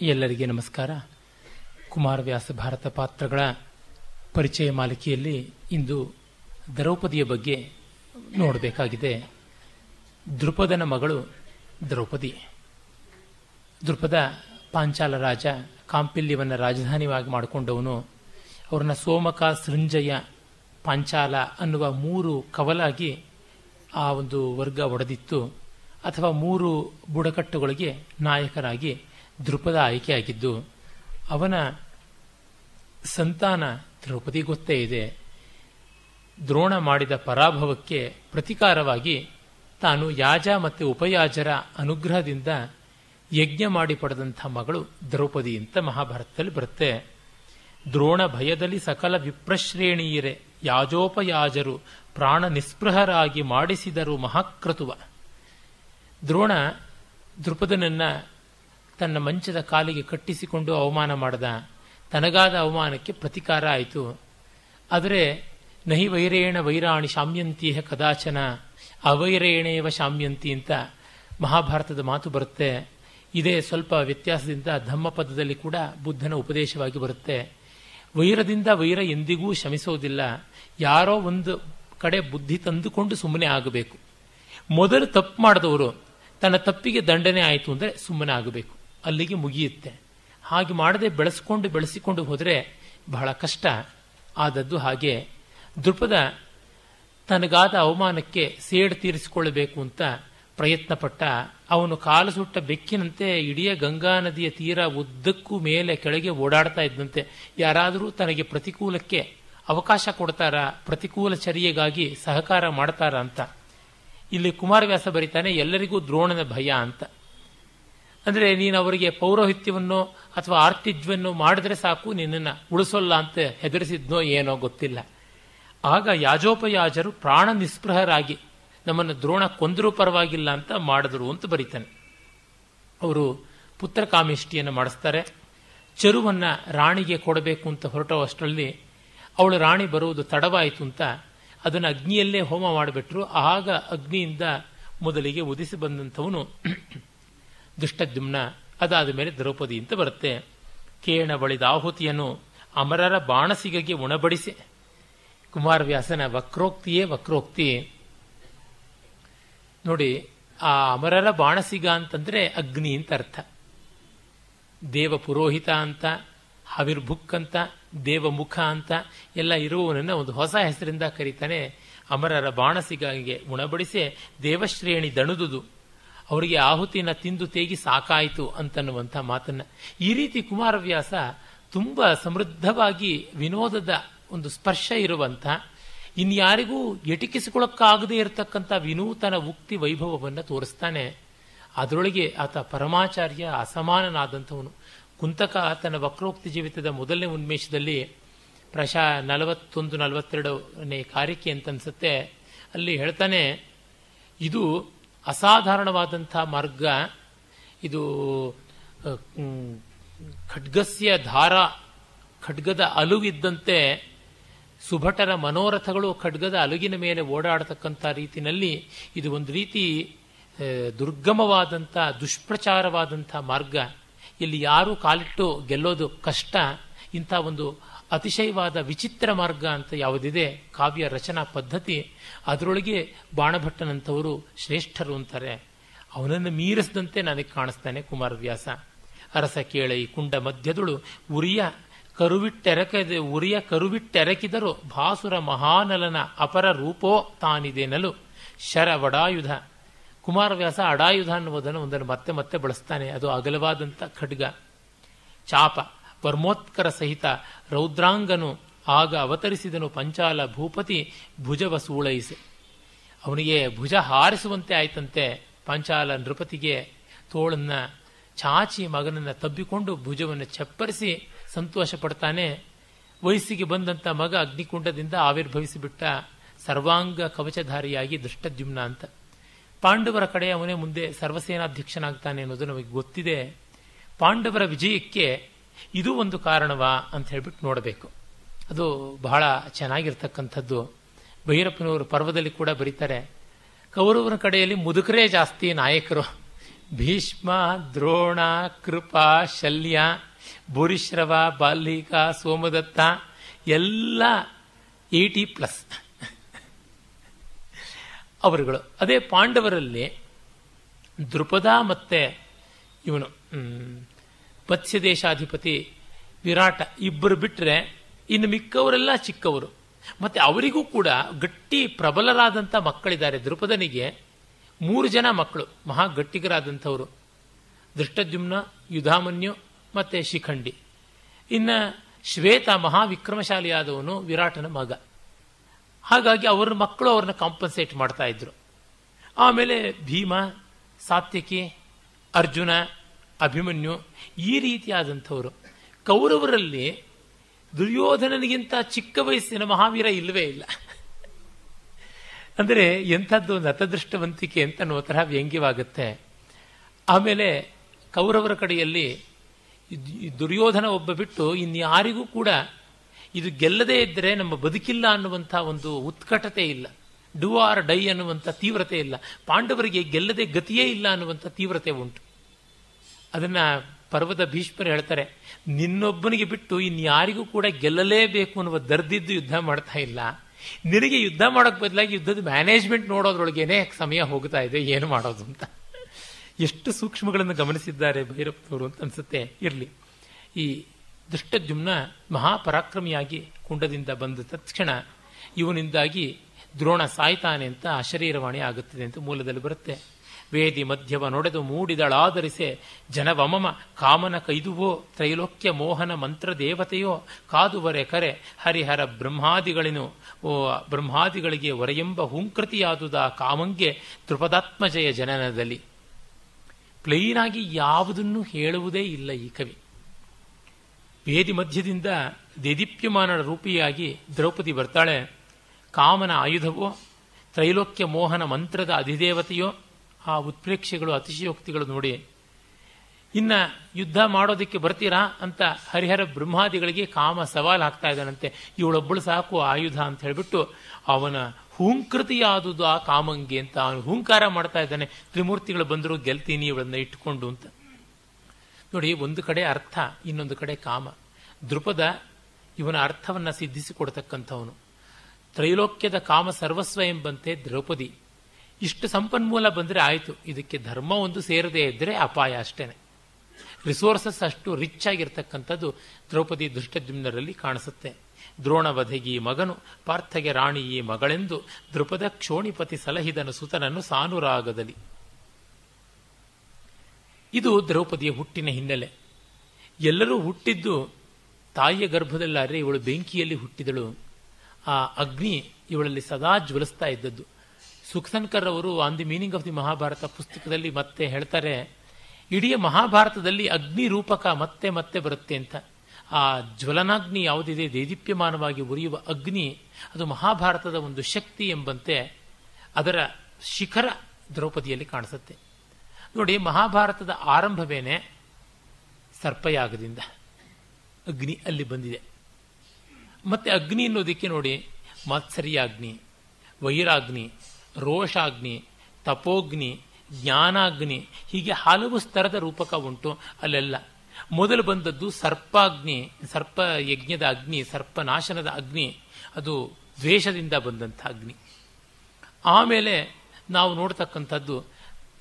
ಎಲ್ಲರಿಗೆ ನಮಸ್ಕಾರ. ಕುಮಾರವ್ಯಾಸ ಭಾರತ ಪಾತ್ರಗಳ ಪರಿಚಯ ಮಾಲಿಕೆಯಲ್ಲಿ ಇಂದು ದ್ರೌಪದಿಯ ಬಗ್ಗೆ ನೋಡಬೇಕಾಗಿದೆ. ದೃಪದನ ಮಗಳು ದ್ರೌಪದಿ. ದೃಪದ ಪಾಂಚಾಲ ರಾಜ, ಕಾಂಪಿಲ್ಯವನ್ನು ರಾಜಧಾನಿಯಾಗಿ ಮಾಡಿಕೊಂಡವನು. ಅವ್ರನ್ನ ಸೋಮಕ ಸೃಂಜಯ ಪಾಂಚಾಲ ಅನ್ನುವ ಮೂರು ಕವಲಾಗಿ ಆ ಒಂದು ವರ್ಗ ಒಡೆದಿತ್ತು. ಅಥವಾ ಮೂರು ಬುಡಕಟ್ಟುಗಳಿಗೆ ನಾಯಕರಾಗಿ ದೃಪದ ಆಯ್ಕೆಯಾಗಿದ್ದು, ಅವನ ಸಂತಾನ ದ್ರೌಪದಿ ಗೊತ್ತೇ ಇದೆ. ದ್ರೋಣ ಮಾಡಿದ ಪರಾಭವಕ್ಕೆ ಪ್ರತಿಕಾರವಾಗಿ ತಾನು ಯಾಜ ಮತ್ತು ಉಪಯಾಜರ ಅನುಗ್ರಹದಿಂದ ಯಜ್ಞ ಮಾಡಿ ಪಡೆದಂಥ ಮಗಳು ದ್ರೌಪದಿ ಅಂತ ಮಹಾಭಾರತದಲ್ಲಿ ಬರುತ್ತೆ. ದ್ರೋಣ ಭಯದಲ್ಲಿ ಸಕಲ ವಿಪ್ರಶ್ರೇಣಿಯರೆ, ಯಾಜೋಪಯಾಜರು ಪ್ರಾಣ ನಿಸ್ಪೃಹರಾಗಿ ಮಾಡಿಸಿದರು ಮಹಾಕ್ರತುವ. ದ್ರೋಣ ದೃಪದನನ್ನ ತನ್ನ ಮಂಚದ ಕಾಲಿಗೆ ಕಟ್ಟಿಸಿಕೊಂಡು ಅವಮಾನ ಮಾಡಿದ. ತನಗಾದ ಅವಮಾನಕ್ಕೆ ಪ್ರತಿಕಾರ ಆಯಿತು. ಆದರೆ, ನಹಿ ವೈರೇಣ ವೈರಾಣಿ ಶಾಮ್ಯಂತಿಯ ಕದಾಚನ, ಅವೈರೇಣೇವ ಶಾಮ್ಯಂತಿ ಅಂತ ಮಹಾಭಾರತದ ಮಾತು ಬರುತ್ತೆ. ಇದೇ ಸ್ವಲ್ಪ ವ್ಯತ್ಯಾಸದಿಂದ ಧಮ್ಮಪದದಲ್ಲಿ ಕೂಡ ಬುದ್ಧನ ಉಪದೇಶವಾಗಿ ಬರುತ್ತೆ. ವೈರದಿಂದ ವೈರ ಎಂದಿಗೂ ಶಮಿಸೋದಿಲ್ಲ. ಯಾರೋ ಒಂದು ಕಡೆ ಬುದ್ಧಿ ತಂದುಕೊಂಡು ಸುಮ್ಮನೆ ಆಗಬೇಕು. ಮೊದಲು ತಪ್ಪು ಮಾಡಿದವರು ತನ್ನ ತಪ್ಪಿಗೆ ದಂಡನೆ ಆಯಿತು ಅಂದರೆ ಸುಮ್ಮನೆ ಆಗಬೇಕು. ಅಲ್ಲಿಗೆ ಮುಗಿಯುತ್ತೆ. ಹಾಗೆ ಮಾಡದೆ ಬೆಳೆಸ್ಕೊಂಡು ಬೆಳೆಸಿಕೊಂಡು ಹೋದರೆ ಬಹಳ ಕಷ್ಟ. ಆದದ್ದು ಹಾಗೆ ದೃಪದ ತನಗಾದ ಅವಮಾನಕ್ಕೆ ಸೇಡು ತೀರಿಸಿಕೊಳ್ಳಬೇಕು ಅಂತ ಪ್ರಯತ್ನಪಟ್ಟ ಅವನು ಕಾಲು ಸುಟ್ಟ ಬೆಕ್ಕಿನಂತೆ ಇಡೀ ಗಂಗಾ ನದಿಯ ತೀರ ಉದ್ದಕ್ಕೂ ಮೇಲೆ ಕೆಳಗೆ ಓಡಾಡ್ತಾ ಇದ್ದಂತೆ. ಯಾರಾದರೂ ತನಗೆ ಪ್ರತಿಕೂಲಕ್ಕೆ ಅವಕಾಶ ಕೊಡ್ತಾರ? ಪ್ರತಿಕೂಲ ಚರ್ಯೆಗಾಗಿ ಸಹಕಾರ ಮಾಡ್ತಾರ ಅಂತ. ಇಲ್ಲಿ ಕುಮಾರವ್ಯಾಸ ಬರೀತಾನೆ, ಎಲ್ಲರಿಗೂ ದ್ರೋಣನ ಭಯ ಅಂತ. ಅಂದ್ರೆ ನೀನು ಅವರಿಗೆ ಪೌರೋಹಿತ್ಯವನ್ನು ಅಥವಾ ಆರ್ತಿಜ್ಯವನ್ನು ಮಾಡಿದ್ರೆ ಸಾಕು, ನಿನ್ನನ್ನು ಉಳಿಸೋಲ್ಲ ಅಂತ ಹೆದರಿಸಿದ್ನೋ ಏನೋ ಗೊತ್ತಿಲ್ಲ. ಆಗ ಯಾಜೋಪಯಾಜರು ಪ್ರಾಣ ನಿಸ್ಪೃಹರಾಗಿ ನಮ್ಮನ್ನು ದ್ರೋಣ ಕೊಂದರೂ ಪರವಾಗಿಲ್ಲ ಅಂತ ಮಾಡಿದ್ರು ಅಂತ ಬರೀತಾನೆ. ಅವರು ಪುತ್ರ ಕಾಮಿಷ್ಟಿಯನ್ನು ಮಾಡಿಸ್ತಾರೆ. ಚರುವನ್ನು ರಾಣಿಗೆ ಕೊಡಬೇಕು ಅಂತ ಹೊರಟುವಷ್ಟರಲ್ಲಿ ಅವಳು ರಾಣಿ ಬರುವುದು ತಡವಾಯಿತು ಅಂತ ಅದನ್ನು ಅಗ್ನಿಯಲ್ಲೇ ಹೋಮ ಮಾಡಿಬಿಟ್ರು. ಆಗ ಅಗ್ನಿಯಿಂದ ಮೊದಲಿಗೆ ಉದಿಸಿ ಬಂದಂಥವನು ದುಷ್ಟದ್ಯುಮ್ನ, ಅದಾದ ಮೇಲೆ ದ್ರೌಪದಿ ಅಂತ ಬರುತ್ತೆ. ಕೇಣ ಬಳಿದ ಆಹುತಿಯನ್ನು ಅಮರರ ಬಾಣಸಿಗಗೆ ಉಣಬಡಿಸಿ, ಕುಮಾರವ್ಯಾಸನ ವಕ್ರೋಕ್ತಿಯೇ ವಕ್ರೋಕ್ತಿ. ನೋಡಿ, ಆ ಅಮರರ ಬಾಣಸಿಗ ಅಂತಂದ್ರೆ ಅಗ್ನಿ ಅಂತ ಅರ್ಥ. ದೇವ ಪುರೋಹಿತ ಅಂತ ಹವಿರ್ಭುಕ್ ಅಂತ ದೇವಮುಖ ಅಂತ, ಎಲ್ಲ ಇರುವವನನ್ನ ಒಂದು ಹೊಸ ಹೆಸರಿಂದ ಕರೀತಾನೆ ಅಮರರ ಬಾಣಸಿಗಾಗಿ ಉಣಬಡಿಸಿ ದೇವಶ್ರೇಣಿ ದಣುದುದು. ಅವರಿಗೆ ಆಹುತಿಯನ್ನು ತಿಂದು ತೇಗಿ ಸಾಕಾಯಿತು ಅಂತನ್ನುವಂಥ ಮಾತನ್ನ ಈ ರೀತಿ ಕುಮಾರವ್ಯಾಸ ತುಂಬ ಸಮೃದ್ಧವಾಗಿ ವಿನೋದದ ಒಂದು ಸ್ಪರ್ಶ ಇರುವಂಥ ಇನ್ಯಾರಿಗೂ ಎಟಿಕಿಸಿಕೊಳ್ಳಕ್ಕಾಗದೇ ಇರತಕ್ಕಂಥ ವಿನೂತನ ಉಕ್ತಿ ವೈಭವವನ್ನು ತೋರಿಸ್ತಾನೆ. ಅದರೊಳಗೆ ಆತ ಪರಮಾಚಾರ್ಯ ಅಸಮಾನನಾದಂಥವನು. ಕುಂತಕ ಆತನ ವಕ್ರೋಕ್ತಿ ಜೀವಿತದ ಮೊದಲನೇ ಉನ್ಮೇಷದಲ್ಲಿ ಪ್ರಶಾ ನಲವತ್ತೊಂದು ನಲವತ್ತೆರಡನೇ ಕಾರ್ಯಕ್ಕೆ ಅಂತ ಅನ್ಸುತ್ತೆ ಅಲ್ಲಿ ಹೇಳ್ತಾನೆ, ಇದು ಅಸಾಧಾರಣವಾದಂಥ ಮಾರ್ಗ. ಇದು ಖಡ್ಗಸ್ಯ ಧಾರ, ಖಡ್ಗದ ಅಲುವಿದ್ದಂತೆ ಸುಭಟರ ಮನೋರಥಗಳು ಖಡ್ಗದ ಅಲುಗಿನ ಮೇಲೆ ಓಡಾಡತಕ್ಕಂಥ ರೀತಿಯಲ್ಲಿ ಇದು ಒಂದು ರೀತಿ ದುರ್ಗಮವಾದಂಥ, ದುಷ್ಪ್ರಚಾರವಾದಂಥ ಮಾರ್ಗ. ಇಲ್ಲಿ ಯಾರೂ ಕಾಲಿಟ್ಟು ಗೆಲ್ಲೋದು ಕಷ್ಟ. ಇಂಥ ಒಂದು ಅತಿಶಯವಾದ ವಿಚಿತ್ರ ಮಾರ್ಗ ಅಂತ ಯಾವುದಿದೆ? ಕಾವ್ಯ ರಚನಾ ಪದ್ಧತಿ. ಅದರೊಳಗೆ ಬಾಣಭಟ್ಟನಂಥವರು ಶ್ರೇಷ್ಠರು ಅಂತಾರೆ. ಅವನನ್ನು ಮೀರಿಸದಂತೆ ನನಗೆ ಕಾಣಿಸ್ತಾನೆ ಕುಮಾರವ್ಯಾಸ. ಅರಸ ಕೇಳೈ ಕುಂಡ ಮಧ್ಯದಳು, ಉರಿಯ ಕರುವಿಟ್ಟೆರಕದೆ, ಉರಿಯ ಕರುವಿಟ್ಟೆರಕಿದರು ಭಾಸುರ ಮಹಾನಲನ ಅಪರ ರೂಪೋ ತಾನಿದೆನಲು ಶರ ವಡಾಯುಧ ಕುಮಾರವ್ಯಾಸ ಅಡಾಯುಧ ಅನ್ನುವುದನ್ನು ಒಂದನ್ನು ಮತ್ತೆ ಮತ್ತೆ ಬಳಸ್ತಾನೆ. ಅದು ಅಗಲವಾದಂಥ ಖಡ್ಗ. ಚಾಪ. ವರ್ಮೋತ್ಕರ ಸಹಿತ ರೌದ್ರಾಂಗನು ಆಗ ಅವತರಿಸಿದನು ಪಂಚಾಲ ಭೂಪತಿ ಭುಜವ ಸೂಳೈಸೆ ಅವನಿಗೆ ಭುಜ ಹಾರಿಸುವಂತೆ ಆಯ್ತಂತೆ ಪಂಚಾಲ ನೃಪತಿಗೆ ತೋಳನ್ನ ಚಾಚಿ ಮಗನನ್ನ ತಬ್ಬಿಕೊಂಡು ಭುಜವನ್ನು ಚಪ್ಪರಿಸಿ ಸಂತೋಷ ಪಡ್ತಾನೆ ವಯಸ್ಸಿಗೆ ಬಂದಂಥ ಮಗ ಅಗ್ನಿಕುಂಡದಿಂದ ಆವಿರ್ಭವಿಸಿಬಿಟ್ಟ ಸರ್ವಾಂಗ ಕವಚಧಾರಿಯಾಗಿ ದೃಷ್ಟದ್ಯುಮ್ನ ಅಂತ. ಪಾಂಡವರ ಕಡೆ ಅವನೇ ಮುಂದೆ ಸರ್ವಸೇನಾಧ್ಯಕ್ಷನಾಗ್ತಾನೆ ಅನ್ನೋದು ನಮಗೆ ಗೊತ್ತಿದೆ. ಪಾಂಡವರ ವಿಜಯಕ್ಕೆ ಇದು ಒಂದು ಕಾರಣವಾ ಅಂತ ಹೇಳ್ಬಿಟ್ಟು ನೋಡಬೇಕು. ಅದು ಬಹಳ ಚೆನ್ನಾಗಿರ್ತಕ್ಕಂಥದ್ದು. ಭೈರಪ್ಪನವರು ಪರ್ವದಲ್ಲಿ ಕೂಡ ಬರೀತಾರೆ, ಕೌರವರ ಕಡೆಯಲ್ಲಿ ಮುದುಕರೇ ಜಾಸ್ತಿ ನಾಯಕರು. ಭೀಷ್ಮ, ದ್ರೋಣ, ಕೃಪಾ, ಶಲ್ಯ, ಭೂರಿಶ್ರವ, ಬಾಲ್ಯಿಕ, ಸೋಮದತ್ತ ಎಲ್ಲ ಏಯ್ಟಿ ಪ್ಲಸ್ ಅವರುಗಳು. ಅದೇ ಪಾಂಡವರಲ್ಲಿ ದೃಪದ ಮತ್ತೆ ಇವನು ಮತ್ಸ್ಯದೇಶಾಧಿಪತಿ ವಿರಾಟ ಇಬ್ಬರು ಬಿಟ್ಟರೆ ಇನ್ನು ಮಿಕ್ಕವರೆಲ್ಲ ಚಿಕ್ಕವರು. ಮತ್ತೆ ಅವರಿಗೂ ಕೂಡ ಗಟ್ಟಿ ಪ್ರಬಲರಾದಂಥ ಮಕ್ಕಳಿದ್ದಾರೆ. ದೃಪದನಿಗೆ ಮೂರು ಜನ ಮಕ್ಕಳು, ಮಹಾ ಗಟ್ಟಿಗರಾದಂಥವರು. ದೃಷ್ಟದ್ಯುಮ್ನ ಯುಧಾಮನ್ಯು ಮತ್ತೆ ಶಿಖಂಡಿ. ಇನ್ನು ಶ್ವೇತ ಮಹಾವಿಕ್ರಮಶಾಲಿಯಾದವನು ವಿರಾಟನ ಮಗ. ಹಾಗಾಗಿ ಅವರ ಮಕ್ಕಳು ಅವ್ರನ್ನ ಕಾಂಪನ್ಸೇಟ್ ಮಾಡ್ತಾ ಇದ್ರು. ಆಮೇಲೆ ಭೀಮ, ಸಾತ್ಯಕಿ, ಅರ್ಜುನ ಅಭಿಮನ್ಯು ಈ ರೀತಿಯಾದಂಥವರು. ಕೌರವರಲ್ಲಿ ದುರ್ಯೋಧನನಿಗಿಂತ ಚಿಕ್ಕ ವಯಸ್ಸಿನ ಮಹಾವೀರ ಇಲ್ಲವೇ ಇಲ್ಲ. ಅಂದರೆ ಎಂಥದ್ದು ನತದೃಷ್ಟವಂತಿಕೆ ಅಂತ ಅನ್ನೋ ತರಹ ವ್ಯಂಗ್ಯವಾಗುತ್ತೆ. ಆಮೇಲೆ ಕೌರವರ ಕಡೆಯಲ್ಲಿ ದುರ್ಯೋಧನ ಒಬ್ಬ ಬಿಟ್ಟು ಇನ್ಯಾರಿಗೂ ಕೂಡ ಇದು ಗೆಲ್ಲದೇ ಇದ್ದರೆ ನಮ್ಮ ಬದುಕಿಲ್ಲ ಅನ್ನುವಂಥ ಒಂದು ಉತ್ಕಟತೆ ಇಲ್ಲ. ಡು ಆರ್ ಡೈ ಅನ್ನುವಂಥ ತೀವ್ರತೆ ಇಲ್ಲ. ಪಾಂಡವರಿಗೆ ಗೆಲ್ಲದೆ ಗತಿಯೇ ಇಲ್ಲ ಅನ್ನುವಂಥ ತೀವ್ರತೆ ಉಂಟು. ಅದನ್ನ ಪರ್ವತ ಭೀಷ್ಮರು ಹೇಳ್ತಾರೆ, ನಿನ್ನೊಬ್ಬನಿಗೆ ಬಿಟ್ಟು ಇನ್ಯಾರಿಗೂ ಕೂಡ ಗೆಲ್ಲಲೇಬೇಕು ಅನ್ನುವ ದರ್ದಿದ್ದು ಯುದ್ಧ ಮಾಡ್ತಾ ಇಲ್ಲ. ನಿನಗೆ ಯುದ್ಧ ಮಾಡೋಕೆ ಬದಲಾಗಿ ಯುದ್ಧದ ಮ್ಯಾನೇಜ್ಮೆಂಟ್ ನೋಡೋದ್ರೊಳಗೇನೆ ಸಮಯ ಹೋಗ್ತಾ ಇದೆ, ಏನು ಮಾಡೋದು ಅಂತ. ಎಷ್ಟು ಸೂಕ್ಷ್ಮಗಳನ್ನು ಗಮನಿಸಿದ್ದಾರೆ ಭೈರಪ್ಪನವರು ಅಂತ ಅನ್ಸುತ್ತೆ. ಇರಲಿ. ಈ ದುಷ್ಟದ್ಯುಮ್ನ ಮಹಾಪರಾಕ್ರಮಿಯಾಗಿ ಕುಂಡದಿಂದ ಬಂದ ತಕ್ಷಣ ಇವನಿಂದಾಗಿ ದ್ರೋಣ ಸಾಯ್ತಾನೆ ಅಂತ ಶರೀರವಾಣಿ ಆಗುತ್ತದೆ ಅಂತ ಮೂಲದಲ್ಲಿ ಬರುತ್ತೆ. ವೇದಿ ಮಧ್ಯವ ನೊಡೆದು ಮೂಡಿದಳಾದರಿಸೆ ಜನವಮಮ ಕಾಮನ ಕೈದುವೋ, ತ್ರೈಲೋಕ್ಯ ಮೋಹನ ಮಂತ್ರ ದೇವತೆಯೋ, ಕಾದುವರೆ ಕರೆ ಹರಿಹರ ಬ್ರಹ್ಮಾದಿಗಳಿನು. ಓ ಬ್ರಹ್ಮಾದಿಗಳಿಗೆ ಒರೆಯೆಂಬ ಹುಂಕೃತಿಯಾದುದ ಕಾಮಂಗೆ ತ್ರಿಪದಾತ್ಮಜಯ ಜನನದಲ್ಲಿ. ಪ್ಲೈನ್ ಆಗಿ ಯಾವುದನ್ನು ಹೇಳುವುದೇ ಇಲ್ಲ ಈ ಕವಿ. ವೇದಿ ಮಧ್ಯದಿಂದ ದೇದೀಪ್ಯಮಾನ ರೂಪಿಯಾಗಿ ದ್ರೌಪದಿ ಬರ್ತಾಳೆ. ಕಾಮನ ಆಯುಧವೋ, ತ್ರೈಲೋಕ್ಯ ಮೋಹನ ಮಂತ್ರದ ಅಧಿದೇವತೆಯೋ ಆ ಉತ್ಪ್ರೇಕ್ಷೆಗಳು, ಅತಿಶಯೋಕ್ತಿಗಳು ನೋಡಿ, ಇನ್ನ ಯುದ್ಧ ಮಾಡೋದಕ್ಕೆ ಬರ್ತೀರಾ ಅಂತ ಹರಿಹರ ಬ್ರಹ್ಮಾದಿಗಳಿಗೆ ಕಾಮ ಸವಾಲ್ ಆಗ್ತಾ ಇದ್ದಾನಂತೆ. ಇವಳೊಬ್ಬಳು ಸಾಕು ಆಯುಧ ಅಂತ ಹೇಳಿಬಿಟ್ಟು ಅವನ ಹೂಂಕೃತಿಯಾದುದು ಆ ಕಾಮಂಗೆ ಅಂತ ಅವನು ಹೂಂಕಾರ ಮಾಡ್ತಾ ಇದ್ದಾನೆ. ತ್ರಿಮೂರ್ತಿಗಳು ಬಂದರೂ ಗೆಲ್ತೀನಿ, ಇವಳನ್ನ ಇಟ್ಟುಕೊಂಡು ಅಂತ. ನೋಡಿ, ಒಂದು ಕಡೆ ಅರ್ಥ, ಇನ್ನೊಂದು ಕಡೆ ಕಾಮ. ದೃಪದ ಇವನ ಅರ್ಥವನ್ನ ಸಿದ್ಧಿಸಿಕೊಡ್ತಕ್ಕಂಥವನು. ತ್ರೈಲೋಕ್ಯದ ಕಾಮ ಸರ್ವಸ್ವ ಎಂಬಂತೆ ದ್ರೌಪದಿ. ಇಷ್ಟು ಸಂಪನ್ಮೂಲ ಬಂದರೆ ಆಯಿತು. ಇದಕ್ಕೆ ಧರ್ಮ ಒಂದು ಸೇರದೇ ಇದ್ದರೆ ಅಪಾಯ ಅಷ್ಟೇನೆ. ರಿಸೋರ್ಸಸ್ ಅಷ್ಟು ರಿಚ್ ಆಗಿರ್ತಕ್ಕಂಥದ್ದು ದ್ರೌಪದಿ ದುಷ್ಟದ್ಯುಮ್ನರಲ್ಲಿ ಕಾಣಿಸುತ್ತೆ. ದ್ರೋಣವಧೆಗಿ ಮಗನು, ಪಾರ್ಥಗೆ ರಾಣಿ ಈ ಮಗಳೆಂದು ದೃಪದ ಕ್ಷೋಣಿಪತಿ ಸಲಹಿದನು ಸುತನನ್ನು ಸಾನುರಾಗದಲ್ಲಿ. ಇದು ದ್ರೌಪದಿಯ ಹುಟ್ಟಿನ ಹಿನ್ನೆಲೆ. ಎಲ್ಲರೂ ಹುಟ್ಟಿದ್ದು ತಾಯಿಯ ಗರ್ಭದಲ್ಲಾದರೆ ಇವಳು ಬೆಂಕಿಯಲ್ಲಿ ಹುಟ್ಟಿದಳು. ಆ ಅಗ್ನಿ ಇವಳಲ್ಲಿ ಸದಾ ಜ್ವಲಿಸ್ತಾ ಇದ್ದದ್ದು. ಸುಖಸನ್ಕರ್ ಅವರು on the meaning of the Mahabharata ಪುಸ್ತಕದಲ್ಲಿ ಮತ್ತೆ ಹೇಳ್ತಾರೆ, ಇಡೀ ಮಹಾಭಾರತದಲ್ಲಿ ಅಗ್ನಿ ರೂಪಕ ಮತ್ತೆ ಮತ್ತೆ ಬರುತ್ತೆ ಅಂತ. ಆ ಜ್ವಲನಾಗ್ನಿ ಯಾವುದಿದೆ? ದೇದೀಪ್ಯಮಾನವಾಗಿ ಉರಿಯುವ ಅಗ್ನಿ, ಅದು ಮಹಾಭಾರತದ ಒಂದು ಶಕ್ತಿ ಎಂಬಂತೆ ಅದರ ಶಿಖರ ದ್ರೌಪದಿಯಲ್ಲಿ ಕಾಣಿಸುತ್ತೆ. ನೋಡಿ, ಮಹಾಭಾರತದ ಆರಂಭವೇನೆ ಸರ್ಪಯಾಗದಿಂದ. ಅಗ್ನಿ ಅಲ್ಲಿ ಬಂದಿದೆ. ಮತ್ತೆ ಅಗ್ನಿ ಅನ್ನೋದಕ್ಕೆ ನೋಡಿ, ಮಾತ್ಸರ್ಯಾಗ್ನಿ, ವೈರಾಗ್ನಿ ರೋಷಾಗ್ನಿ, ತಪೋಗ್ನಿ, ಜ್ಞಾನಾಗ್ನಿ ಹೀಗೆ ಹಲವು ಸ್ತರದ ರೂಪಕ ಉಂಟು ಅಲ್ಲೆಲ್ಲ. ಮೊದಲು ಬಂದದ್ದು ಸರ್ಪಾಗ್ನಿ, ಸರ್ಪ ಯಜ್ಞದ ಅಗ್ನಿ ಸರ್ಪನಾಶನದ ಅಗ್ನಿ, ಅದು ದ್ವೇಷದಿಂದ ಬಂದಂಥ ಅಗ್ನಿ. ಆಮೇಲೆ ನಾವು ನೋಡ್ತಕ್ಕಂಥದ್ದು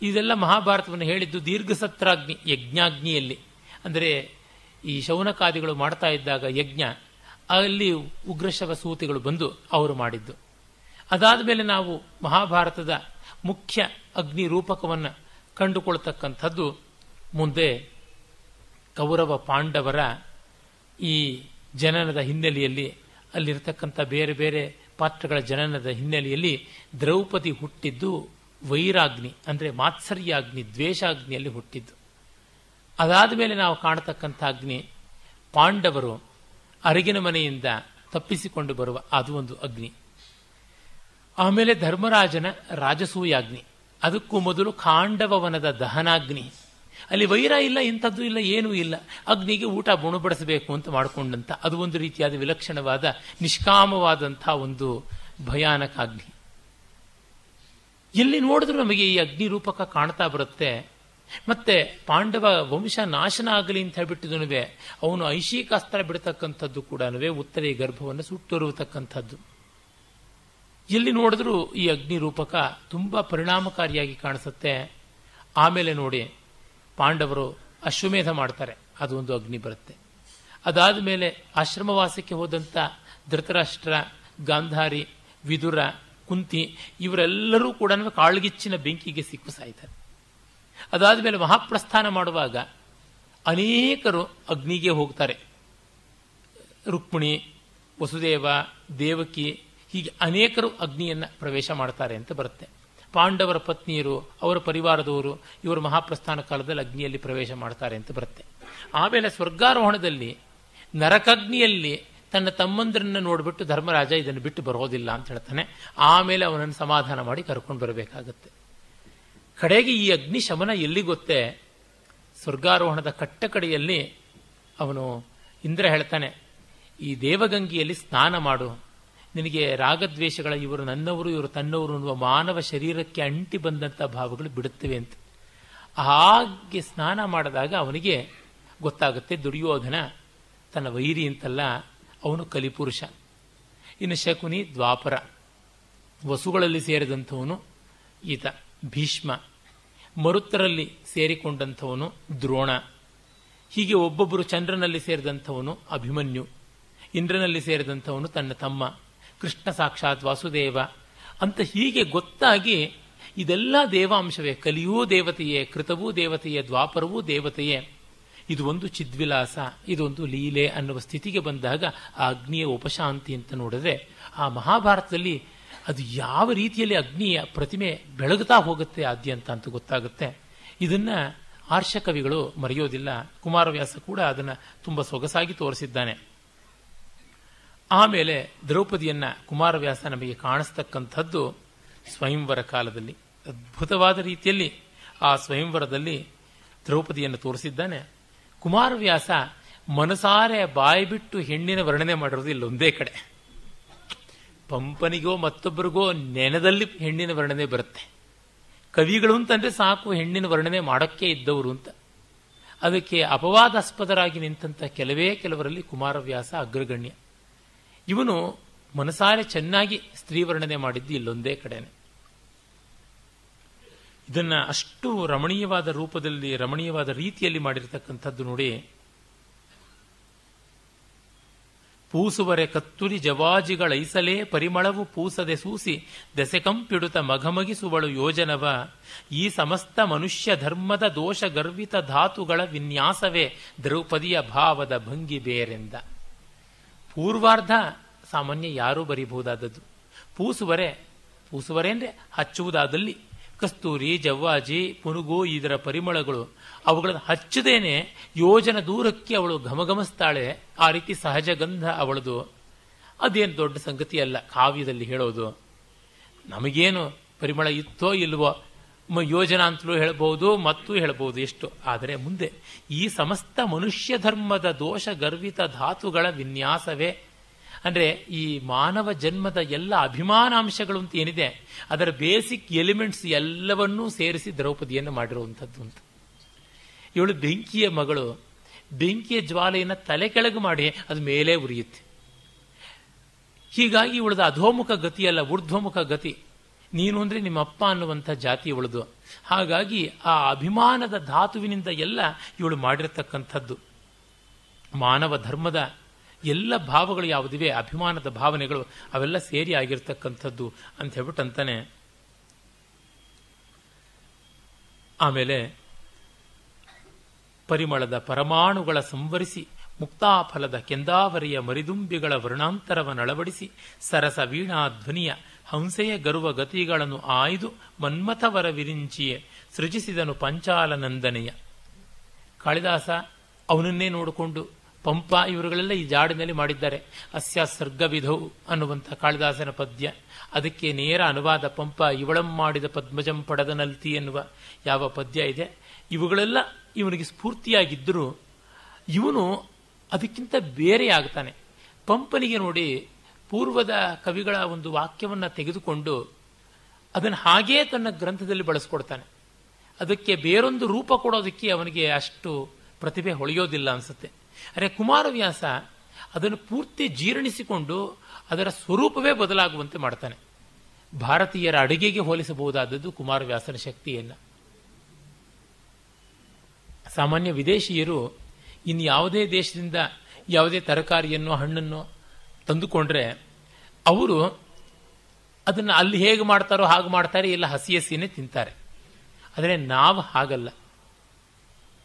ಇದೆಲ್ಲ ಮಹಾಭಾರತವನ್ನು ಹೇಳಿದ್ದು ದೀರ್ಘಸತ್ರಾಗ್ನಿ, ಯಜ್ಞಾಗ್ನಿಯಲ್ಲಿ. ಅಂದರೆ ಈ ಶೌನಕಾದಿಗಳು ಮಾಡ್ತಾ ಇದ್ದಾಗ ಯಜ್ಞ, ಅಲ್ಲಿ ಉಗ್ರಶವ ಸೂತಿಗಳು ಬಂದು ಅವರು ಮಾಡಿದ್ದು. ಅದಾದ ಮೇಲೆ ನಾವು ಮಹಾಭಾರತದ ಮುಖ್ಯ ಅಗ್ನಿ ರೂಪಕವನ್ನು ಕಂಡುಕೊಳ್ತಕ್ಕಂಥದ್ದು ಮುಂದೆ ಕೌರವ ಪಾಂಡವರ ಈ ಜನನದ ಹಿನ್ನೆಲೆಯಲ್ಲಿ, ಅಲ್ಲಿರತಕ್ಕಂಥ ಬೇರೆ ಬೇರೆ ಪಾತ್ರಗಳ ಜನನದ ಹಿನ್ನೆಲೆಯಲ್ಲಿ ದ್ರೌಪದಿ ಹುಟ್ಟಿದ್ದು ವೈರಾಗ್ನಿ, ಅಂದರೆ ಮಾತ್ಸರ್ಯಾಗ್ನಿ, ದ್ವೇಷಾಗ್ನಿಯಲ್ಲಿ ಹುಟ್ಟಿದ್ದು. ಅದಾದ ಮೇಲೆ ನಾವು ಕಾಣತಕ್ಕಂಥ ಅಗ್ನಿ, ಪಾಂಡವರು ಅರಗಿನ ಮನೆಯಿಂದ ತಪ್ಪಿಸಿಕೊಂಡು ಬರುವ ಅದು ಒಂದು ಅಗ್ನಿ. ಆಮೇಲೆ ಧರ್ಮರಾಜನ ರಾಜಸೂಯಾಗ್ನಿ. ಅದಕ್ಕೂ ಮೊದಲು ಕಾಂಡವವನದ ದಹನಾಗ್ನಿ. ಅಲ್ಲಿ ವೈರ ಇಲ್ಲ, ಇಂಥದ್ದು ಇಲ್ಲ, ಏನೂ ಇಲ್ಲ. ಅಗ್ನಿಗೆ ಊಟ ಬುಣಬಡಿಸಬೇಕು ಅಂತ ಮಾಡಿಕೊಂಡಂತ ಅದು ಒಂದು ರೀತಿಯಾದ ವಿಲಕ್ಷಣವಾದ, ನಿಷ್ಕಾಮವಾದಂಥ ಒಂದು ಭಯಾನಕ ಅಗ್ನಿ. ಎಲ್ಲಿ ನೋಡಿದ್ರೂ ನಮಗೆ ಈ ಅಗ್ನಿ ರೂಪಕ ಕಾಣ್ತಾ ಬರುತ್ತೆ. ಮತ್ತೆ ಪಾಂಡವ ವಂಶ ನಾಶನ ಆಗಲಿ ಅಂತ ಹೇಳ್ಬಿಟ್ಟಿದನುವೆ ಅವನು ಐಶಿಕಾಸ್ತ್ರ ಬಿಡತಕ್ಕಂಥದ್ದು ಕೂಡ ಉತ್ತರೆ ಗರ್ಭವನ್ನು ಸುಟ್ಟೊರುವತಕ್ಕಂಥದ್ದು. ಎಲ್ಲಿ ನೋಡಿದ್ರೂ ಈ ಅಗ್ನಿ ರೂಪಕ ತುಂಬ ಪರಿಣಾಮಕಾರಿಯಾಗಿ ಕಾಣಿಸುತ್ತೆ. ಆಮೇಲೆ ನೋಡಿ, ಪಾಂಡವರು ಅಶ್ವಮೇಧ ಮಾಡ್ತಾರೆ. ಅದು ಒಂದು ಅಗ್ನಿ ಬರುತ್ತೆ. ಅದಾದ ಮೇಲೆ ಆಶ್ರಮವಾಸಕ್ಕೆ ಹೋದಂಥ ಧೃತರಾಷ್ಟ್ರ, ಗಾಂಧಾರಿ, ವಿದುರ, ಕುಂತಿ ಇವರೆಲ್ಲರೂ ಕೂಡ ಕಾಳ್ಗಿಚ್ಚಿನ ಬೆಂಕಿಗೆ ಸಿಕ್ಕು ಸಾಯ್ತಾರೆ. ಅದಾದ ಮೇಲೆ ಮಹಾಪ್ರಸ್ಥಾನ ಮಾಡುವಾಗ ಅನೇಕರು ಅಗ್ನಿಗೆ ಹೋಗ್ತಾರೆ. ರುಕ್ಮಿಣಿ, ವಸುದೇವ, ದೇವಕಿ ಹೀಗೆ ಅನೇಕರು ಅಗ್ನಿಯನ್ನು ಪ್ರವೇಶ ಮಾಡ್ತಾರೆ ಅಂತ ಬರುತ್ತೆ. ಪಾಂಡವರ ಪತ್ನಿಯರು, ಅವರ ಪರಿವಾರದವರು ಇವರು ಮಹಾಪ್ರಸ್ಥಾನ ಕಾಲದಲ್ಲಿ ಅಗ್ನಿಯಲ್ಲಿ ಪ್ರವೇಶ ಮಾಡ್ತಾರೆ ಅಂತ ಬರುತ್ತೆ. ಆಮೇಲೆ ಸ್ವರ್ಗಾರೋಹಣದಲ್ಲಿ ನರಕಗ್ನಿಯಲ್ಲಿ ತನ್ನ ತಮ್ಮಂದ್ರನ್ನ ನೋಡಿಬಿಟ್ಟು ಧರ್ಮರಾಜ ಇದನ್ನು ಬಿಟ್ಟು ಬರೋದಿಲ್ಲ ಅಂತ ಹೇಳ್ತಾನೆ. ಆಮೇಲೆ ಅವನನ್ನು ಸಮಾಧಾನ ಮಾಡಿ ಕರ್ಕೊಂಡು ಬರಬೇಕಾಗತ್ತೆ. ಕಡೆಗೆ ಈ ಅಗ್ನಿ ಶಮನ ಎಲ್ಲಿ ಗೊತ್ತೇ? ಸ್ವರ್ಗಾರೋಹಣದ ಕಟ್ಟ ಕಡೆಯಲ್ಲಿ ಅವನು ಇಂದ್ರ ಹೇಳ್ತಾನೆ, ಈ ದೇವಗಂಗಿಯಲ್ಲಿ ಸ್ನಾನ ಮಾಡು. ನಿನಗೆ ರಾಗದ್ವೇಷಗಳ ಇವರು ನನ್ನವರು, ಇವರು ತನ್ನವರು ಅನ್ನುವ ಮಾನವ ಶರೀರಕ್ಕೆ ಅಂಟಿ ಬಂದಂಥ ಭಾವಗಳು ಬಿಡುತ್ತವೆ ಅಂತ. ಹಾಗೆ ಸ್ನಾನ ಮಾಡಿದಾಗ ಅವನಿಗೆ ಗೊತ್ತಾಗುತ್ತೆ ದುರ್ಯೋಧನ ತನ್ನ ವೈರಿ ಅಂತಲ್ಲ, ಅವನು ಕಲಿಪುರುಷ. ಇನ್ನು ಶಕುನಿ ದ್ವಾಪರ. ವಸುಗಳಲ್ಲಿ ಸೇರಿದಂಥವನು ಈತ, ಭೀಷ್ಮ. ಮರುತ್ತರಲ್ಲಿ ಸೇರಿಕೊಂಡಂಥವನು ದ್ರೋಣ. ಹೀಗೆ ಒಬ್ಬೊಬ್ಬರು ಚಂದ್ರನಲ್ಲಿ ಸೇರಿದಂಥವನು ಅಭಿಮನ್ಯು. ಇಂದ್ರನಲ್ಲಿ ಸೇರಿದಂಥವನು ತನ್ನ ತಮ್ಮ. ಕೃಷ್ಣ ಸಾಕ್ಷಾತ್ ವಾಸುದೇವ ಅಂತ ಹೀಗೆ ಗೊತ್ತಾಗಿ ಇದೆಲ್ಲ ದೇವಾಂಶವೇ, ಕಲಿಯೂ ದೇವತೆಯೇ, ಕೃತವೂ ದೇವತೆಯೇ, ದ್ವಾಪರವೂ ದೇವತೆಯೇ. ಇದು ಒಂದು ಚಿದ್ವಿಲಾಸ, ಇದೊಂದು ಲೀಲೆ ಅನ್ನುವ ಸ್ಥಿತಿಗೆ ಬಂದಾಗ ಆ ಅಗ್ನಿಯ ಉಪಶಾಂತಿ ಅಂತ ನೋಡಿದ್ರೆ ಆ ಮಹಾಭಾರತದಲ್ಲಿ ಅದು ಯಾವ ರೀತಿಯಲ್ಲಿ ಅಗ್ನಿಯ ಪ್ರತಿಮೆ ಬೆಳಗುತ್ತಾ ಹೋಗುತ್ತೆ ಆದ್ಯಂತ ಅಂತ ಗೊತ್ತಾಗುತ್ತೆ. ಇದನ್ನ ಆರ್ಷ ಕವಿಗಳು ಮರೆಯೋದಿಲ್ಲ. ಕುಮಾರವ್ಯಾಸ ಕೂಡ ಅದನ್ನ ತುಂಬಾ ಸೊಗಸಾಗಿ ತೋರಿಸಿದ್ದಾನೆ. ಆಮೇಲೆ ದ್ರೌಪದಿಯನ್ನ ಕುಮಾರವ್ಯಾಸ ನಮಗೆ ಕಾಣಿಸ್ತಕ್ಕಂಥದ್ದು ಸ್ವಯಂವರ ಕಾಲದಲ್ಲಿ. ಅದ್ಭುತವಾದ ರೀತಿಯಲ್ಲಿ ಆ ಸ್ವಯಂವರದಲ್ಲಿ ದ್ರೌಪದಿಯನ್ನು ತೋರಿಸಿದ್ದಾನೆ. ಕುಮಾರವ್ಯಾಸ ಮನಸಾರೆ ಬಾಯಿ ಬಿಟ್ಟು ಹೆಣ್ಣಿನ ವರ್ಣನೆ ಮಾಡಿರೋದು ಇಲ್ಲೊಂದೇ ಕಡೆ. ಪಂಪನಿಗೋ ಮತ್ತೊಬ್ಬರಿಗೋ ನೆನದಲ್ಲಿ ಹೆಣ್ಣಿನ ವರ್ಣನೆ ಬರುತ್ತೆ. ಕವಿಗಳು ಅಂತಂದ್ರೆ ಸಾಕು ಹೆಣ್ಣಿನ ವರ್ಣನೆ ಮಾಡೋಕ್ಕೆ ಇದ್ದವರು ಅಂತ. ಅದಕ್ಕೆ ಅಪವಾದಾಸ್ಪದರಾಗಿ ನಿಂತಹ ಕೆಲವೇ ಕೆಲವರಲ್ಲಿ ಕುಮಾರವ್ಯಾಸ ಅಗ್ರಗಣ್ಯ. ಇವನು ಮನಸಾರೆ ಚೆನ್ನಾಗಿ ಸ್ತ್ರೀ ವರ್ಣನೆ ಮಾಡಿದ್ದು ಇಲ್ಲೊಂದೇ ಕಡೆನೆ. ಇದನ್ನ ಅಷ್ಟು ರಮಣೀಯವಾದ ರೂಪದಲ್ಲಿ, ರಮಣೀಯವಾದ ರೀತಿಯಲ್ಲಿ ಮಾಡಿರ್ತಕ್ಕಂಥದ್ದು ನೋಡಿ. ಪೂಸುವರೆ ಕತ್ತುರಿ ಜವಾಜಿಗಳೈಸಲೇ ಪರಿಮಳವು ಪೂಸದೆ ಸೂಸಿ ದೆಸೆಕಂಪಿಡುತ್ತ ಮಘಮಗಿಸುವಳು ಯೋಜನವ. ಈ ಸಮಸ್ತ ಮನುಷ್ಯ ಧರ್ಮದ ದೋಷ ಗರ್ವಿತ ಧಾತುಗಳ ವಿನ್ಯಾಸವೇ ದ್ರೌಪದಿಯ ಭಾವದ ಭಂಗಿ ಬೇರೆಂದ. ಪೂರ್ವಾರ್ಧ ಸಾಮಾನ್ಯ ಯಾರೂ ಬರೀಬಹುದಾದದ್ದು. ಪೂಸುವರೆ ಪೂಸುವರೆ ಅಂದರೆ ಹಚ್ಚುವುದಾದಲ್ಲಿ. ಕಸ್ತೂರಿ, ಜವ್ವಾಜಿ, ಪುನುಗು, ಇದರ ಪರಿಮಳಗಳು, ಅವುಗಳನ್ನು ಹಚ್ಚದೇನೆ ಯೋಜನ ದೂರಕ್ಕೆ ಅವಳು ಘಮಘಮಿಸ್ತಾಳೆ, ಆ ರೀತಿ ಸಹಜ ಗಂಧ ಅವಳದು. ಅದೇನು ದೊಡ್ಡ ಸಂಗತಿ ಅಲ್ಲ ಕಾವ್ಯದಲ್ಲಿ ಹೇಳೋದು. ನಮಗೇನು ಪರಿಮಳ ಇತ್ತೋ ಇಲ್ವೋ ಯೋಜನ ಅಂತಲೂ ಹೇಳಬಹುದು ಮತ್ತು ಹೇಳಬಹುದು ಎಷ್ಟು. ಆದರೆ ಮುಂದೆ, ಈ ಸಮಸ್ತ ಮನುಷ್ಯ ಧರ್ಮದ ದೋಷ ಗರ್ವಿತ ಧಾತುಗಳ ವಿನ್ಯಾಸವೇ. ಅಂದರೆ ಈ ಮಾನವ ಜನ್ಮದ ಎಲ್ಲ ಅಭಿಮಾನಾಂಶಗಳು ಅಂತ ಏನಿದೆ, ಅದರ ಬೇಸಿಕ್ ಎಲಿಮೆಂಟ್ಸ್ ಎಲ್ಲವನ್ನೂ ಸೇರಿಸಿ ದ್ರೌಪದಿಯನ್ನು ಮಾಡಿರುವಂಥದ್ದು ಅಂತ. ಇವಳು ಬೆಂಕಿಯ ಮಗಳು, ಬೆಂಕಿಯ ಜ್ವಾಲೆಯನ್ನು ತಲೆ ಕೆಳಗೆ ಮಾಡಿ ಅದು ಮೇಲೆ ಉರಿಯುತ್ತೆ. ಹೀಗಾಗಿ ಇವಳದ ಅಧೋಮುಖ ಗತಿಯಲ್ಲ ಊರ್ಧ್ವಮುಖ ಗತಿ. ನೀನು ಅಂದರೆ ನಿಮ್ಮ ಅಪ್ಪ ಅನ್ನುವಂಥ ಜಾತಿ ಇವಳದು. ಹಾಗಾಗಿ ಆ ಅಭಿಮಾನದ ಧಾತುವಿನಿಂದ ಎಲ್ಲ ಇವಳು ಮಾಡಿರತಕ್ಕಂಥದ್ದು. ಮಾನವ ಧರ್ಮದ ಎಲ್ಲ ಭಾವಗಳು ಯಾವುದಿವೆ, ಅಭಿಮಾನದ ಭಾವನೆಗಳು ಅವೆಲ್ಲ ಸೇರಿ ಆಗಿರ್ತಕ್ಕಂಥದ್ದು ಅಂತ ಹೇಳ್ಬಿಟ್ಟು ಅಂತಾನೆ ಆಮೇಲೆ ಪರಿಮಳದ ಪರಮಾಣುಗಳ ಸಂವರಿಸಿ ಮುಕ್ತಾಫಲದ ಕೆಂದಾವರಿಯ ಮರಿದುಂಬಿಗಳ ವರ್ಣಾಂತರವನ್ನಳವಡಿಸಿ ಸರಸ ವೀಣಾ ಧ್ವನಿಯ ಹಂಸೆಯ ಗರುವ ಗತಿಗಳನ್ನು ಆಯ್ದು ಮನ್ಮಥವರ ವಿರಿಂಚಿಯೇ ಸೃಜಿಸಿದನು ಪಂಚಾಲನಂದನೆಯ. ಕಾಳಿದಾಸ, ಅವನನ್ನೇ ನೋಡಿಕೊಂಡು ಪಂಪ ಇವರುಗಳೆಲ್ಲ ಈ ಜಾಡಿನಲ್ಲಿ ಮಾಡಿದ್ದಾರೆ. ಅಸ್ಯ ಸರ್ಗವಿಧೌ ಅನ್ನುವಂಥ ಕಾಳಿದಾಸನ ಪದ್ಯ. ಅದಕ್ಕೆ ನೇರ ಅನುವಾದ ಪಂಪ ಇವಳಂ ಮಾಡಿದ ಪದ್ಮಜಂ ಪಡದನಲ್ತಿ ಎನ್ನುವ ಯಾವ ಪದ್ಯ ಇದೆ. ಇವುಗಳೆಲ್ಲ ಇವನಿಗೆ ಸ್ಫೂರ್ತಿಯಾಗಿದ್ದರೂ ಇವನು ಅದಕ್ಕಿಂತ ಬೇರೆ ಆಗ್ತಾನೆ. ಪಂಪನಿಗೆ ನೋಡಿ ಪೂರ್ವದ ಕವಿಗಳ ಒಂದು ವಾಕ್ಯವನ್ನು ತೆಗೆದುಕೊಂಡು ಅದನ್ನು ಹಾಗೇ ತನ್ನ ಗ್ರಂಥದಲ್ಲಿ ಬಳಸ್ಕೊಡ್ತಾನೆ. ಅದಕ್ಕೆ ಬೇರೊಂದು ರೂಪ ಕೊಡೋದಕ್ಕೆ ಅವನಿಗೆ ಅಷ್ಟು ಪ್ರತಿಭೆ ಹೊಳೆಯೋದಿಲ್ಲ ಅನಿಸುತ್ತೆ. ಅರೆ ಕುಮಾರವ್ಯಾಸ ಅದನ್ನು ಪೂರ್ತಿ ಜೀರ್ಣಿಸಿಕೊಂಡು ಅದರ ಸ್ವರೂಪವೇ ಬದಲಾಗುವಂತೆ ಮಾಡ್ತಾನೆ. ಭಾರತೀಯರ ಅಡುಗೆಗೆ ಹೋಲಿಸಬಹುದಾದದ್ದು ಕುಮಾರವ್ಯಾಸನ ಶಕ್ತಿಯನ್ನ. ಸಾಮಾನ್ಯ ವಿದೇಶಿಯರು ಇನ್ನು ಯಾವುದೇ ದೇಶದಿಂದ ಯಾವುದೇ ತರಕಾರಿಯನ್ನು, ಹಣ್ಣನ್ನು ತಂದುಕೊಂಡ್ರೆ ಅವರು ಅದನ್ನು ಅಲ್ಲಿ ಹೇಗೆ ಮಾಡ್ತಾರೋ ಹಾಗೆ ಮಾಡ್ತಾರೆ, ಇಲ್ಲ ಹಸಿ ಹಸಿನೇ ತಿಂತಾರೆ. ಆದರೆ ನಾವು ಹಾಗಲ್ಲ.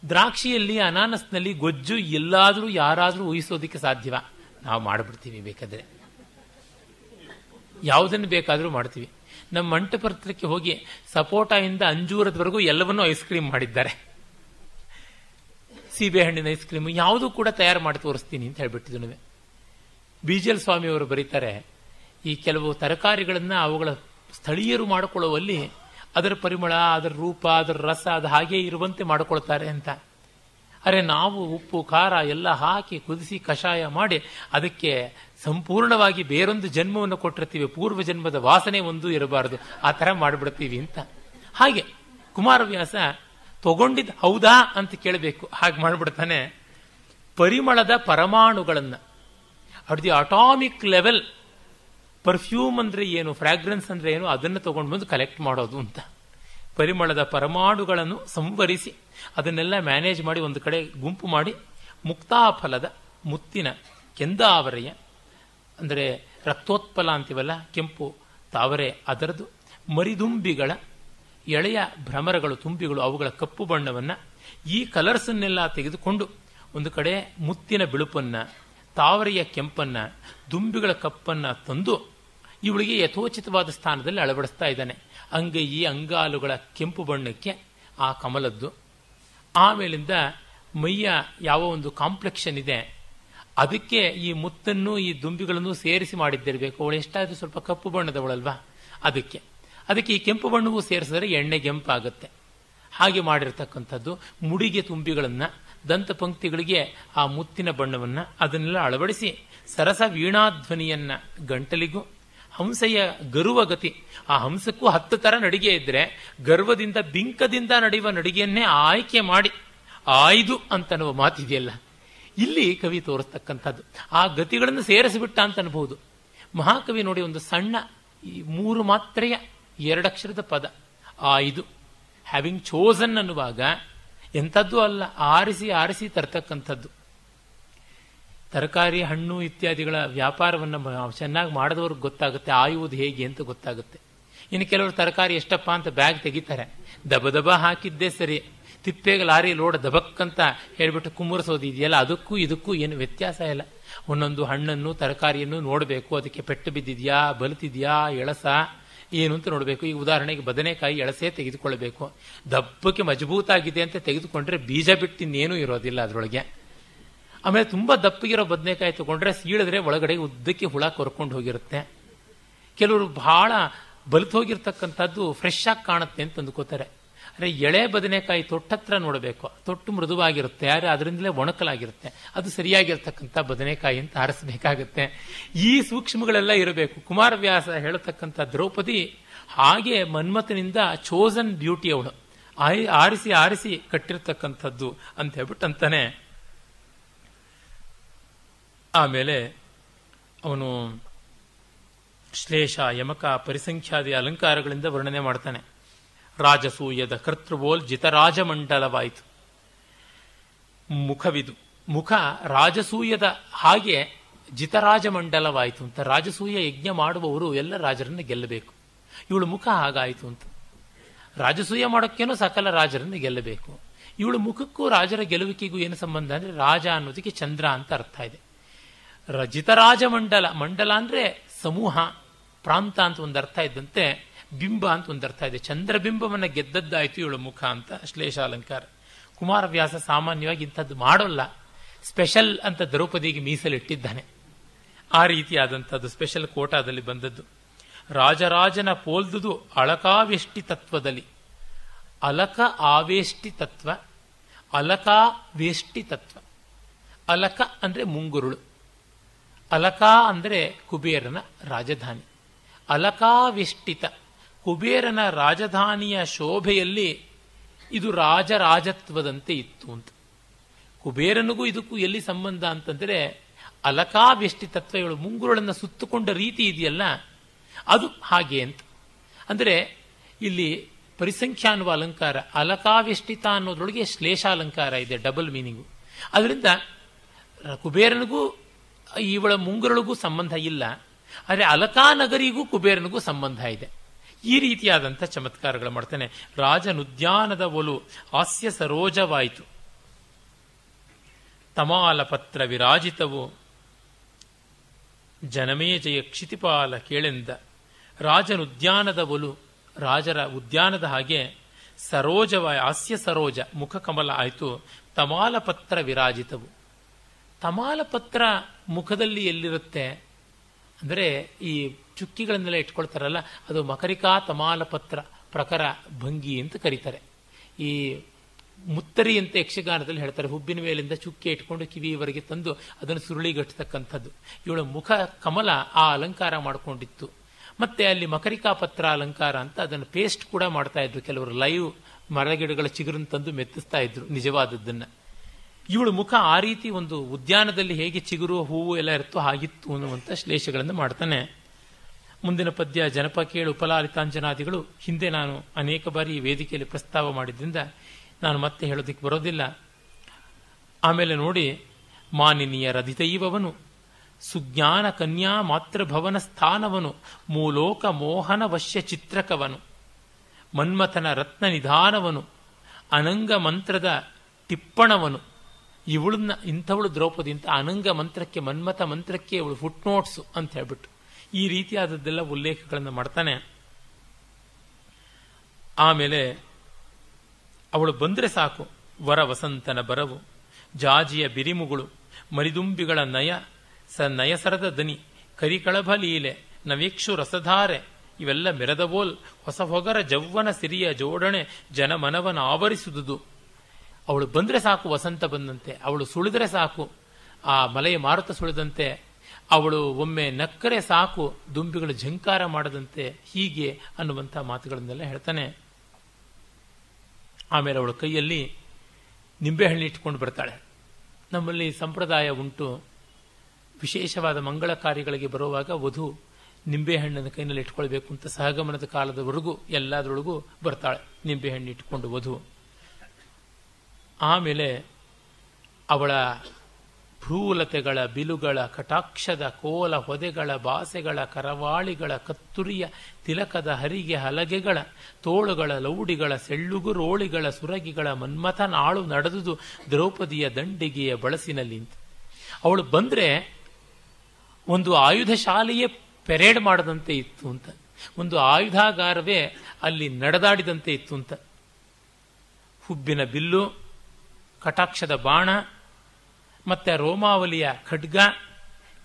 ದ್ರಾಕ್ಷಿಯಲ್ಲಿ, ಅನಾನಸ್ನಲ್ಲಿ ಗೊಜ್ಜು ಎಲ್ಲಾದರೂ ಯಾರಾದರೂ ಊಹಿಸೋದಕ್ಕೆ ಸಾಧ್ಯವ. ನಾವು ಮಾಡಿಬಿಡ್ತೀವಿ ಬೇಕಾದರೆ. ಯಾವುದನ್ನು ಬೇಕಾದರೂ ಮಾಡ್ತೀವಿ. ನಮ್ಮ ಮಂಟಪತ್ರಕ್ಕೆ ಹೋಗಿ ಸಪೋಟಾಯಿಂದ ಅಂಜೂರದವರೆಗೂ ಎಲ್ಲವನ್ನೂ ಐಸ್ ಕ್ರೀಮ್ ಮಾಡಿದ್ದಾರೆ. ಸೀಬೆಹಣ್ಣಿನ ಐಸ್ ಕ್ರೀಮ್ ಯಾವುದೂ ಕೂಡ ತಯಾರು ಮಾಡಿ ತೋರಿಸ್ತೀನಿ ಅಂತ ಹೇಳ್ಬಿಟ್ಟಿದ್ದು ಸ್ವಾಮಿ ಸ್ವಾಮಿಯವರು ಬರೀತಾರೆ, ಈ ಕೆಲವು ತರಕಾರಿಗಳನ್ನು ಅವುಗಳ ಸ್ಥಳೀಯರು ಮಾಡಿಕೊಳ್ಳುವಲ್ಲಿ ಅದರ ಪರಿಮಳ, ಅದರ ರೂಪ, ಅದರ ರಸ ಅದು ಹಾಗೆ ಇರುವಂತೆ ಮಾಡಿಕೊಳ್ತಾರೆ ಅಂತ. ಅರೆ ನಾವು ಉಪ್ಪು, ಖಾರ ಎಲ್ಲ ಹಾಕಿ ಕುದಿಸಿ ಕಷಾಯ ಮಾಡಿ ಅದಕ್ಕೆ ಸಂಪೂರ್ಣವಾಗಿ ಬೇರೊಂದು ಜನ್ಮವನ್ನು ಕೊಟ್ಟಿರ್ತೀವಿ ಪೂರ್ವ ಜನ್ಮದ ವಾಸನೆ ಒಂದು ಇರಬಾರದು, ಆ ಥರ ಮಾಡಿಬಿಡ್ತೀವಿ ಅಂತ. ಹಾಗೆ ಕುಮಾರವ್ಯಾಸ ತಗೊಂಡಿದ್ದು ಹೌದಾ ಅಂತ ಕೇಳಬೇಕು. ಹಾಗೆ ಮಾಡಿಬಿಡ್ತಾನೆ. ಪರಿಮಳದ ಪರಮಾಣುಗಳನ್ನು. At the atomic level perfume ಅಂದರೆ ಏನು ಫ್ರಾಗ್ರೆನ್ಸ್ ಅಂದ್ರೆ ಏನು, ಅದನ್ನು ತಗೊಂಡು ಬಂದು ಕಲೆಕ್ಟ್ ಮಾಡೋದು ಅಂತ. ಪರಿಮಳದ ಪರಮಾಣುಗಳನ್ನು ಸಂವರಿಸಿ, ಅದನ್ನೆಲ್ಲ ಮ್ಯಾನೇಜ್ ಮಾಡಿ ಒಂದು ಕಡೆ ಗುಂಪು ಮಾಡಿ, ಮುಕ್ತಾಫಲದ ಮುತ್ತಿನ ಕೆಂದಾವರೆಯ, ಅಂದರೆ ರಕ್ತೋತ್ಪಲ ಅಂತೀವಲ್ಲ, ಕೆಂಪು ತಾವರೆ ಅದರದು ಮರಿದುಂಬಿಗಳ ಎಳೆಯ ಭ್ರಮರಗಳು, ತುಂಬಿಗಳು, ಅವುಗಳ ಕಪ್ಪು ಬಣ್ಣವನ್ನು ಈ ಕಲರ್ಸನ್ನೆಲ್ಲ ತೆಗೆದುಕೊಂಡು ಒಂದು ಕಡೆ ಮುತ್ತಿನ ಬಿಳುಪನ್ನ, ತಾವರೆಯ ಕೆಂಪನ್ನ, ದುಂಬಿಗಳ ಕಪ್ಪನ್ನ ತಂದು ಇವಳಿಗೆ ಯಥೋಚಿತವಾದ ಸ್ಥಾನದಲ್ಲಿ ಅಳವಡಿಸ್ತಾ ಇದ್ದಾನೆ. ಅಂಗೈ ಅಂಗಾಲುಗಳ ಕೆಂಪು ಬಣ್ಣಕ್ಕೆ ಆ ಕಮಲದ್ದು. ಆಮೇಲಿಂದ ಮೈಯ ಯಾವ ಒಂದು ಕಾಂಪ್ಲೆಕ್ಷನ್ ಇದೆ, ಅದಕ್ಕೆ ಈ ಮುತ್ತನ್ನು, ಈ ದುಂಬಿಗಳನ್ನು ಸೇರಿಸಿ ಮಾಡಿದ್ದಿರಬೇಕು. ಅವಳು ಎಷ್ಟಾದರೂ ಸ್ವಲ್ಪ ಕಪ್ಪು ಬಣ್ಣದವಳಲ್ವಾ? ಅದಕ್ಕೆ. ಅದಕ್ಕೆ ಈ ಕೆಂಪು ಬಣ್ಣವೂ ಸೇರಿಸಿದ್ರೆ ಎಣ್ಣೆ ಕೆಂಪಾಗುತ್ತೆ. ಹಾಗೆ ಮಾಡಿರ್ತಕ್ಕಂಥದ್ದು ಮುಡಿಗೆ ತುಂಬಿಗಳನ್ನು, ದಂತ ಪಂಕ್ತಿಗಳಿಗೆ ಆ ಮುತ್ತಿನ ಬಣ್ಣವನ್ನು ಅದನ್ನೆಲ್ಲ ಅಳವಡಿಸಿ ಸರಸ ವೀಣಾಧ್ವನಿಯನ್ನು ಗಂಟಲಿಗೂ, ಹಂಸೆಯ ಗರ್ವ ಗತಿ, ಆ ಹಂಸಕ್ಕೂ ಹತ್ತು ಥರ ನಡಿಗೆ ಇದ್ದರೆ ಗರ್ವದಿಂದ ಬಿಂಕದಿಂದ ನಡೆಯುವ ನಡಿಗೆಯನ್ನೇ ಆಯ್ಕೆ ಮಾಡಿ ಆಯ್ದು ಅಂತನ್ನುವ ಮಾತಿದೆಯಲ್ಲ. ಇಲ್ಲಿ ಕವಿ ತೋರಿಸ್ತಕ್ಕಂಥದ್ದು. ಆ ಗತಿಗಳನ್ನು ಸೇರಿಸಿಬಿಟ್ಟ ಅಂತ ಅನ್ಬಹುದು ಮಹಾಕವಿ ನೋಡಿ ಒಂದು ಸಣ್ಣ ಈ ಮೂರು ಮಾತ್ರೆಯ ಎರಡಕ್ಷರದ ಪದ. ಆಯ್ದು ಹ್ಯಾವಿಂಗ್ ಚೋಸನ್ ಅನ್ನುವಾಗ ಎಂಥದ್ದು ಅಲ್ಲ, ಆರಿಸಿ ಆರಿಸಿ ತರ್ತಕ್ಕಂಥದ್ದು. ತರಕಾರಿ, ಹಣ್ಣು ಇತ್ಯಾದಿಗಳ ವ್ಯಾಪಾರವನ್ನು ಚೆನ್ನಾಗಿ ಮಾಡಿದವ್ರಿಗೆ ಗೊತ್ತಾಗುತ್ತೆ, ಆಯುವುದು ಹೇಗೆ ಅಂತ ಗೊತ್ತಾಗುತ್ತೆ. ಇನ್ನು ಕೆಲವರು ತರಕಾರಿ ಎಷ್ಟಪ್ಪ ಅಂತ ಬ್ಯಾಗ್ ತೆಗಿತಾರೆ. ದಬ ದಬ ಹಾಕಿದ್ದೇ ಸರಿ. ತಿಪ್ಪೆಗೆ ಲಾರಿ ಲೋಡ್ ದಬಕ್ಕಂತ ಹೇಳ್ಬಿಟ್ಟು ಕುಮ್ಮರಿಸೋದು ಇದೆಯಲ್ಲ, ಅದಕ್ಕೂ ಇದಕ್ಕೂ ಏನು ವ್ಯತ್ಯಾಸ ಇಲ್ಲ. ಒಂದೊಂದು ಹಣ್ಣನ್ನು, ತರಕಾರಿಯನ್ನು ನೋಡಬೇಕು, ಅದಕ್ಕೆ ಪೆಟ್ಟು ಬಿದ್ದಿದೆಯಾ, ಬಲ್ತಿದೆಯಾ, ಎಳಸ ಏನು ಅಂತ ನೋಡಬೇಕು. ಈಗ ಉದಾಹರಣೆಗೆ ಬದನೆಕಾಯಿ ಎಳಸೆ ತೆಗೆದುಕೊಳ್ಬೇಕು ದಪ್ಪಕ್ಕೆ ಮಜಬೂತಾಗಿದೆ ಅಂತ ತೆಗೆದುಕೊಂಡ್ರೆ ಬೀಜ ಬಿಟ್ಟು ಇನ್ನೇನೂ ಇರೋದಿಲ್ಲ ಅದರೊಳಗೆ. ಆಮೇಲೆ ತುಂಬ ದಪ್ಪಗಿರೋ ಬದನೆಕಾಯಿ ತಗೊಂಡ್ರೆ ಸೀಳಿದ್ರೆ ಒಳಗಡೆ ಉದ್ದಕ್ಕೆ ಹುಳ ಕೊರ್ಕೊಂಡು ಹೋಗಿರುತ್ತೆ. ಕೆಲವರು ಬಹಳ ಬಲಿತು ಹೋಗಿರ್ತಕ್ಕಂಥದ್ದು ಫ್ರೆಶ್ ಆಗಿ ಕಾಣುತ್ತೆ ಅಂತ ಅಂದ್ಕೋತಾರೆ. ಅಂದರೆ ಎಳೆ ಬದನೆಕಾಯಿ ತೊಟ್ಟತ್ರ ನೋಡಬೇಕು. ತೊಟ್ಟು ಮೃದುವಾಗಿರುತ್ತೆ, ಯಾರು ಅದರಿಂದಲೇ ಒಣಕಲಾಗಿರುತ್ತೆ. ಅದು ಸರಿಯಾಗಿರ್ತಕ್ಕಂಥ ಬದನೆಕಾಯಿ ಅಂತ ಆರಿಸಬೇಕಾಗುತ್ತೆ. ಈ ಸೂಕ್ಷ್ಮಗಳೆಲ್ಲ ಇರಬೇಕು. ಕುಮಾರವ್ಯಾಸ ಹೇಳತಕ್ಕಂಥ ದ್ರೌಪದಿ ಹಾಗೆ ಮನ್ಮಥನಿಂದ ಚೋಸನ್ ಬ್ಯೂಟಿ ಅವಳು. ಆರಿಸಿ ಆರಿಸಿ ಕಟ್ಟಿರ್ತಕ್ಕಂಥದ್ದು ಅಂತ ಹೇಳ್ಬಿಟ್ಟು ಅಂತಾನೆ. ಆಮೇಲೆ ಅವನು ಶ್ಲೇಷ, ಯಮಕ ಪರಿಸಂಖ್ಯಾದಿ ಅಲಂಕಾರಗಳಿಂದ ವರ್ಣನೆ ಮಾಡ್ತಾನೆ. ರಾಜಸೂಯದ ಕರ್ತೃವೋಲ್ ಜಿತರಾಜಮಂಡಲವಾಯಿತು. ಮುಖವಿದು. ಮುಖ ರಾಜಸೂಯದ ಹಾಗೆ ಜಿತರಾಜಮಂಡಲವಾಯಿತು ಅಂತ. ರಾಜಸೂಯ ಯಜ್ಞ ಮಾಡುವವರು ಎಲ್ಲ ರಾಜರನ್ನು ಗೆಲ್ಲಬೇಕು. ಇವಳು ಮುಖ ಹಾಗಾಯಿತು ಅಂತ. ರಾಜಸೂಯ ಮಾಡೋಕ್ಕೇನೋ ಸಕಲ ರಾಜರನ್ನು ಗೆಲ್ಲಬೇಕು. ಇವಳು ಮುಖಕ್ಕೂ ರಾಜರ ಗೆಲುವಿಕೆಗೂ ಏನು ಸಂಬಂಧ ಅಂದರೆ ರಾಜ ಅನ್ನೋದಕ್ಕೆ ಚಂದ್ರ ಅಂತ ಅರ್ಥ ಇದೆ. ರಜಿತರಾಜ ಮಂಡಲ ಮಂಡಲ ಅಂದರೆ ಸಮೂಹ, ಪ್ರಾಂತ ಅಂತ ಒಂದು ಅರ್ಥ ಇದ್ದಂತೆ ಬಿಂಬ ಅಂತ ಒಂದು ಅರ್ಥ ಇದೆ. ಚಂದ್ರಬಿಂಬವನ್ನ ಗೆದ್ದದ್ದಾಯಿತು ಇವಳ ಮುಖ ಅಂತ ಶ್ಲೇಷಾಲಂಕಾರ. ಕುಮಾರವ್ಯಾಸ ಸಾಮಾನ್ಯವಾಗಿ ಇಂಥದ್ದು ಮಾಡೋಲ್ಲ. ಸ್ಪೆಷಲ್ ಅಂತ ದ್ರೌಪದಿಗೆ ಮೀಸಲಿಟ್ಟಿದ್ದಾನೆ. ಆ ರೀತಿಯಾದಂಥದ್ದು ಸ್ಪೆಷಲ್ ಕೋಟಾದಲ್ಲಿ ಬಂದದ್ದು. ರಾಜರಾಜನ ಪೋಲ್ದುದು ಅಳಕಾವೆಷ್ಟಿ ತತ್ವದಲ್ಲಿ. ಅಲಕ ಆವೇಷ್ಟಿ ತತ್ವ ಅಲಕಾವೇಷ್ಟಿ ತತ್ವ. ಅಲಕ ಅಂದರೆ ಮುಂಗುರುಳು. ಅಲಕಾ ಅಂದರೆ ಕುಬೇರನ ರಾಜಧಾನಿ. ಅಲಕಾವಿಷ್ಟಿತ ಕುಬೇರನ ರಾಜಧಾನಿಯ ಶೋಭೆಯಲ್ಲಿ ಇದು ರಾಜರಾಜತ್ವದಂತೆ ಇತ್ತು ಅಂತ. ಕುಬೇರನಿಗೂ ಇದಕ್ಕೂ ಎಲ್ಲಿ ಸಂಬಂಧ ಅಂತಂದರೆ ಅಲಕಾವ್ಯಷ್ಟಿ ತತ್ವಗಳು ಮುಂಗುರುಳನ್ನು ಸುತ್ತುಕೊಂಡ ರೀತಿ ಇದೆಯಲ್ಲ, ಅದು ಹಾಗೆ ಅಂತ. ಅಂದರೆ ಇಲ್ಲಿ ಪರಿಸಂಖ್ಯಾನುವ ಅಲಂಕಾರ ಅಲಕಾವ್ಯಷ್ಟಿತ ಅನ್ನೋದ್ರೊಳಗೆ ಶ್ಲೇಷಾಲಂಕಾರ ಇದೆ, ಡಬಲ್ ಮೀನಿಂಗು. ಅದರಿಂದ ಕುಬೇರನಿಗೂ ಇವಳ ಮುಂಗುರಳಿಗೂ ಸಂಬಂಧ ಇಲ್ಲ, ಆದರೆ ಅಲಕಾನಗರಿಗೂ ಕುಬೇರನಿಗೂ ಸಂಬಂಧ ಇದೆ. ಈ ರೀತಿಯಾದಂಥ ಚಮತ್ಕಾರಗಳು ಮಾಡ್ತಾನೆ. ರಾಜನುದ್ಯಾನದ ಒಲು, ಹಾಸ್ಯ ಸರೋಜವಾಯಿತು. ತಮಾಲ ಪತ್ರ ವಿರಾಜಿತವು. ಜನಮೇಜಯ ಕ್ಷಿತಿಪಾಲ ಕೇಳೆಂದ. ರಾಜನುದ್ಯಾನದ ಒಲು, ರಾಜರ ಉದ್ಯಾನದ ಹಾಗೆ ಸರೋಜವ, ಹಾಸ್ಯ ಸರೋಜ ಮುಖಕಮಲ ಆಯಿತು. ತಮಾಲಪತ್ರ ವಿರಾಜಿತವು. ತಮಾಲಪತ್ರ ಮುಖದಲ್ಲಿ ಎಲ್ಲಿರುತ್ತೆ? ಅಂದರೆ ಈ ಚುಕ್ಕಿಗಳನ್ನೆಲ್ಲ ಇಟ್ಕೊಳ್ತಾರಲ್ಲ, ಅದು ಮಕರಿಕಾ ತಮಾಲಪತ್ರ ಪ್ರಕಾರ ಭಂಗಿ ಅಂತ ಕರೀತಾರೆ. ಈ ಮುತ್ತರಿ ಅಂತ ಯಕ್ಷಗಾನದಲ್ಲಿ ಹೇಳ್ತಾರೆ, ಹುಬ್ಬಿನ ಮೇಲಿಂದ ಚುಕ್ಕಿ ಇಟ್ಕೊಂಡು ಕಿವಿಯವರೆಗೆ ತಂದು ಅದನ್ನು ಸುರುಳಿಗಟ್ಟತಕ್ಕಂಥದ್ದು. ಇವಳ ಮುಖ ಕಮಲ ಆ ಅಲಂಕಾರ ಮಾಡಿಕೊಂಡಿತ್ತು. ಮತ್ತೆ ಅಲ್ಲಿ ಮಕರಿಕಾ ಪತ್ರ ಅಲಂಕಾರ ಅಂತ ಅದನ್ನು ಪೇಸ್ಟ್ ಕೂಡ ಮಾಡ್ತಾ ಇದ್ರು. ಕೆಲವರು ಲೈವ್ ಮರಗಿಡಗಳ ಚಿಗುರನ್ನು ತಂದು ಮೆತ್ತಿಸ್ತಾ ಇದ್ರು ನಿಜವಾದದ್ದನ್ನು. ಇವಳು ಮುಖ ಆ ರೀತಿ ಒಂದು ಉದ್ಯಾನದಲ್ಲಿ ಹೇಗೆ ಚಿಗುರು, ಹೂವು ಎಲ್ಲ ಇರುತ್ತೋ ಹಾಗಿತ್ತು ಅನ್ನುವಂಥ ಶ್ಲೇಷಗಳನ್ನು ಮಾಡ್ತಾನೆ. ಮುಂದಿನ ಪದ್ಯ ಜನಪ ಕೇಳು ಉಪಲಾಲಿತಾಂಜನಾದಿಗಳು ಹಿಂದೆ ನಾನು ಅನೇಕ ಬಾರಿ ವೇದಿಕೆಯಲ್ಲಿ ಪ್ರಸ್ತಾವ ಮಾಡಿದ್ದರಿಂದ ನಾನು ಮತ್ತೆ ಹೇಳೋದಕ್ಕೆ ಬರೋದಿಲ್ಲ. ಆಮೇಲೆ ನೋಡಿ, ಮಾನಿನಿಯ ರಧಿತೈವವನು ಸುಜ್ಞಾನ ಕನ್ಯಾ ಮಾತೃಭವನ ಸ್ಥಾನವನು, ಮೂಲೋಕ ಮೋಹನ ವಶ್ಯ ಚಿತ್ರಕವನು, ಮನ್ಮಥನ ರತ್ನ ನಿಧಾನವನು, ಅನಂಗ ಮಂತ್ರದ ಟಿಪ್ಪಣವನು. ಇವಳನ್ನ ಇಂಥವಳು ದ್ರೌಪದಿ ಅಂತ ಅನಂಗ ಮಂತ್ರಕ್ಕೆ ಮನ್ಮಥ ಮಂತ್ರಕ್ಕೆ ಇವಳು ಫುಟ್ ನೋಟ್ಸು ಅಂತ ಹೇಳ್ಬಿಟ್ಟು ಈ ರೀತಿಯಾದದ್ದೆಲ್ಲ ಉಲ್ಲೇಖಗಳನ್ನು ಮಾಡ್ತಾನೆ. ಆಮೇಲೆ ಅವಳು ಬಂದರೆ ಸಾಕು. ವರ ವಸಂತನ ಬರವು, ಜಾಜಿಯ ಬಿರಿಮುಗಳು, ಮರಿದುಂಬಿಗಳ ನಯ, ಸ ನಯಸರದ ದನಿ, ಕರಿಕಳಭ ಲೀಲೆ, ನವೀಕ್ಷು ರಸಧಾರೆ, ಇವೆಲ್ಲ ಮೆರೆದವೋಲ್, ಹೊಸ ಹೊಗರ ಜವ್ವನ ಸಿರಿಯ ಜೋಡಣೆ, ಜನಮನವನ ಆವರಿಸುವುದು ಅವಳು ಬಂದರೆ ಸಾಕು ವಸಂತ ಬಂದಂತೆ, ಅವಳು ಸುಳಿದರೆ ಸಾಕು, ಆ ಮಲೆಯ ಮಾರುತ ಸುಳಿದಂತೆ ಅವಳು ಒಮ್ಮೆ ನಕ್ಕರೆ ಸಾಕು ದುಂಬಿಗಳು ಝಂಕಾರ ಮಾಡದಂತೆ ಹೀಗೆ ಅನ್ನುವಂಥ ಮಾತುಗಳನ್ನೆಲ್ಲ ಹೇಳ್ತಾನೆ. ಆಮೇಲೆ ಅವಳ ಕೈಯಲ್ಲಿ ನಿಂಬೆಹಣ್ಣು ಇಟ್ಕೊಂಡು ಬರ್ತಾಳೆ. ನಮ್ಮಲ್ಲಿ ಸಂಪ್ರದಾಯ ಉಂಟು. ವಿಶೇಷವಾದ ಮಂಗಳ ಕಾರ್ಯಗಳಿಗೆ ಬರುವಾಗ ವಧು ನಿಂಬೆಹಣ್ಣನ್ನು ಕೈನಲ್ಲಿ ಇಟ್ಕೊಳ್ಬೇಕು ಅಂತ ಸಹಗಮನದ ಕಾಲದವರೆಗೂ ಎಲ್ಲದರೊಳಗೂ ಬರ್ತಾಳೆ. ನಿಂಬೆಹಣ್ಣು ಇಟ್ಕೊಂಡು ವಧು. ಆಮೇಲೆ ಅವಳ ಭ್ರೂಲತೆಗಳ ಬಿಲುಗಳ ಕಟಾಕ್ಷದ ಕೋಲ ಹೊದೆಗಳ ಬಾಸೆಗಳ ಕರವಾಳಿಗಳ ಕತ್ತುರಿಯ ತಿಲಕದ ಹರಿಗೆ ಹಲಗೆಗಳ ತೋಳುಗಳ ಲೌಡಿಗಳ ಸೆಳ್ಳುಗುರೋಳಿಗಳ ಸುರಗಿಗಳ ಮನ್ಮಥ ನಾಳು ನಡೆದುದು ದ್ರೌಪದಿಯ ದಂಡಿಗೆಯ ಬಳಸಿನಲ್ಲಿ ಅವಳು ಬಂದ್ರೆ ಒಂದು ಆಯುಧ ಶಾಲೆಯೇ ಪೆರೇಡ್ ಮಾಡದಂತೆ ಇತ್ತು ಅಂತ. ಒಂದು ಆಯುಧಾಗಾರವೇ ಅಲ್ಲಿ ನಡೆದಾಡಿದಂತೆ ಇತ್ತು ಅಂತ. ಹುಬ್ಬಿನ ಬಿಲ್ಲು, ಕಟಾಕ್ಷದ ಬಾಣ ಮತ್ತೆ ರೋಮಾವಲಿಯ ಖಡ್ಗ,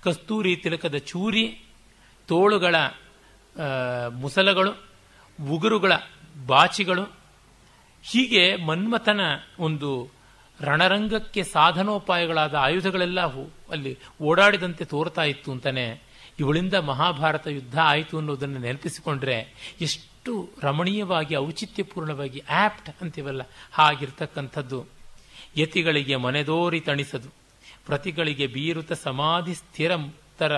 ಕಸ್ತೂರಿ ತಿಲಕದ ಚೂರಿ, ತೋಳುಗಳ ಮುಸಲಗಳು, ಉಗುರುಗಳ ಬಾಚಿಗಳು. ಹೀಗೆ ಮನ್ಮಥನ ಒಂದು ರಣರಂಗಕ್ಕೆ ಸಾಧನೋಪಾಯಗಳಾದ ಆಯುಧಗಳೆಲ್ಲ ಅಲ್ಲಿ ಓಡಾಡಿದಂತೆ ತೋರ್ತಾ ಇತ್ತು ಅಂತಾನೆ ಇವಳಿಂದ ಮಹಾಭಾರತ ಯುದ್ಧ ಆಯಿತು ಅನ್ನೋದನ್ನು ನೆನಪಿಸಿಕೊಂಡ್ರೆ ಎಷ್ಟು ರಮಣೀಯವಾಗಿ, ಔಚಿತ್ಯಪೂರ್ಣವಾಗಿ ಆಪ್ಟ್ ಅಂತೀವಲ್ಲ, ಹಾಗಿರ್ತಕ್ಕಂಥದ್ದು. ಯತಿಗಳಿಗೆ ಮನೆದೋರಿ ತಣಿಸದು. ಪ್ರತಿಗಳಿಗೆ ಬೀರುತ ಸಮಾಧಿ ಸ್ಥಿರ ತರ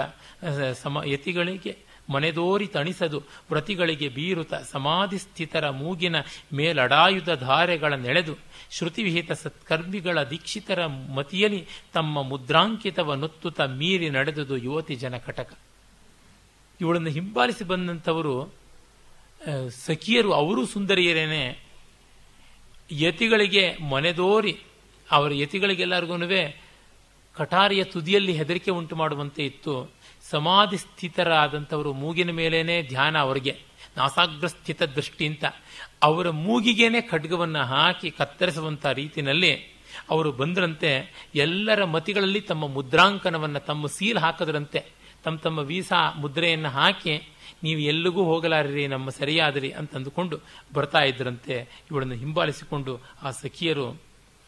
ಸಮ, ಯತಿಗಳಿಗೆ ಮನೆದೋರಿ ತಣಿಸದು. ಪ್ರತಿಗಳಿಗೆ ಬೀರುತ ಸಮಾಧಿ ಸ್ಥಿತರ ಮೂಗಿನ ಮೇಲಡಾಯುಧ ಧಾರೆಗಳ ನೆಳೆದು. ಶ್ರುತಿವಿಹಿತ ಸತ್ಕರ್ಮಿಗಳ ದೀಕ್ಷಿತರ ಮತಿಯಲ್ಲಿ ತಮ್ಮ ಮುದ್ರಾಂಕಿತವ ನುತ್ತುತ ಮೀರಿ ನಡೆದುದು ಯುವತಿ ಜನ ಕಟಕ. ಇವಳನ್ನು ಹಿಂಬಾಲಿಸಿ ಬಂದಂಥವರು ಸಖಿಯರು, ಅವರು ಸುಂದರಿಯರೇನೆ. ಯತಿಗಳಿಗೆ ಮನೆದೋರಿ, ಅವರ ಯತಿಗಳಿಗೆಲ್ಲರಿಗೂ ಕಟಾರಿಯ ತುದಿಯಲ್ಲಿ ಹೆದರಿಕೆ ಉಂಟು ಮಾಡುವಂತೆ ಇತ್ತು. ಸಮಾಧಿ ಸ್ಥಿತರಾದಂಥವರು ಮೂಗಿನ ಮೇಲೇನೆ ಧ್ಯಾನ ಅವರಿಗೆ. ನಾಸಾಗ್ರಸ್ಥಿತ ದೃಷ್ಟಿ ಅಂತ ಅವರ ಮೂಗಿಗೇನೆ ಖಡ್ಗವನ್ನು ಹಾಕಿ ಕತ್ತರಿಸುವಂಥ ರೀತಿಯಲ್ಲಿ ಅವರು ಬಂದ್ರಂತೆ ಎಲ್ಲರ ಮತಿಗಳಲ್ಲಿ ತಮ್ಮ ಮುದ್ರಾಂಕನವನ್ನು ತಮ್ಮ ಸೀಲ್ ಹಾಕದ್ರಂತೆ. ತಮ್ಮ ತಮ್ಮ ವೀಸಾ ಮುದ್ರೆಯನ್ನು ಹಾಕಿ ನೀವು ಎಲ್ಲಿಗೂ ಹೋಗಲಾರಿರಿ, ನಮ್ಮ ಸರಿಯಾದ್ರಿ ಅಂತಂದುಕೊಂಡು ಬರ್ತಾ ಇದ್ರಂತೆ. ಇವಳನ್ನು ಹಿಂಬಾಲಿಸಿಕೊಂಡು ಆ ಸಖಿಯರು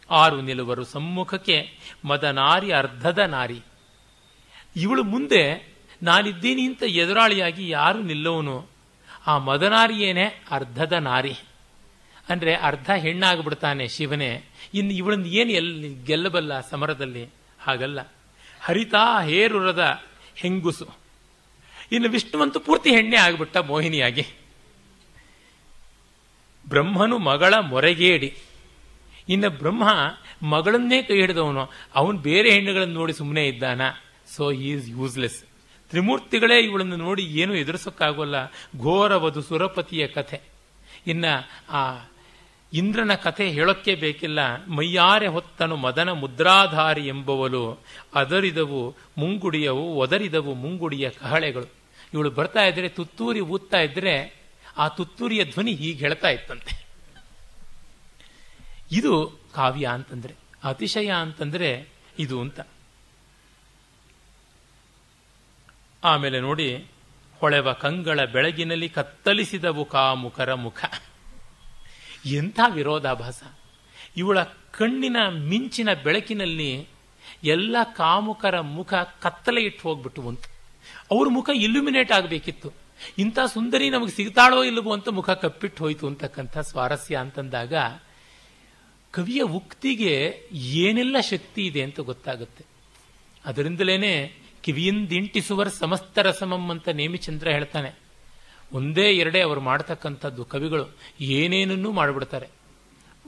ಆರು ನಿಲುವರು ಸಮ್ಮುಖಕ್ಕೆ ಮದನಾರಿ ಅರ್ಧದ ನಾರಿ. ಇವಳು ಮುಂದೆ ನಾನಿದ್ದೀನಿ ಅಂತ ಎದುರಾಳಿಯಾಗಿ ಯಾರು ನಿಲ್ಲೋನು ಆ ಮದನಾರಿಯೇನೆ ಅರ್ಧದ ನಾರಿ. ಅಂದರೆ ಅರ್ಧ ಹೆಣ್ಣಾಗ್ಬಿಡ್ತಾನೆ ಶಿವನೇ. ಇನ್ನು ಇವಳನ್ನ ಏನು ಎಲ್ಲಿ ಗೆಲ್ಲಬಲ್ಲ ಸಮರದಲ್ಲಿ? ಹಾಗಲ್ಲ. ಹರಿತಾ ಹೇರುರದ ಹೆಂಗುಸು. ಇನ್ನು ವಿಷ್ಣುವಂತೂ ಪೂರ್ತಿ ಹೆಣ್ಣೆ ಆಗ್ಬಿಟ್ಟ ಮೋಹಿನಿಯಾಗಿ. ಬ್ರಹ್ಮನು ಮಗಳ ಮೊರೆಗೇಡಿ. ಇನ್ನು ಬ್ರಹ್ಮ ಮಗಳನ್ನೇ ಕೈ ಹಿಡಿದವನು. ಅವನು ಬೇರೆ ಹೆಣ್ಣುಗಳನ್ನು ನೋಡಿ ಸುಮ್ಮನೆ ಇದ್ದಾನ. ಸೊ ಈಸ್ ಯೂಸ್ಲೆಸ್ ತ್ರಿಮೂರ್ತಿಗಳೇ ಇವಳನ್ನು ನೋಡಿ ಏನು ಎದುರಿಸೋಕ್ಕಾಗೋಲ್ಲ. ಘೋರವದು ಸುರಪತಿಯ ಕಥೆ. ಇನ್ನ ಆ ಇಂದ್ರನ ಕಥೆ ಹೇಳೋಕ್ಕೆ ಬೇಕಿಲ್ಲ. ಮೈಯಾರೆ ಹೊತ್ತನು ಮದನ ಮುದ್ರಾಧಾರಿ ಎಂಬವಳು. ಅದರಿದವು ಮುಂಗುಡಿಯವು, ಒದರಿದವು ಮುಂಗುಡಿಯ ಕಹಳೆಗಳು. ಇವಳು ಬರ್ತಾ ಇದ್ರೆ ತುತ್ತೂರಿ ಊದ್ತಾ ಇದ್ರೆ ಆ ತುತ್ತೂರಿಯ ಧ್ವನಿ ಹೀಗೆ ಹೇಳ್ತಾ ಇತ್ತಂತೆ. ಇದು ಕಾವ್ಯ ಅಂತಂದರೆ, ಅತಿಶಯ ಅಂತಂದರೆ ಇದು ಅಂತ. ಆಮೇಲೆ ನೋಡಿ, ಹೊಳೆವ ಕಂಗಳ ಬೆಳಗಿನಲ್ಲಿ ಕತ್ತಲಿಸಿದವು ಕಾಮುಕರ ಮುಖ. ಎಂಥ ವಿರೋಧಾಭಾಸ. ಇವಳ ಕಣ್ಣಿನ ಮಿಂಚಿನ ಬೆಳಕಿನಲ್ಲಿ ಎಲ್ಲ ಕಾಮುಕರ ಮುಖ ಕತ್ತಲೆ ಇಟ್ಟು ಹೋಗ್ಬಿಟ್ಟು ಅಂತ. ಅವ್ರ ಮುಖ ಇಲ್ಯುಮಿನೇಟ್ ಆಗಬೇಕಿತ್ತು. ಇಂಥ ಸುಂದರಿ ನಮಗೆ ಸಿಗ್ತಾಳೋ ಇಲ್ಲವೋ ಅಂತ ಮುಖ ಕಪ್ಪಿಟ್ಟು ಹೋಯ್ತು ಅಂತಕ್ಕಂಥ ಸ್ವಾರಸ್ಯ ಅಂತಂದಾಗ ಕವಿಯ ಉಕ್ತಿಗೆ ಏನೆಲ್ಲ ಶಕ್ತಿ ಇದೆ ಅಂತ ಗೊತ್ತಾಗುತ್ತೆ. ಅದರಿಂದಲೇ ಕಿವಿಯಿಂದಿಂಟಿಸುವರ್ ಸಮಸ್ತ ರಸಮಂ ಅಂತ ನೇಮಿಚಂದ್ರ ಹೇಳ್ತಾನೆ. ಒಂದೇ ಎರಡೇ ಅವರು ಮಾಡ್ತಕ್ಕಂಥದ್ದು ಕವಿಗಳು ಏನೇನನ್ನೂ ಮಾಡಿಬಿಡ್ತಾರೆ.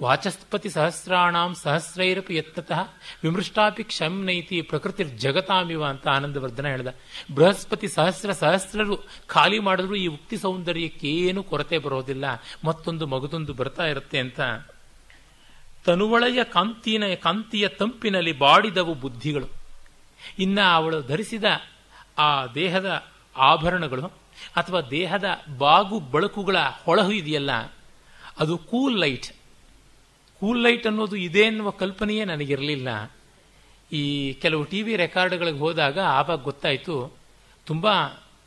ವಾಚಸ್ಪತಿ ಸಹಸ್ರಾಣಾಂ ಸಹಸ್ರೈರಪಿ ಎತ್ತತಃ ವಿಮೃಷ್ಟಾಪಿ ಕ್ಷಮ್ನೈತಿ ಪ್ರಕೃತಿ ಜಗತಾಮಿವ ಅಂತ ಆನಂದವರ್ಧನ ಹೇಳಿದ. ಬೃಹಸ್ಪತಿ ಸಹಸ್ರ ಸಹಸ್ರರು ಖಾಲಿ ಮಾಡಿದ್ರು ಈ ಉಕ್ತಿ ಸೌಂದರ್ಯಕ್ಕೇನು ಕೊರತೆ ಬರೋದಿಲ್ಲ. ಮತ್ತೊಂದು ಮಗದೊಂದು ಬರ್ತಾ ಇರುತ್ತೆ ಅಂತ ತನುವಳೆಯ ಕಾಂತಿನ, ಕಾಂತಿಯ ತಂಪಿನಲ್ಲಿ ಬಾಡಿದವು ಬುದ್ಧಿಗಳು. ಇನ್ನ ಅವಳು ಧರಿಸಿದ ಆ ದೇಹದ ಆಭರಣಗಳು ಅಥವಾ ದೇಹದ ಬಾಗು ಬಳಕುಗಳ ಹೊಳಹು ಇದೆಯಲ್ಲ, ಅದು ಕೂಲ್ ಲೈಟ್ ಕೂಲ್ ಲೈಟ್ ಅನ್ನೋದು ಇದೆ ಎನ್ನುವ ಕಲ್ಪನೆಯೇ ನನಗಿರಲಿಲ್ಲ. ಈ ಕೆಲವು ಟಿ ವಿ ರೆಕಾರ್ಡ್ಗಳಿಗೆ ಹೋದಾಗ ಆವಾಗ ಗೊತ್ತಾಯಿತು, ತುಂಬ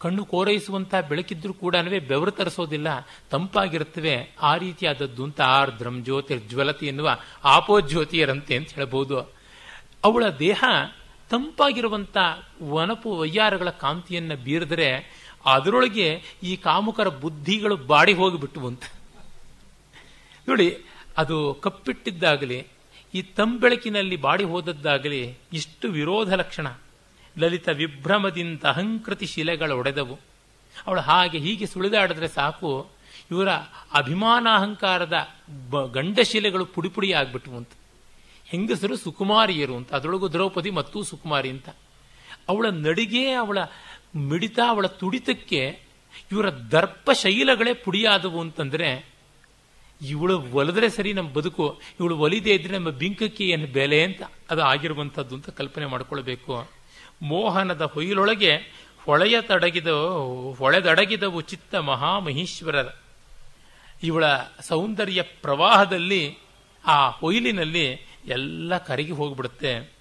ಕಣ್ಣು ಕೋರೈಸುವಂತಹ ಬೆಳಕಿದ್ರೂ ಕೂಡ ಬೆವರು ತರಿಸೋದಿಲ್ಲ, ತಂಪಾಗಿರುತ್ತವೆ. ಆ ರೀತಿಯಾದದ್ದು ಅಂತ ಆರ್ದ್ರಂ ಜ್ಯೋತಿರ್ಜ್ವಲತಿ ಎನ್ನುವ ಆಪೋಜ್ಯೋತಿಯರಂತೆ ಅಂತ ಹೇಳಬಹುದು. ಅವಳ ದೇಹ ತಂಪಾಗಿರುವಂತ ವನಪು ವಯ್ಯಾರಗಳ ಕಾಂತಿಯನ್ನು ಬೀರಿದರೆ ಅದರೊಳಗೆ ಈ ಕಾಮುಕರ ಬುದ್ಧಿಗಳು ಬಾಡಿ ಹೋಗಿಬಿಟ್ಟು ಅಂತ ನೋಡಿ, ಅದು ಕಪ್ಪಿಟ್ಟಿದ್ದಾಗಲಿ, ಈ ತಂಬೆಳಕಿನಲ್ಲಿ ಬಾಡಿ ಹೋದದ್ದಾಗಲಿ ಇಷ್ಟು ವಿರೋಧ ಲಕ್ಷಣ. ಲಲಿತ ವಿಭ್ರಮದಿಂದ ಅಹಂಕೃತಿ ಶಿಲೆಗಳು ಒಡೆದವು. ಅವಳು ಹಾಗೆ ಹೀಗೆ ಸುಳಿದಾಡಿದ್ರೆ ಸಾಕು, ಇವರ ಅಭಿಮಾನಾಹಂಕಾರದ ಗಂಡಶಿಲೆಗಳು ಪುಡಿ ಪುಡಿ ಆಗ್ಬಿಟ್ವು ಅಂತ. ಹೆಂಗಸರು ಸುಕುಮಾರಿಯರು ಅಂತ, ಅದರೊಳಗೂ ದ್ರೌಪದಿ ಮತ್ತು ಸುಕುಮಾರಿ ಅಂತ. ಅವಳ ನಡಿಗೆ, ಅವಳ ಮಿಡಿತ, ಅವಳ ತುಡಿತಕ್ಕೆ ಇವರ ದರ್ಪ ಶೈಲಗಳೇ ಪುಡಿಯಾದವು ಅಂತಂದ್ರೆ, ಇವಳು ಒಲಿದ್ರೆ ಸರಿ ನಮ್ಮ ಬದುಕು, ಇವಳು ಒಲಿದೇ ಇದ್ರೆ ನಮ್ಮ ಬಿಂಕಕ್ಕೆ ಏನು ಬೆಲೆ ಅಂತ, ಅದು ಆಗಿರುವಂಥದ್ದು ಅಂತ ಕಲ್ಪನೆ ಮಾಡ್ಕೊಳ್ಬೇಕು. ಮೋಹನದ ಹೊಯ್ಲೊಳಗೆ ಹೊಳೆಯ ತಡಗಿದ, ಹೊಳೆದಡಗಿದವು ಚಿತ್ತ ಮಹಾಮಹೇಶ್ವರರ ಇವಳ ಸೌಂದರ್ಯ ಪ್ರವಾಹದಲ್ಲಿ, ಆ ಹೊಯ್ಲಿನಲ್ಲಿ ಎಲ್ಲ ಕರಗಿ ಹೋಗ್ಬಿಡುತ್ತೆ.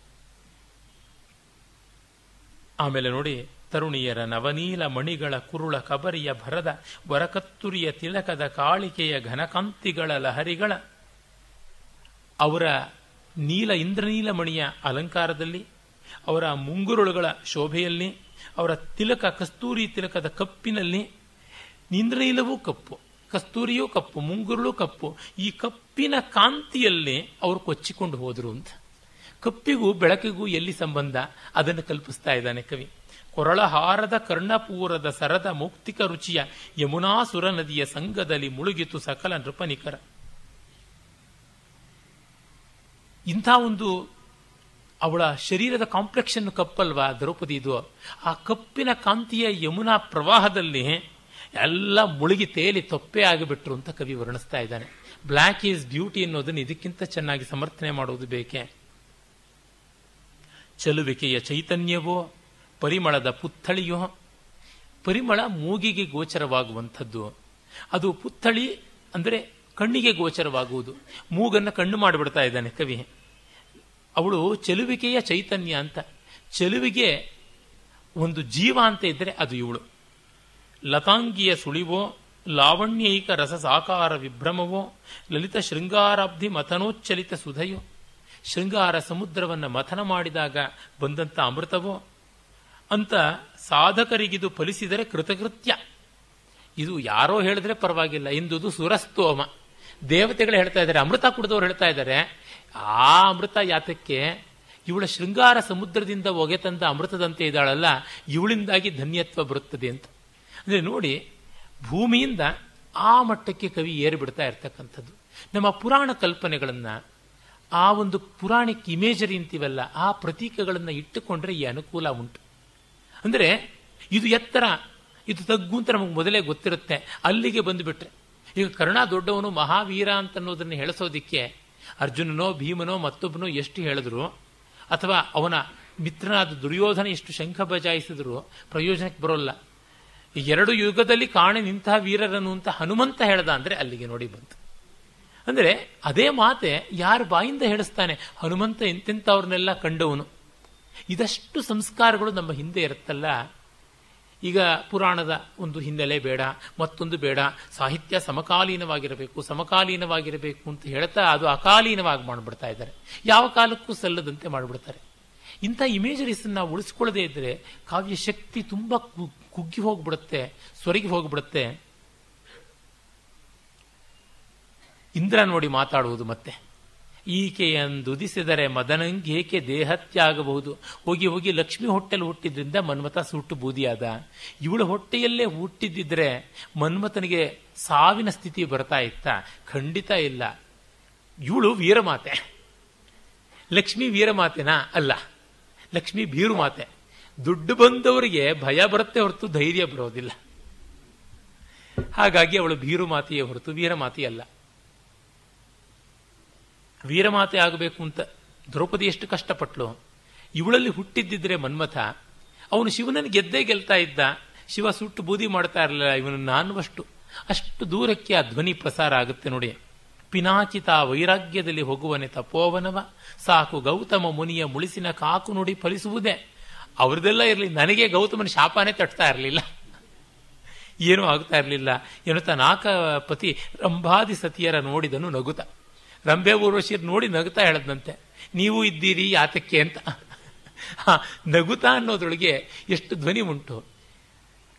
ಆಮೇಲೆ ನೋಡಿ, ತರುಣಿಯರ ನವನೀಲ ಮಣಿಗಳ ಕುರುಳ ಕಬರಿಯ ಭರದ, ವರಕತ್ತುರಿಯ ತಿಲಕದ ಕಾಳಿಕೆಯ ಘನಕಾಂತಿಗಳ ಲಹರಿಗಳ. ಅವರ ನೀಲ ಇಂದ್ರನೀಲ ಮಣಿಯ ಅಲಂಕಾರದಲ್ಲಿ ಅವರ ಮುಂಗುರುಳುಗಳ ಶೋಭೆಯಲ್ಲಿ, ಅವರ ತಿಲಕ, ಕಸ್ತೂರಿ ತಿಲಕದ ಕಪ್ಪಿನಲ್ಲಿ ನಿಂದ್ರೈಲವೂ ಕಪ್ಪು, ಕಸ್ತೂರಿಯೂ ಕಪ್ಪು, ಮುಂಗುರುಳು ಕಪ್ಪು, ಈ ಕಪ್ಪಿನ ಕಾಂತಿಯಲ್ಲೇ ಅವರು ಕೊಚ್ಚಿಕೊಂಡು ಹೋದರು ಅಂತ. ಕಪ್ಪಿಗೂ ಬೆಳಕಿಗೂ ಎಲ್ಲಿ ಸಂಬಂಧ? ಅದನ್ನು ಕಲ್ಪಿಸ್ತಾ ಇದ್ದಾನೆ ಕವಿ. ಕೊರಳಹಾರದ ಕರ್ಣಪೂರದ ಸರದ ಮೌಕ್ತಿಕ ರುಚಿಯ ಯಮುನಾಸುರ ನದಿಯ ಸಂಘದಲ್ಲಿ ಮುಳುಗಿತು ಸಕಲ ನೃಪನಿಕರ ಇಂಥ ಒಂದು ಅವಳ ಶರೀರದ ಕಾಂಪ್ಲೆಕ್ಷನ್ ಕಪ್ಪಲ್ವಾ? ದ್ರೌಪದಿದು ಆ ಕಪ್ಪಿನ ಕಾಂತಿಯ ಯಮುನಾ ಪ್ರವಾಹದಲ್ಲಿ ಎಲ್ಲ ಮುಳುಗಿ ತೇಲಿ ತೊಪ್ಪೆ ಆಗಿಬಿಟ್ರು ಅಂತ ಕವಿ ವರ್ಣಿಸ್ತಾ ಇದ್ದಾನೆ. ಬ್ಲ್ಯಾಕ್ ಈಸ್ ಬ್ಯೂಟಿ ಅನ್ನೋದನ್ನು ಇದಕ್ಕಿಂತ ಚೆನ್ನಾಗಿ ಸಮರ್ಥನೆ ಮಾಡುವುದು ಬೇಕೆ? ಚಲುವಿಕೆಯ ಚೈತನ್ಯವೋ? ಪರಿಮಳದ ಪುತ್ಥಳಿಯೋ? ಪರಿಮಳ ಮೂಗಿಗೆ ಗೋಚರವಾಗುವಂಥದ್ದು. ಅದು ಪುತ್ಥಳಿ ಅಂದರೆ ಕಣ್ಣಿಗೆ ಗೋಚರವಾಗುವುದು. ಮೂಗನ್ನು ಕಣ್ಣು ಮಾಡಿಬಿಡ್ತಾ ಇದ್ದಾನೆ ಕವಿ. ಅವಳು ಚೆಲುವಿಕೆಯ ಚೈತನ್ಯ ಅಂತ. ಚೆಲುವಿಗೆ ಒಂದು ಜೀವ ಅಂತ ಇದ್ದರೆ ಅದು ಇವಳು. ಲತಾಂಗಿಯ ಸುಳಿವೋ, ಲಾವಣ್ಯೈಕ ರಸ ಸಾಕಾರ ವಿಭ್ರಮವೋ, ಲಲಿತ ಶೃಂಗಾರಾಬ್ಧಿ ಮಥನೋಚ್ಚಲಿತ ಸುಧಯೋ, ಶೃಂಗಾರ ಸಮುದ್ರವನ್ನು ಮಥನ ಮಾಡಿದಾಗ ಬಂದಂಥ ಅಮೃತವೋ, ಅಂತ ಸಾಧಕರಿಗಿದು ಫಲಿಸಿದರೆ ಕೃತಕೃತ್ಯ. ಇದು ಯಾರೋ ಹೇಳಿದ್ರೆ ಪರವಾಗಿಲ್ಲ. ಇಂದುದು ಸುರಸ್ತೋಮ. ದೇವತೆಗಳು ಹೇಳ್ತಾ ಇದ್ದಾರೆ, ಅಮೃತ ಕುಡಿದವರು ಹೇಳ್ತಾ ಇದ್ದಾರೆ ಆ ಅಮೃತ ಯಾತಕ್ಕೆ ಇವಳ ಶೃಂಗಾರ ಸಮುದ್ರದಿಂದ ಒಗೆ ತಂದ ಅಮೃತದಂತೆ ಇದ್ದಾಳಲ್ಲ, ಇವಳಿಂದಾಗಿ ಧನ್ಯತ್ವ ಬರುತ್ತದೆ ಅಂತ. ಅಂದರೆ ನೋಡಿ, ಭೂಮಿಯಿಂದ ಆ ಮಟ್ಟಕ್ಕೆ ಕವಿ ಏರಿಬಿಡ್ತಾ ಇರ್ತಕ್ಕಂಥದ್ದು. ನಮ್ಮ ಪುರಾಣ ಕಲ್ಪನೆಗಳನ್ನು, ಆ ಒಂದು ಪುರಾಣಿಕ್ ಇಮೇಜರಿ ಅಂತೀವಲ್ಲ, ಆ ಪ್ರತೀಕಗಳನ್ನು ಇಟ್ಟುಕೊಂಡ್ರೆ ಈ ಅನುಕೂಲ ಉಂಟು. ಅಂದರೆ ಇದು ಎತ್ತರ, ಇದು ತಗ್ಗು ಅಂತ ನಮಗೆ ಮೊದಲೇ ಗೊತ್ತಿರುತ್ತೆ. ಅಲ್ಲಿಗೆ ಬಂದುಬಿಟ್ರೆ. ಈಗ ಕರ್ಣ ದೊಡ್ಡವನು ಮಹಾವೀರ ಅಂತ ಅನ್ನೋದನ್ನು ಹೇಳಿಸೋದಿಕ್ಕೆ ಅರ್ಜುನನೋ ಭೀಮನೋ ಮತ್ತೊಬ್ಬನೋ ಎಷ್ಟು ಹೇಳಿದ್ರು? ಅಥವಾ ಅವನ ಮಿತ್ರನಾದ ದುರ್ಯೋಧನ ಎಷ್ಟು ಶಂಖ ಬಜಾಯಿಸಿದ್ರು? ಪ್ರಯೋಜನಕ್ಕೆ ಬರೋಲ್ಲ. ಎರಡು ಯುಗದಲ್ಲಿ ಕಾಣೆ ನಿಂತಹ ವೀರರನ್ನು ಅಂತ ಹನುಮಂತ ಹೇಳ್ದ ಅಂದರೆ ಅಲ್ಲಿಗೆ ನೋಡಿ ಬಂತು. ಅಂದರೆ ಅದೇ ಮಾತೆ ಯಾರು ಬಾಯಿಂದ ಹೇಳಿಸ್ತಾನೆ? ಹನುಮಂತ ಎಂತೆಂಥವ್ರನ್ನೆಲ್ಲ ಕಂಡವನು. ಇದಷ್ಟು ಸಂಸ್ಕಾರಗಳು ನಮ್ಮ ಹಿಂದೆ ಇರುತ್ತಲ್ಲ. ಈಗ ಪುರಾಣದ ಒಂದು ಹಿನ್ನೆಲೆ ಬೇಡ, ಮತ್ತೊಂದು ಬೇಡ. ಸಾಹಿತ್ಯ ಸಮಕಾಲೀನವಾಗಿರಬೇಕು ಸಮಕಾಲೀನವಾಗಿರಬೇಕು ಅಂತ ಹೇಳ್ತಾ ಅದು ಅಕಾಲೀನವಾಗಿ ಮಾಡಿಬಿಡ್ತಾ ಇದ್ದಾರೆ. ಯಾವ ಕಾಲಕ್ಕೂ ಸಲ್ಲದಂತೆ ಮಾಡಿಬಿಡ್ತಾರೆ. ಇಂಥ ಇಮೇಜರೀಸನ್ನು ಉಳಿಸ್ಕೊಳ್ಳದೇ ಇದ್ದರೆ ಕಾವ್ಯ ಶಕ್ತಿ ತುಂಬ ಕುಗ್ಗಿ ಹೋಗ್ಬಿಡುತ್ತೆ ಸೊರಗಿ ಹೋಗ್ಬಿಡುತ್ತೆ. ಇಂದ್ರ ನೋಡಿ ಮಾತಾಡುವುದು ಮತ್ತೆ. ಈಕೆಯಂದುದಿಸಿದರೆ ಮದನಂಗೇಕೆ ದೇಹತ್ಯಾಗಬಹುದು? ಹೋಗಿ ಹೋಗಿ ಲಕ್ಷ್ಮಿ ಹೊಟ್ಟೆಲು ಹುಟ್ಟಿದ್ರಿಂದ ಮನ್ಮಥ ಸುಟ್ಟು ಬೂದಿಯಾದ. ಇವಳ ಹೊಟ್ಟೆಯಲ್ಲೇ ಹುಟ್ಟಿದ್ದಿದ್ರೆ ಮನ್ಮಥನಿಗೆ ಸಾವಿನ ಸ್ಥಿತಿ ಬರ್ತಾ ಇತ್ತ? ಖಂಡಿತ ಇಲ್ಲ. ಇವಳು ವೀರಮಾತೆ. ಲಕ್ಷ್ಮಿ ವೀರಮಾತೆನಾ? ಅಲ್ಲ. ಲಕ್ಷ್ಮಿ ಬೀರು ಮಾತೆ ದುಡ್ಡು ಬಂದವರಿಗೆ ಭಯ ಬರುತ್ತೆ ಹೊರತು ಧೈರ್ಯ ಬರೋದಿಲ್ಲ. ಹಾಗಾಗಿ ಅವಳು ಬೀರು ಮಾತೆಯೇ ಹೊರತು ವೀರಮಾತೆಯಲ್ಲ. ವೀರಮಾತೆ ಆಗಬೇಕು ಅಂತ ದ್ರೌಪದಿ ಎಷ್ಟು ಕಷ್ಟಪಟ್ಲು. ಇವಳಲ್ಲಿ ಹುಟ್ಟಿದ್ದಿದ್ರೆ ಮನ್ಮಥ, ಅವನು ಶಿವನನ್ನು ಗೆದ್ದೇ ಗೆಲ್ತಾ ಇದ್ದ. ಶಿವ ಸುಟ್ಟು ಬೂದಿ ಮಾಡ್ತಾ ಇರಲಿಲ್ಲ, ಇವನು ನಾನುವಷ್ಟು. ಅಷ್ಟು ದೂರಕ್ಕೆ ಆ ಧ್ವನಿ ಪ್ರಸಾರ ಆಗುತ್ತೆ ನೋಡಿ. ಪಿನಾಚಿತ ವೈರಾಗ್ಯದಲ್ಲಿ ಹೋಗುವನೆ ತಪೋವನವ, ಸಾಕು ಗೌತಮ ಮುನಿಯ ಮುಳಿಸಿನ ಕಾಕು ನುಡಿ ಫಲಿಸುವುದೇ. ಅವ್ರದೆಲ್ಲ ಇರಲಿ, ನನಗೆ ಗೌತಮನ ಶಾಪನೇ ತಟ್ತಾ ಇರಲಿಲ್ಲ. ಏನೂ ಆಗ್ತಾ ಇರಲಿಲ್ಲ. ಎನ್ನುತ್ತಾ ನಾಕ ಪತಿ ರಂಭಾದಿ ಸತಿಯರ ನೋಡಿದನು ನಗುತ. ರಂಭೆ ಊರ್ವಶಿರ್ ನೋಡಿ ನಗುತ್ತಾ ಹೇಳದಂತೆ ನೀವು ಇದ್ದೀರಿ ಯಾತಕ್ಕೆ ಅಂತ. ನಗುತಾ ಅನ್ನೋದ್ರೊಳಗೆ ಎಷ್ಟು ಧ್ವನಿ ಉಂಟು.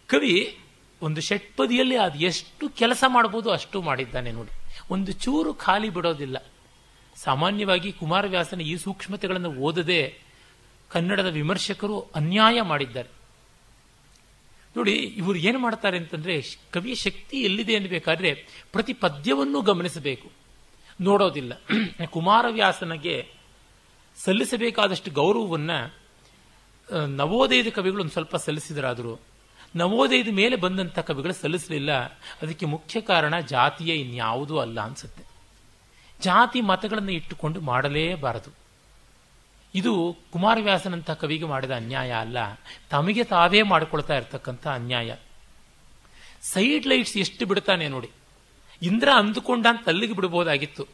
ಕವಿ ಒಂದು ಷಟ್ಪದಿಯಲ್ಲಿ ಅದು ಎಷ್ಟು ಕೆಲಸ ಮಾಡ್ಬೋದು ಅಷ್ಟು ಮಾಡಿದ್ದಾನೆ ನೋಡಿ. ಒಂದು ಚೂರು ಖಾಲಿ ಬಿಡೋದಿಲ್ಲ. ಸಾಮಾನ್ಯವಾಗಿ ಕುಮಾರವ್ಯಾಸನ ಈ ಸೂಕ್ಷ್ಮತೆಗಳನ್ನು ಓದದೆ ಕನ್ನಡದ ವಿಮರ್ಶಕರು ಅನ್ಯಾಯ ಮಾಡಿದ್ದಾರೆ. ನೋಡಿ, ಇವರು ಏನು ಮಾಡ್ತಾರೆ ಅಂತಂದ್ರೆ, ಕವಿಯ ಶಕ್ತಿ ಎಲ್ಲಿದೆ ಅನ್ನಬೇಕಾದ್ರೆ ಪ್ರತಿ ಪದ್ಯವನ್ನು ಗಮನಿಸಬೇಕು. ನೋಡೋದಿಲ್ಲ. ಕುಮಾರವ್ಯಾಸನಿಗೆ ಸಲ್ಲಿಸಬೇಕಾದಷ್ಟು ಗೌರವವನ್ನು ನವೋದಯದ ಕವಿಗಳು ಒಂದು ಸ್ವಲ್ಪ ಸಲ್ಲಿಸಿದರಾದರೂ. ನವೋದಯದ ಮೇಲೆ ಬಂದಂಥ ಕವಿಗಳು ಸಲ್ಲಿಸಲಿಲ್ಲ. ಅದಕ್ಕೆ ಮುಖ್ಯ ಕಾರಣ ಜಾತಿಯ ಇನ್ಯಾವುದೂ ಅಲ್ಲ ಅನ್ಸುತ್ತೆ. ಜಾತಿ ಮತಗಳನ್ನು ಇಟ್ಟುಕೊಂಡು ಮಾಡಲೇಬಾರದು. ಇದು ಕುಮಾರವ್ಯಾಸನಂಥ ಕವಿಗೆ ಮಾಡಿದ ಅನ್ಯಾಯ ಅಲ್ಲ. ತಮಗೆ ತಾವೇ ಮಾಡಿಕೊಳ್ತಾ ಇರ್ತಕ್ಕಂಥ ಅನ್ಯಾಯ. ಸೈಡ್ ಲೈಟ್ಸ್ ಎಷ್ಟು ಬಿಡ್ತಾನೆ ನೋಡಿ. ಇಂದ್ರ ಅಂದುಕೊಂಡ ಅಂತ ಅಲ್ಲಿಗೆ ಬಿಡ್ಬೋದಾಗಿತ್ತು.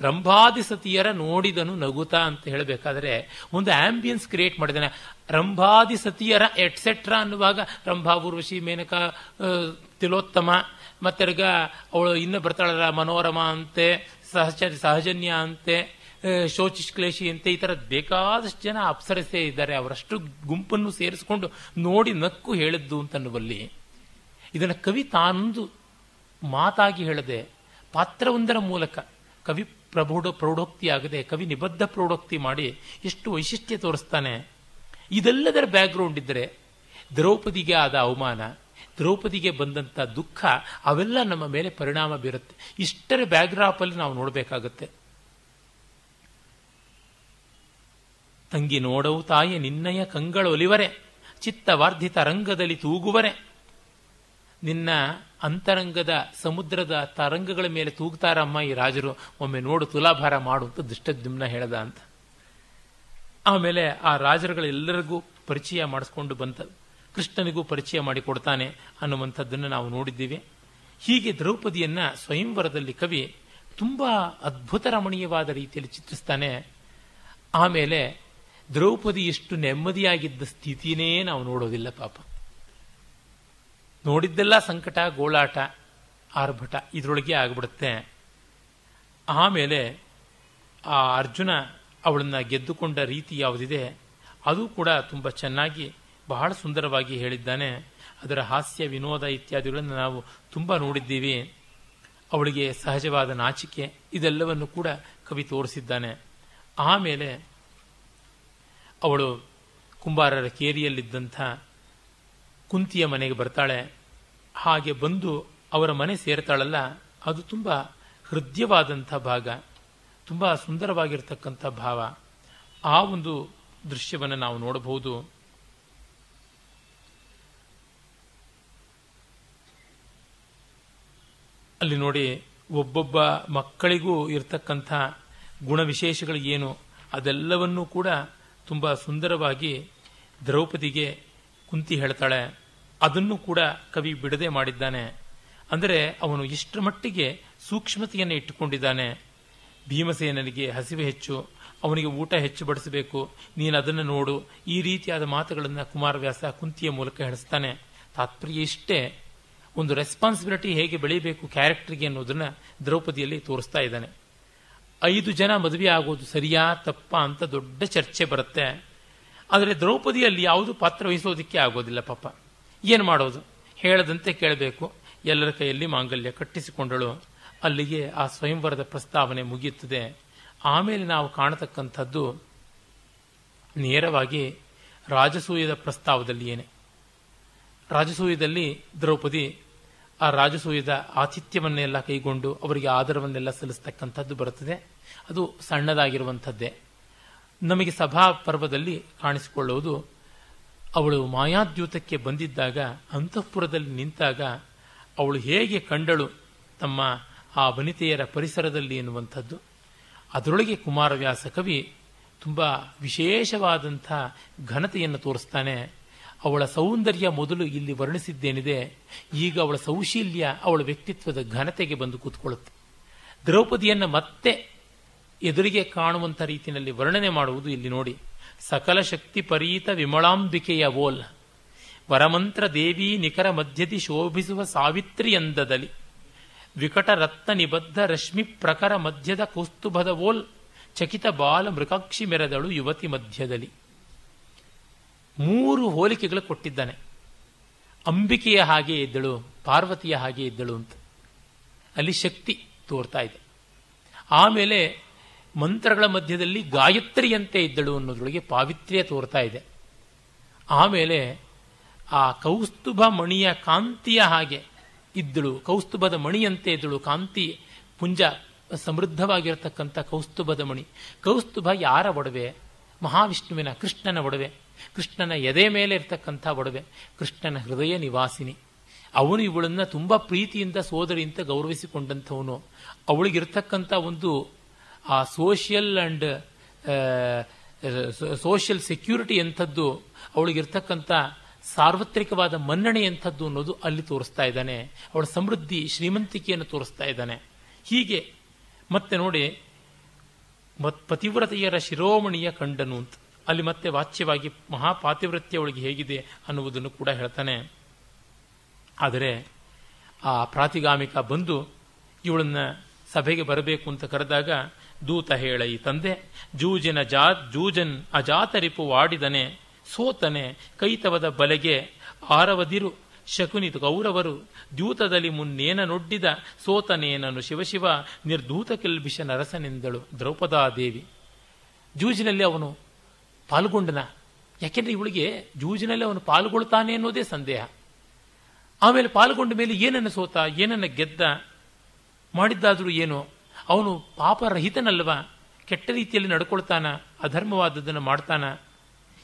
ರಂಭಾದಿ ಸತಿಯರ ನೋಡಿದನು ನಗುತ ಅಂತ ಹೇಳಬೇಕಾದ್ರೆ ಒಂದು ಆಂಬಿಯನ್ಸ್ ಕ್ರಿಯೇಟ್ ಮಾಡಿದಾನೆ. ರಂಭಾದಿ ಸತಿಯರ ಎಟ್ಸೆಟ್ರಾ ಅನ್ನುವಾಗ ರಂಭಾ, ಊರ್ವಶಿ, ಮೇನಕ ತಿಲೋತ್ತಮ ಮತ್ತೆರ್ಗ ಅವಳು ಇನ್ನು ಬರ್ತಾಳಲ್ಲ ಮನೋರಮ ಅಂತೆ, ಸಹಚ, ಸಹಜನ್ಯ ಅಂತೆ ಶೋಚಿಶ್ಕ್ಲೇಶಿ ಅಂತೆ, ಈ ಥರ ಬೇಕಾದಷ್ಟು ಜನ ಅಪ್ಸರಸೇ ಇದ್ದಾರೆ. ಅವರಷ್ಟು ಗುಂಪನ್ನು ಸೇರಿಸಿಕೊಂಡು ನೋಡಿ ನಕ್ಕು ಹೇಳಿದ್ದು ಅಂತನ್ನುವಲ್ಲಿ ಇದನ್ನು ಕವಿ ತಾನೊಂದು ಮಾತಾಗಿ ಹೇಳದೆ ಪಾತ್ರವೊಂದರ ಮೂಲಕ ಕವಿ ಪ್ರಭೌಢ ಪ್ರೌಢೋಕ್ತಿಯಾಗದೆ ಕವಿ ನಿಬದ್ಧ ಪ್ರೌಢೋಕ್ತಿ ಮಾಡಿ ಎಷ್ಟು ವೈಶಿಷ್ಟ್ಯ ತೋರಿಸ್ತಾನೆ. ಇದೆಲ್ಲದರ ಬ್ಯಾಕ್ಗ್ರೌಂಡ್ ಇದ್ದರೆ ದ್ರೌಪದಿಗೆ ಆದ ಅವಮಾನ, ದ್ರೌಪದಿಗೆ ಬಂದಂಥ ದುಃಖ, ಅವೆಲ್ಲ ನಮ್ಮ ಮೇಲೆ ಪರಿಣಾಮ ಬೀರುತ್ತೆ. ಇಷ್ಟರ ಬ್ಯಾಕ್ಗ್ರಾಪಲ್ಲಿ ನಾವು ನೋಡಬೇಕಾಗತ್ತೆ. ತಂಗಿ ನೋಡವು ತಾಯಿ ನಿನ್ನಯ ಕಂಗಳೊಲಿವರೆ ಚಿತ್ತವಾರ್ಧಿತ ರಂಗದಲ್ಲಿ ತೂಗುವರೆ. ನಿನ್ನ ಅಂತರಂಗದ ಸಮುದ್ರದ ತರಂಗಗಳ ಮೇಲೆ ತೂಗ್ತಾರಮ್ಮ ಈ ರಾಜರು. ಒಮ್ಮೆ ನೋಡು ತುಲಾಭಾರ ಮಾಡು ಅಂತ ದುಷ್ಟದ್ಯುಮ್ನ ಹೇಳ್ದ ಅಂತ. ಆಮೇಲೆ ಆ ರಾಜರುಗಳೆಲ್ಲರಿಗೂ ಪರಿಚಯ ಮಾಡಿಸ್ಕೊಂಡು ಬಂತ. ಕೃಷ್ಣನಿಗೂ ಪರಿಚಯ ಮಾಡಿಕೊಡ್ತಾನೆ ಅನ್ನುವಂಥದ್ದನ್ನು ನಾವು ನೋಡಿದ್ದೀವಿ. ಹೀಗೆ ದ್ರೌಪದಿಯನ್ನ ಸ್ವಯಂವರದಲ್ಲಿ ಕವಿ ತುಂಬಾ ಅದ್ಭುತ ರಮಣೀಯವಾದ ರೀತಿಯಲ್ಲಿ ಚಿತ್ರಿಸ್ತಾನೆ. ಆಮೇಲೆ ದ್ರೌಪದಿ ಎಷ್ಟು ನೆಮ್ಮದಿಯಾಗಿದ್ದ ಸ್ಥಿತಿನೇ ನಾವು ನೋಡೋದಿಲ್ಲ ಪಾಪ. ನೋಡಿದ್ದೆಲ್ಲ ಸಂಕಟ, ಗೋಳಾಟ, ಆರ್ಭಟ ಇದರೊಳಗೆ ಆಗಿಬಿಡುತ್ತೆ. ಆಮೇಲೆ ಆ ಅರ್ಜುನ ಅವಳನ್ನು ಗೆದ್ದುಕೊಂಡ ರೀತಿ ಯಾವುದಿದೆ, ಅದು ಕೂಡ ತುಂಬ ಚೆನ್ನಾಗಿ, ಬಹಳ ಸುಂದರವಾಗಿ ಹೇಳಿದ್ದಾನೆ. ಅದರ ಹಾಸ್ಯ, ವಿನೋದ ಇತ್ಯಾದಿಗಳನ್ನು ನಾವು ತುಂಬ ನೋಡಿದ್ದೀವಿ. ಅವಳಿಗೆ ಸಹಜವಾದ ನಾಚಿಕೆ ಇದೆಲ್ಲವನ್ನು ಕೂಡ ಕವಿ ತೋರಿಸಿದ್ದಾನೆ. ಆಮೇಲೆ ಅವಳು ಕುಂಬಾರರ ಕೇರಿಯಲ್ಲಿದ್ದಂಥ ಕುಂತಿಯ ಮನೆಗೆ ಬರ್ತಾಳೆ. ಹಾಗೆ ಬಂದು ಅವರ ಮನೆ ಸೇರ್ತಾಳಲ್ಲ, ಅದು ತುಂಬ ಹೃದಯವಾದಂಥ ಭಾಗ, ತುಂಬ ಸುಂದರವಾಗಿರ್ತಕ್ಕಂಥ ಭಾವ. ಆ ಒಂದು ದೃಶ್ಯವನ್ನು ನಾವು ನೋಡಬಹುದು. ಅಲ್ಲಿ ನೋಡಿ ಒಬ್ಬೊಬ್ಬ ಮಕ್ಕಳಿಗೂ ಇರತಕ್ಕಂಥ ಗುಣವಿಶೇಷಗಳು ಏನು, ಅದೆಲ್ಲವನ್ನೂ ಕೂಡ ತುಂಬ ಸುಂದರವಾಗಿ ದ್ರೌಪದಿಗೆ ಕುಂತಿ ಹೇಳ್ತಾಳೆ. ಅದನ್ನು ಕೂಡ ಕವಿ ಬಿಡದೆ ಮಾಡಿದ್ದಾನೆ. ಅಂದರೆ ಅವನು ಇಷ್ಟರ ಮಟ್ಟಿಗೆ ಸೂಕ್ಷ್ಮತೆಯನ್ನು ಇಟ್ಟುಕೊಂಡಿದ್ದಾನೆ. ಭೀಮಸೇನನಿಗೆ ಹಸಿವೆ ಹೆಚ್ಚು, ಅವನಿಗೆ ಊಟ ಹೆಚ್ಚು ಬಡಿಸಬೇಕು, ನೀನು ಅದನ್ನು ನೋಡು, ಈ ರೀತಿಯಾದ ಮಾತುಗಳನ್ನು ಕುಮಾರವ್ಯಾಸ ಕುಂತಿಯ ಮೂಲಕ ಹೇಳಿಸ್ತಾನೆ. ತಾತ್ಪರ್ಯ ಇಷ್ಟೇ. ಒಂದು ರೆಸ್ಪಾನ್ಸಿಬಿಲಿಟಿ ಹೇಗೆ ಬೆಳೀಬೇಕು ಕ್ಯಾರೆಕ್ಟರ್ಗೆ ಅನ್ನೋದನ್ನ ದ್ರೌಪದಿಯಲ್ಲಿ ತೋರಿಸ್ತಾ ಇದ್ದಾನೆ. ಐದು ಜನ ಮದುವೆ ಆಗೋದು ಸರಿಯಾ, ತಪ್ಪ ಅಂತ ದೊಡ್ಡ ಚರ್ಚೆ ಬರುತ್ತೆ. ಆದರೆ ದ್ರೌಪದಿಯಲ್ಲಿ ಯಾವುದು ಪಾತ್ರ ವಹಿಸೋದಕ್ಕೆ ಆಗೋದಿಲ್ಲ ಪಾಪ. ಏನು ಮಾಡೋದು? ಹೇಳದಂತೆ ಕೇಳಬೇಕು. ಎಲ್ಲರ ಕೈಯಲ್ಲಿ ಮಾಂಗಲ್ಯ ಕಟ್ಟಿಸಿಕೊಂಡಳು. ಅಲ್ಲಿಗೆ ಆ ಸ್ವಯಂವರದ ಪ್ರಸ್ತಾವನೆ ಮುಗಿಯುತ್ತದೆ. ಆಮೇಲೆ ನಾವು ಕಾಣತಕ್ಕಂಥದ್ದು ನೇರವಾಗಿ ರಾಜಸೂಯದ ಪ್ರಸ್ತಾವದಲ್ಲಿ ಏನೇ ರಾಜಸೂಯದಲ್ಲಿ ದ್ರೌಪದಿ ಆ ರಾಜಸೂಯದ ಆತಿಥ್ಯವನ್ನೆಲ್ಲ ಕೈಗೊಂಡು ಅವರಿಗೆ ಆದರವನ್ನೆಲ್ಲ ಸಲ್ಲಿಸ್ತಕ್ಕಂಥದ್ದು ಬರುತ್ತದೆ. ಅದು ಸಣ್ಣದಾಗಿರುವಂಥದ್ದೇ. ನಮಗೆ ಸಭಾ ಪರ್ವದಲ್ಲಿ ಕಾಣಿಸಿಕೊಳ್ಳುವುದು ಅವಳು ಮಾಯಾದ್ಯೂತಕ್ಕೆ ಬಂದಿದ್ದಾಗ, ಅಂತಃಪುರದಲ್ಲಿ ನಿಂತಾಗ ಅವಳು ಹೇಗೆ ಕಂಡಳು ತಮ್ಮ ಆ ವನಿತೆಯರ ಪರಿಸರದಲ್ಲಿ ಎನ್ನುವಂಥದ್ದು. ಅದರೊಳಗೆ ಕುಮಾರವ್ಯಾಸ ಕವಿ ತುಂಬ ವಿಶೇಷವಾದಂಥ ಘನತೆಯನ್ನು ತೋರಿಸ್ತಾನೆ. ಅವಳ ಸೌಂದರ್ಯ ಮೊದಲು ಇಲ್ಲಿ ವರ್ಣಿಸಿದ್ದೇನಿದೆ, ಈಗ ಅವಳ ಸೌಶೀಲ್ಯ ಅವಳ ವ್ಯಕ್ತಿತ್ವದ ಘನತೆಗೆ ಬಂದು ಕೂತ್ಕೊಳ್ಳುತ್ತೆ. ದ್ರೌಪದಿಯನ್ನು ಮತ್ತೆ ಎದುರಿಗೆ ಕಾಣುವಂಥ ರೀತಿಯಲ್ಲಿ ವರ್ಣನೆ ಮಾಡುವುದು ಇಲ್ಲಿ ನೋಡಿ. ಸಕಲ ಶಕ್ತಿ ಪರೀತ ವಿಮಳಾಂಬಿಕೆಯ ಓಲ್. ವರಮಂತ್ರ ದೇವಿ ನಿಖರ ಮಧ್ಯದಿ ಶೋಭಿಸುವ ಸಾವಿತ್ರಿ ಎಂದದಲ್ಲಿ ವಿಕಟ ರತ್ನ ನಿಬದ್ಧ ರಶ್ಮಿ ಪ್ರಖರ ಮಧ್ಯದ ಕೌಸ್ತುಭದ ಓಲ್. ಚಕಿತ ಬಾಲ ಮೃಗಾಕ್ಷಿ ಮೆರೆದಳು ಯುವತಿ ಮಧ್ಯದಲ್ಲಿ. ಮೂರು ಹೋಲಿಕೆಗಳು ಕೊಟ್ಟಿದ್ದಾನೆ. ಅಂಬಿಕೆಯ ಹಾಗೆ ಇದ್ದಳು ಪಾರ್ವತಿಯ ಹಾಗೆ ಇದ್ದಳು ಅಂತ. ಅಲ್ಲಿ ಶಕ್ತಿ ತೋರ್ತಾ ಇದೆ. ಆಮೇಲೆ ಮಂತ್ರಗಳ ಮಧ್ಯದಲ್ಲಿ ಗಾಯತ್ರಿಯಂತೆ ಇದ್ದಳು ಅನ್ನೋದ್ರೊಳಗೆ ಪಾವಿತ್ರ್ಯ ತೋರ್ತಾ ಇದೆ. ಆಮೇಲೆ ಆ ಕೌಸ್ತುಭ ಮಣಿಯ ಕಾಂತಿಯ ಹಾಗೆ ಇದ್ದಳು. ಕೌಸ್ತುಭದ ಮಣಿಯಂತೆ ಇದ್ದಳು. ಕಾಂತಿ ಪುಂಜ ಸಮೃದ್ಧವಾಗಿರತಕ್ಕಂಥ ಕೌಸ್ತುಭದ ಮಣಿ. ಕೌಸ್ತುಭ ಯಾರ ಒಡವೆ? ಮಹಾವಿಷ್ಣುವಿನ ಕೃಷ್ಣನ ಒಡವೆ. ಕೃಷ್ಣನ ಎದೆ ಮೇಲೆ ಇರತಕ್ಕಂಥ ಒಡವೆ. ಕೃಷ್ಣನ ಹೃದಯ ನಿವಾಸಿನಿ. ಅವನು ಇವಳನ್ನ ತುಂಬಾ ಪ್ರೀತಿಯಿಂದ, ಸೋದರಿಯಿಂದ ಗೌರವಿಸಿಕೊಂಡಂಥವನು. ಅವಳಿಗಿರ್ತಕ್ಕಂಥ ಒಂದು ಆ ಸೋಷಿಯಲ್ ಅಂಡ್ ಸೋಷಿಯಲ್ ಸೆಕ್ಯೂರಿಟಿ ಎಂಥದ್ದು ಅವಳಿಗಿರ್ತಕ್ಕಂಥ ಸಾರ್ವತ್ರಿಕವಾದ ಮನ್ನಣೆ ಎಂಥದ್ದು ಅನ್ನೋದು ಅಲ್ಲಿ ತೋರಿಸ್ತಾ ಇದ್ದಾನೆ. ಅವಳ ಸಮೃದ್ಧಿ ಶ್ರೀಮಂತಿಕೆಯನ್ನು ತೋರಿಸ್ತಾ ಇದ್ದಾನೆ. ಹೀಗೆ ಮತ್ತೆ ನೋಡಿ ಪತಿವ್ರತೆಯರ ಶಿರೋಮಣಿಯ ಕಂಡನು ಅಂತ. ಅಲ್ಲಿ ಮತ್ತೆ ವಾಚ್ಯವಾಗಿ ಮಹಾಪಾತಿವ್ರತ್ಯ ಅವಳಿಗೆ ಹೇಗಿದೆ ಅನ್ನುವುದನ್ನು ಕೂಡ ಹೇಳ್ತಾನೆ. ಆದರೆ ಆ ಪ್ರಾತಿಗಾಮಿಕ ಬಂದು ಇವಳನ್ನ ಸಭೆಗೆ ಬರಬೇಕು ಅಂತ ಕರೆದಾಗ ದೂತ ಹೇಳ, ಈ ತಂದೆ, ಜೂಜಿನ ಜಾ, ಜೂಜನ್ ಅಜಾತರಿಪು ವಾಡಿದನೆ, ಸೋತನೆ, ಕೈತವದ ಬಲೆಗೆ ಆರವದಿರು. ಶಕುನಿ ಕೌರವರು ದ್ಯೂತದಲ್ಲಿ ಮುನ್ನೇನ ನೊಡ್ಡಿದ, ಸೋತನೇನನು ಶಿವಶಿವ, ನಿರ್ಧೂತ ಕಿಲ್ಬಿಷ ನರಸನೆಂದಳು ದ್ರೌಪದಾದೇವಿ. ಜೂಜಿನಲ್ಲಿ ಅವನು ಪಾಲ್ಗೊಂಡನ. ಯಾಕೆಂದ್ರೆ ಇವಳಿಗೆ ಜೂಜಿನಲ್ಲಿ ಅವನು ಪಾಲ್ಗೊಳ್ತಾನೆ ಅನ್ನೋದೇ ಸಂದೇಹ. ಆಮೇಲೆ ಪಾಲ್ಗೊಂಡ ಮೇಲೆ ಏನನ್ನು ಸೋತ, ಏನನ್ನ ಗೆದ್ದ, ಮಾಡಿದ್ದಾದ್ರೂ ಏನು? ಅವನು ಪಾಪರಹಿತನಲ್ವ ಕೆಟ್ಟ ರೀತಿಯಲ್ಲಿ ನಡ್ಕೊಳ್ತಾನ, ಅಧರ್ಮವಾದದ್ದನ್ನು ಮಾಡ್ತಾನ.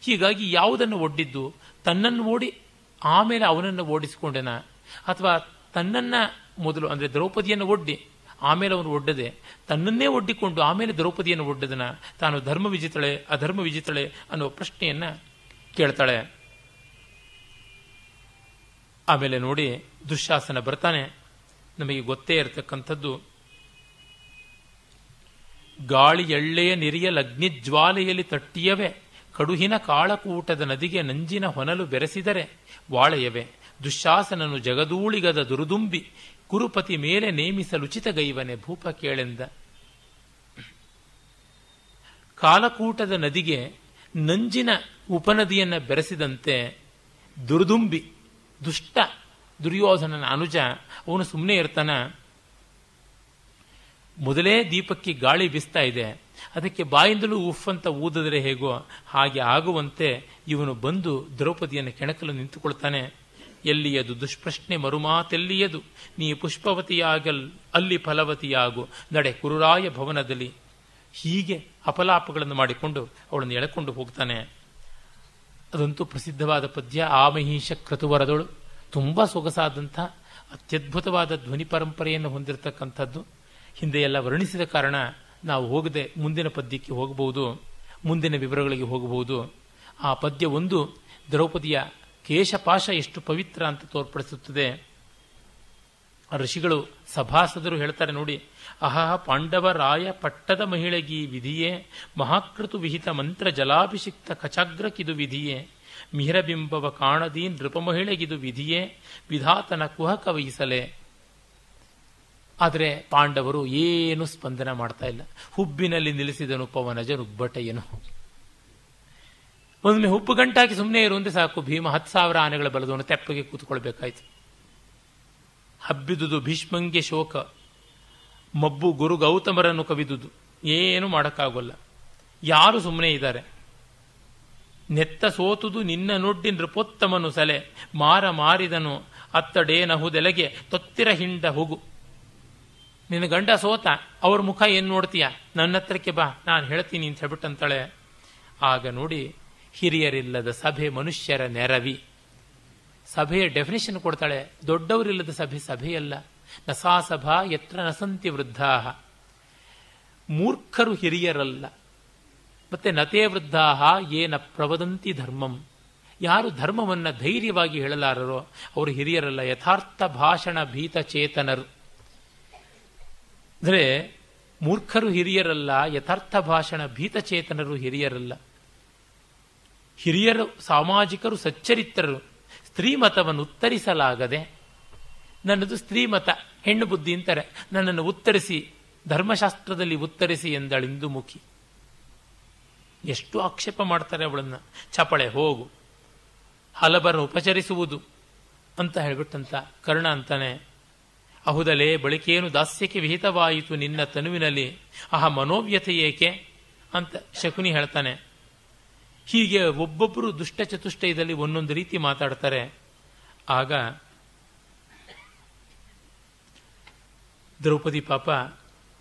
ಹೀಗಾಗಿ ಯಾವುದನ್ನು ಒಡ್ಡಿದ್ದು ತನ್ನನ್ನು ಓಡಿ, ಆಮೇಲೆ ಅವನನ್ನು ಓಡಿಸಿಕೊಂಡೆನ? ಅಥವಾ ತನ್ನನ್ನ ಮೊದಲು, ಅಂದರೆ ದ್ರೌಪದಿಯನ್ನು ಒಡ್ಡಿ, ಆಮೇಲೆ ಅವನು ಒಡ್ಡದೆ, ತನ್ನನ್ನೇ ಒಡ್ಡಿಕೊಂಡು ಆಮೇಲೆ ದ್ರೌಪದಿಯನ್ನು ಒಡ್ಡದನ? ತಾನು ಧರ್ಮ ವಿಜಿತಳೆ, ಅಧರ್ಮ ವಿಜಿತಳೆ ಅನ್ನುವ ಪ್ರಶ್ನೆಯನ್ನು ಕೇಳ್ತಾಳೆ. ಆಮೇಲೆ ನೋಡಿ, ದುಶ್ಯಾಸನ ಬರ್ತಾನೆ. ನಮಗೆ ಗೊತ್ತೇ ಇರತಕ್ಕಂಥದ್ದು ಗಾಳಿ ಎಳ್ಳೆಯ ನಿರಿಯ ಲಗ್ನಿಜ್ವಾಲೆಯಲ್ಲಿ ತಟ್ಟಿಯವೆ. ಕಡುಹಿನ ಕಾಳಕೂಟದ ನದಿಗೆ ನಂಜಿನ ಹೊನಲು ಬೆರೆಸಿದರೆ ವಾಳೆಯವೆ. ದುಶ್ಯಾಸನನು ಜಗದೂಳಿಗದ ದುರುದುಂಬಿ, ಕುರುಪತಿ ಮೇಲೆ ನೇಮಿಸಲುಚಿತ ಗೈವನೆ ಭೂಪ ಕೇಳೆಂದ. ಕಾಲಕೂಟದ ನದಿಗೆ ನಂಜಿನ ಉಪನದಿಯನ್ನು ಬೆರೆಸಿದಂತೆ ದುರುದುಂಬಿ, ದುಷ್ಟ ದುರ್ಯೋಧನನ ಅನುಜ, ಅವನು ಸುಮ್ಮನೆ ಇರ್ತಾನ. ಮೊದಲೇ ದೀಪಕ್ಕೆ ಗಾಳಿ ಬೀಸ್ತಾ ಇದೆ. ಅದಕ್ಕೆ ಬಾಯಿಂದಲೂ ಉಫ್ ಅಂತ ಊದಿದ್ರೆ ಹೇಗೋ ಹಾಗೆ ಆಗುವಂತೆ ಇವನು ಬಂದು ದ್ರೌಪದಿಯನ್ನು ಕೆಣಕಲು ನಿಂತುಕೊಳ್ತಾನೆ. ಎಲ್ಲಿಯದು ದುಷ್ಪ್ರಶ್ನೆ ಮರುಮಾತೆಲ್ಲಿಯದು? ನೀ ಪುಷ್ಪವತಿಯಾಗಲ್, ಅಲ್ಲಿ ಫಲವತಿಯಾಗು. ನಡೆ ಕುರುರಾಯ ಭವನದಲ್ಲಿ. ಹೀಗೆ ಅಪಲಾಪಗಳನ್ನು ಮಾಡಿಕೊಂಡು ಅವಳನ್ನು ಎಳೆಕೊಂಡು ಹೋಗ್ತಾನೆ. ಅದಂತೂ ಪ್ರಸಿದ್ಧವಾದ ಪದ್ಯ ಆಮಹೀಶ ಕ್ರತುವರದಳು. ತುಂಬ ಸೊಗಸಾದಂಥ, ಅತ್ಯದ್ಭುತವಾದ ಧ್ವನಿ ಪರಂಪರೆಯನ್ನು ಹೊಂದಿರತಕ್ಕಂಥದ್ದು. ಹಿಂದೆ ಎಲ್ಲ ವರ್ಣಿಸಿದ ಕಾರಣ ನಾವು ಹೋಗದೆ ಮುಂದಿನ ಪದ್ಯಕ್ಕೆ ಹೋಗಬಹುದು, ಮುಂದಿನ ವಿವರಗಳಿಗೆ ಹೋಗಬಹುದು. ಆ ಪದ್ಯ ಒಂದು ದ್ರೌಪದಿಯ ಕೇಶಪಾಶ ಎಷ್ಟು ಪವಿತ್ರ ಅಂತ ತೋರ್ಪಡಿಸುತ್ತದೆ. ಋಷಿಗಳು ಸಭಾಸದರು ಹೇಳ್ತಾರೆ ನೋಡಿ, ಅಹಹ ಪಾಂಡವರಾಯ ಪಟ್ಟದ ಮಹಿಳೆಗೀ ವಿಧಿಯೇ, ಮಹಾಕೃತು ವಿಹಿತ ಮಂತ್ರ ಜಲಾಭಿಷಿಕ್ತ ಕಚಾಗ್ರಕಿದು ವಿಧಿಯೇ, ಮಿಹಿರಬಿಂಬವ ಕಾಣದಿ ನೃಪಮಹಿಳೆಗಿದು ವಿಧಿಯೇ, ವಿಧಾತನ ಕುಹಕ ವಹಿಸಲೆ. ಆದರೆ ಪಾಂಡವರು ಏನು ಸ್ಪಂದನ ಮಾಡ್ತಾ ಇಲ್ಲ. ಹುಬ್ಬಿನಲ್ಲಿ ನಿಲ್ಲಿಸಿದನು ಪವನಜ ನುಗ್ಬಟೆಯನು ಒಮ್ಮೆ ಹುಬ್ಬು ಗಂಟಾಕಿ ಸುಮ್ಮನೆ ಇರುವಂತೆ ಸಾಕು. ಭೀಮ ಹತ್ತು ಸಾವಿರ ಆನೆಗಳ ಬಲದವನು ತೆಪ್ಪಗೆ ಕೂತ್ಕೊಳ್ಬೇಕಾಯ್ತು. ಹಬ್ಬಿದುದು ಭೀಷ್ಮಂಗೆ ಶೋಕ. ಮಬ್ಬು ಗುರು ಗೌತಮರನ್ನು ಕವಿದುದು. ಏನು ಮಾಡೋಕ್ಕಾಗೋಲ್ಲ. ಯಾರು ಸುಮ್ಮನೆ ಇದ್ದಾರೆ? ನೆತ್ತ ಸೋತುದು ನಿನ್ನ ನುಡ್ಡಿ ನೃಪೋತ್ತಮನು ಸಲೆ. ಮಾರ ಮಾರಿದನು ಅತ್ತಡೇನಹುದೆಲೆಗೆ ತೊತ್ತಿರ ಹಿಂಡ ಹೋಗು. ನಿನ್ನ ಗಂಡ ಸೋತ, ಅವ್ರ ಮುಖ ಏನು ನೋಡ್ತೀಯ? ನನ್ನ ಹತ್ರಕ್ಕೆ ಬಾ, ನಾನು ಹೇಳ್ತೀನಿ ಅಂತ ಹೇಳ್ಬಿಟ್ಟಂತಾಳೆ. ಆಗ ನೋಡಿ, ಹಿರಿಯರಿಲ್ಲದ ಸಭೆ ಮನುಷ್ಯರ ನೆರವಿ. ಸಭೆಯ ಡೆಫಿನೇಷನ್ ಕೊಡ್ತಾಳೆ, ದೊಡ್ಡವರಿಲ್ಲದ ಸಭೆ ಸಭೆಯಲ್ಲ. ನಸಾ ಸಭಾ ಎತ್ರ ನಸಂತಿ ವೃದ್ಧಾ ಮೂರ್ಖರು ಹಿರಿಯರಲ್ಲ. ಮತ್ತೆ ನತೇ ವೃದ್ಧಾ ಏನ ಪ್ರವದಂತಿ ಧರ್ಮಂ. ಯಾರು ಧರ್ಮವನ್ನು ಧೈರ್ಯವಾಗಿ ಹೇಳಲಾರರೋ, ಅವರು ಹಿರಿಯರಲ್ಲ, ಯಥಾರ್ಥ ಭಾಷಣ ಭೀತ ಚೇತನರು. ಅಂದರೆ ಮೂರ್ಖರು ಹಿರಿಯರಲ್ಲ, ಯಥಾರ್ಥ ಭಾಷಣ, ಭೀತಚೇತನರು ಹಿರಿಯರಲ್ಲ. ಹಿರಿಯರು, ಸಾಮಾಜಿಕರು ಸಚ್ಚರಿತ್ರರು ಸ್ತ್ರೀಮತವನ್ನು ಉತ್ತರಿಸಲಾಗದೆ, ನನ್ನದು ಸ್ತ್ರೀಮತ, ಹೆಣ್ಣು ಬುದ್ಧಿ ಅಂತಾರೆ, ನನ್ನನ್ನು ಉತ್ತರಿಸಿ, ಧರ್ಮಶಾಸ್ತ್ರದಲ್ಲಿ ಉತ್ತರಿಸಿ ಎಂದಳಿಂದು ಮುಖಿ ಎಷ್ಟು ಆಕ್ಷೇಪ ಮಾಡ್ತಾರೆ ಅವಳನ್ನು? ಚಪಳೆ, ಹೋಗು. ಹಲಬರನ್ನು ಉಪಚರಿಸುವುದು ಅಂತ ಹೇಳ್ಬಿಟ್ಟಂತ ಕರ್ಣ ಅಂತಾನೆ ಅಹುದಲೇ, ಬಳಿಕೇನು ದಾಸ್ಯಕ್ಕೆ ವಿಹಿತವಾಯಿತು ನಿನ್ನ ತನುವಿನಲ್ಲಿ? ಆಹ ಮನೋವ್ಯತೆ ಏಕೆ? ಅಂತ ಶಕುನಿ ಹೇಳ್ತಾನೆ. ಹೀಗೆ ಒಬ್ಬೊಬ್ಬರು ದುಷ್ಟ ಚತುಷ್ಟಯದಲ್ಲಿ ಒಂದೊಂದು ರೀತಿ ಮಾತಾಡ್ತಾರೆ. ಆಗ ದ್ರೌಪದಿ ಪಾಪ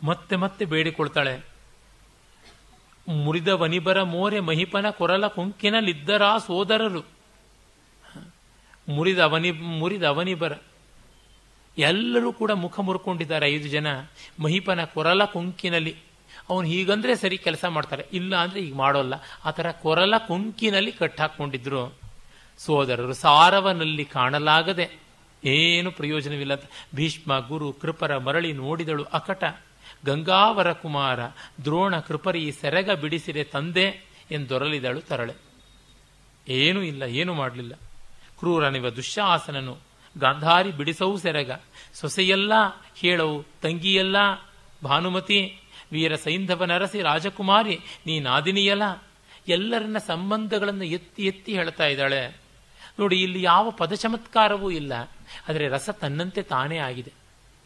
ಮತ್ತೆ ಮತ್ತೆ ಬೇಡಿಕೊಳ್ತಾಳೆ. ಮುರಿದ ವನಿಬರ ಮೋರೆ ಮಹಿಪನ ಕೊರಲ ಕುಂಕಿನಲ್ಲಿದ್ದರಾ ಸೋದರರು. ಮುರಿದ ಅವನಿ, ಮುರಿದ ಅವನಿಬರ ಎಲ್ಲರೂ ಕೂಡ ಮುಖ ಮುರ್ಕೊಂಡಿದ್ದಾರೆ. ಐದು ಜನ ಮಹಿಪನ ಕೊರಲ ಕೊಂಕಿನಲ್ಲಿ. ಅವನು ಹೀಗಂದ್ರೆ ಸರಿ ಕೆಲಸ ಮಾಡ್ತಾರೆ. ಇಲ್ಲ ಅಂದ್ರೆ ಈಗ ಮಾಡೋಲ್ಲ. ಆ ಥರ ಕೊರಲ ಕೊಂಕಿನಲ್ಲಿ ಕಟ್ಟಾಕೊಂಡಿದ್ರು ಸೋದರರು ಸಾರವನಲ್ಲಿ ಕಾಣಲಾಗದೆ ಏನು ಪ್ರಯೋಜನವಿಲ್ಲ ಭೀಷ್ಮ, ಗುರು, ಕೃಪರ ಮರಳಿ ನೋಡಿದಳು ಅಕಟ. ಗಂಗಾವರ ಕುಮಾರ, ದ್ರೋಣ ಕೃಪರಿ ಸೆರಗ ಬಿಡಿಸಿದೆ ತಂದೆ ಎಂದೊರಲಿದಳು ತರಳೆ. ಏನೂ ಇಲ್ಲ, ಏನು ಮಾಡಲಿಲ್ಲ. ಕ್ರೂರನಿವ ದುಶ್ಯಾಸನನು ಗಾಂಧಾರಿ ಬಿಡಿಸವು ಸೆರಗ. ಸೊಸೆಯಲ್ಲ ಹೇಳವು, ತಂಗಿಯಲ್ಲ ಭಾನುಮತಿ, ವೀರ ಸೈಂಧವ ನರಸಿ ರಾಜಕುಮಾರಿ, ನೀ ನಾದಿನಿಯಲ್ಲ ಎಲ್ಲರನ್ನ ಸಂಬಂಧಗಳನ್ನು ಎತ್ತಿ ಎತ್ತಿ ಹೇಳ್ತಾ ಇದ್ದಾಳೆ. ನೋಡಿ, ಇಲ್ಲಿ ಯಾವ ಪದ ಚಮತ್ಕಾರವೂ ಇಲ್ಲ. ಆದರೆ ರಸ ತನ್ನಂತೆ ತಾನೇ ಆಗಿದೆ.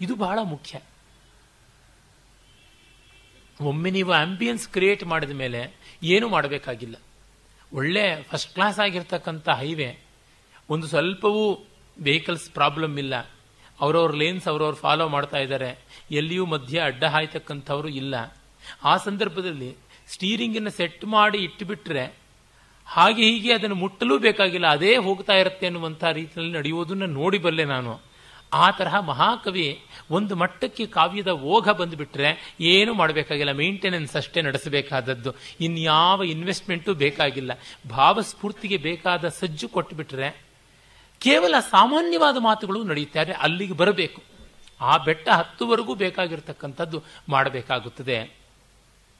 ಇದು ಬಹಳ ಮುಖ್ಯ. ಒಮ್ಮೆ ನೀವು ಆಂಬಿಯನ್ಸ್ ಕ್ರಿಯೇಟ್ ಮಾಡಿದ ಮೇಲೆ ಏನು ಮಾಡಬೇಕಾಗಿಲ್ಲ. ಒಳ್ಳೆ ಫಸ್ಟ್ ಕ್ಲಾಸ್ ಆಗಿರ್ತಕ್ಕಂಥ ಹೈವೇ ಒಂದು ಸ್ವಲ್ಪವೂ ವೆಹಿಕಲ್ಸ್ ಪ್ರಾಬ್ಲಮ್ ಇಲ್ಲ. ಅವ್ರವ್ರ ಲೇನ್ಸ್ ಅವ್ರವ್ರು ಫಾಲೋ ಮಾಡ್ತಾ ಇದ್ದಾರೆ. ಎಲ್ಲಿಯೂ ಮಧ್ಯೆ ಅಡ್ಡ ಹಾಯ್ತಕ್ಕಂಥವ್ರು ಇಲ್ಲ. ಆ ಸಂದರ್ಭದಲ್ಲಿ ಸ್ಟೀರಿಂಗನ್ನು ಸೆಟ್ ಮಾಡಿ ಇಟ್ಟುಬಿಟ್ರೆ ಹಾಗೆ ಹೀಗೆ ಅದನ್ನು ಮುಟ್ಟಲೂ ಬೇಕಾಗಿಲ್ಲ. ಅದೇ ಹೋಗ್ತಾ ಇರುತ್ತೆ ಅನ್ನುವಂಥ ರೀತಿಯಲ್ಲಿ ನಡೆಯುವುದನ್ನು ನೋಡಿಬಲ್ಲೆ ನಾನು. ಆ ತರಹ ಮಹಾಕವಿ ಒಂದು ಮಟ್ಟಕ್ಕೆ ಕಾವ್ಯದ ಓಘ ಬಂದುಬಿಟ್ರೆ ಏನು ಮಾಡಬೇಕಾಗಿಲ್ಲ. ಮೇಂಟೆನೆನ್ಸ್ ಅಷ್ಟೇ ನಡೆಸಬೇಕಾದದ್ದು. ಇನ್ಯಾವ ಇನ್ವೆಸ್ಟ್ಮೆಂಟು ಬೇಕಾಗಿಲ್ಲ. ಭಾವಸ್ಫೂರ್ತಿಗೆ ಬೇಕಾದ ಸಜ್ಜು ಕೊಟ್ಟುಬಿಟ್ರೆ ಕೇವಲ ಸಾಮಾನ್ಯವಾದ ಮಾತುಗಳು ನಡೆಯುತ್ತಾರೆ, ಅಲ್ಲಿಗೆ ಬರಬೇಕು. ಆ ಬೆಟ್ಟ ಹತ್ತುವರೆಗೂ ಬೇಕಾಗಿರ್ತಕ್ಕಂಥದ್ದು ಮಾಡಬೇಕಾಗುತ್ತದೆ.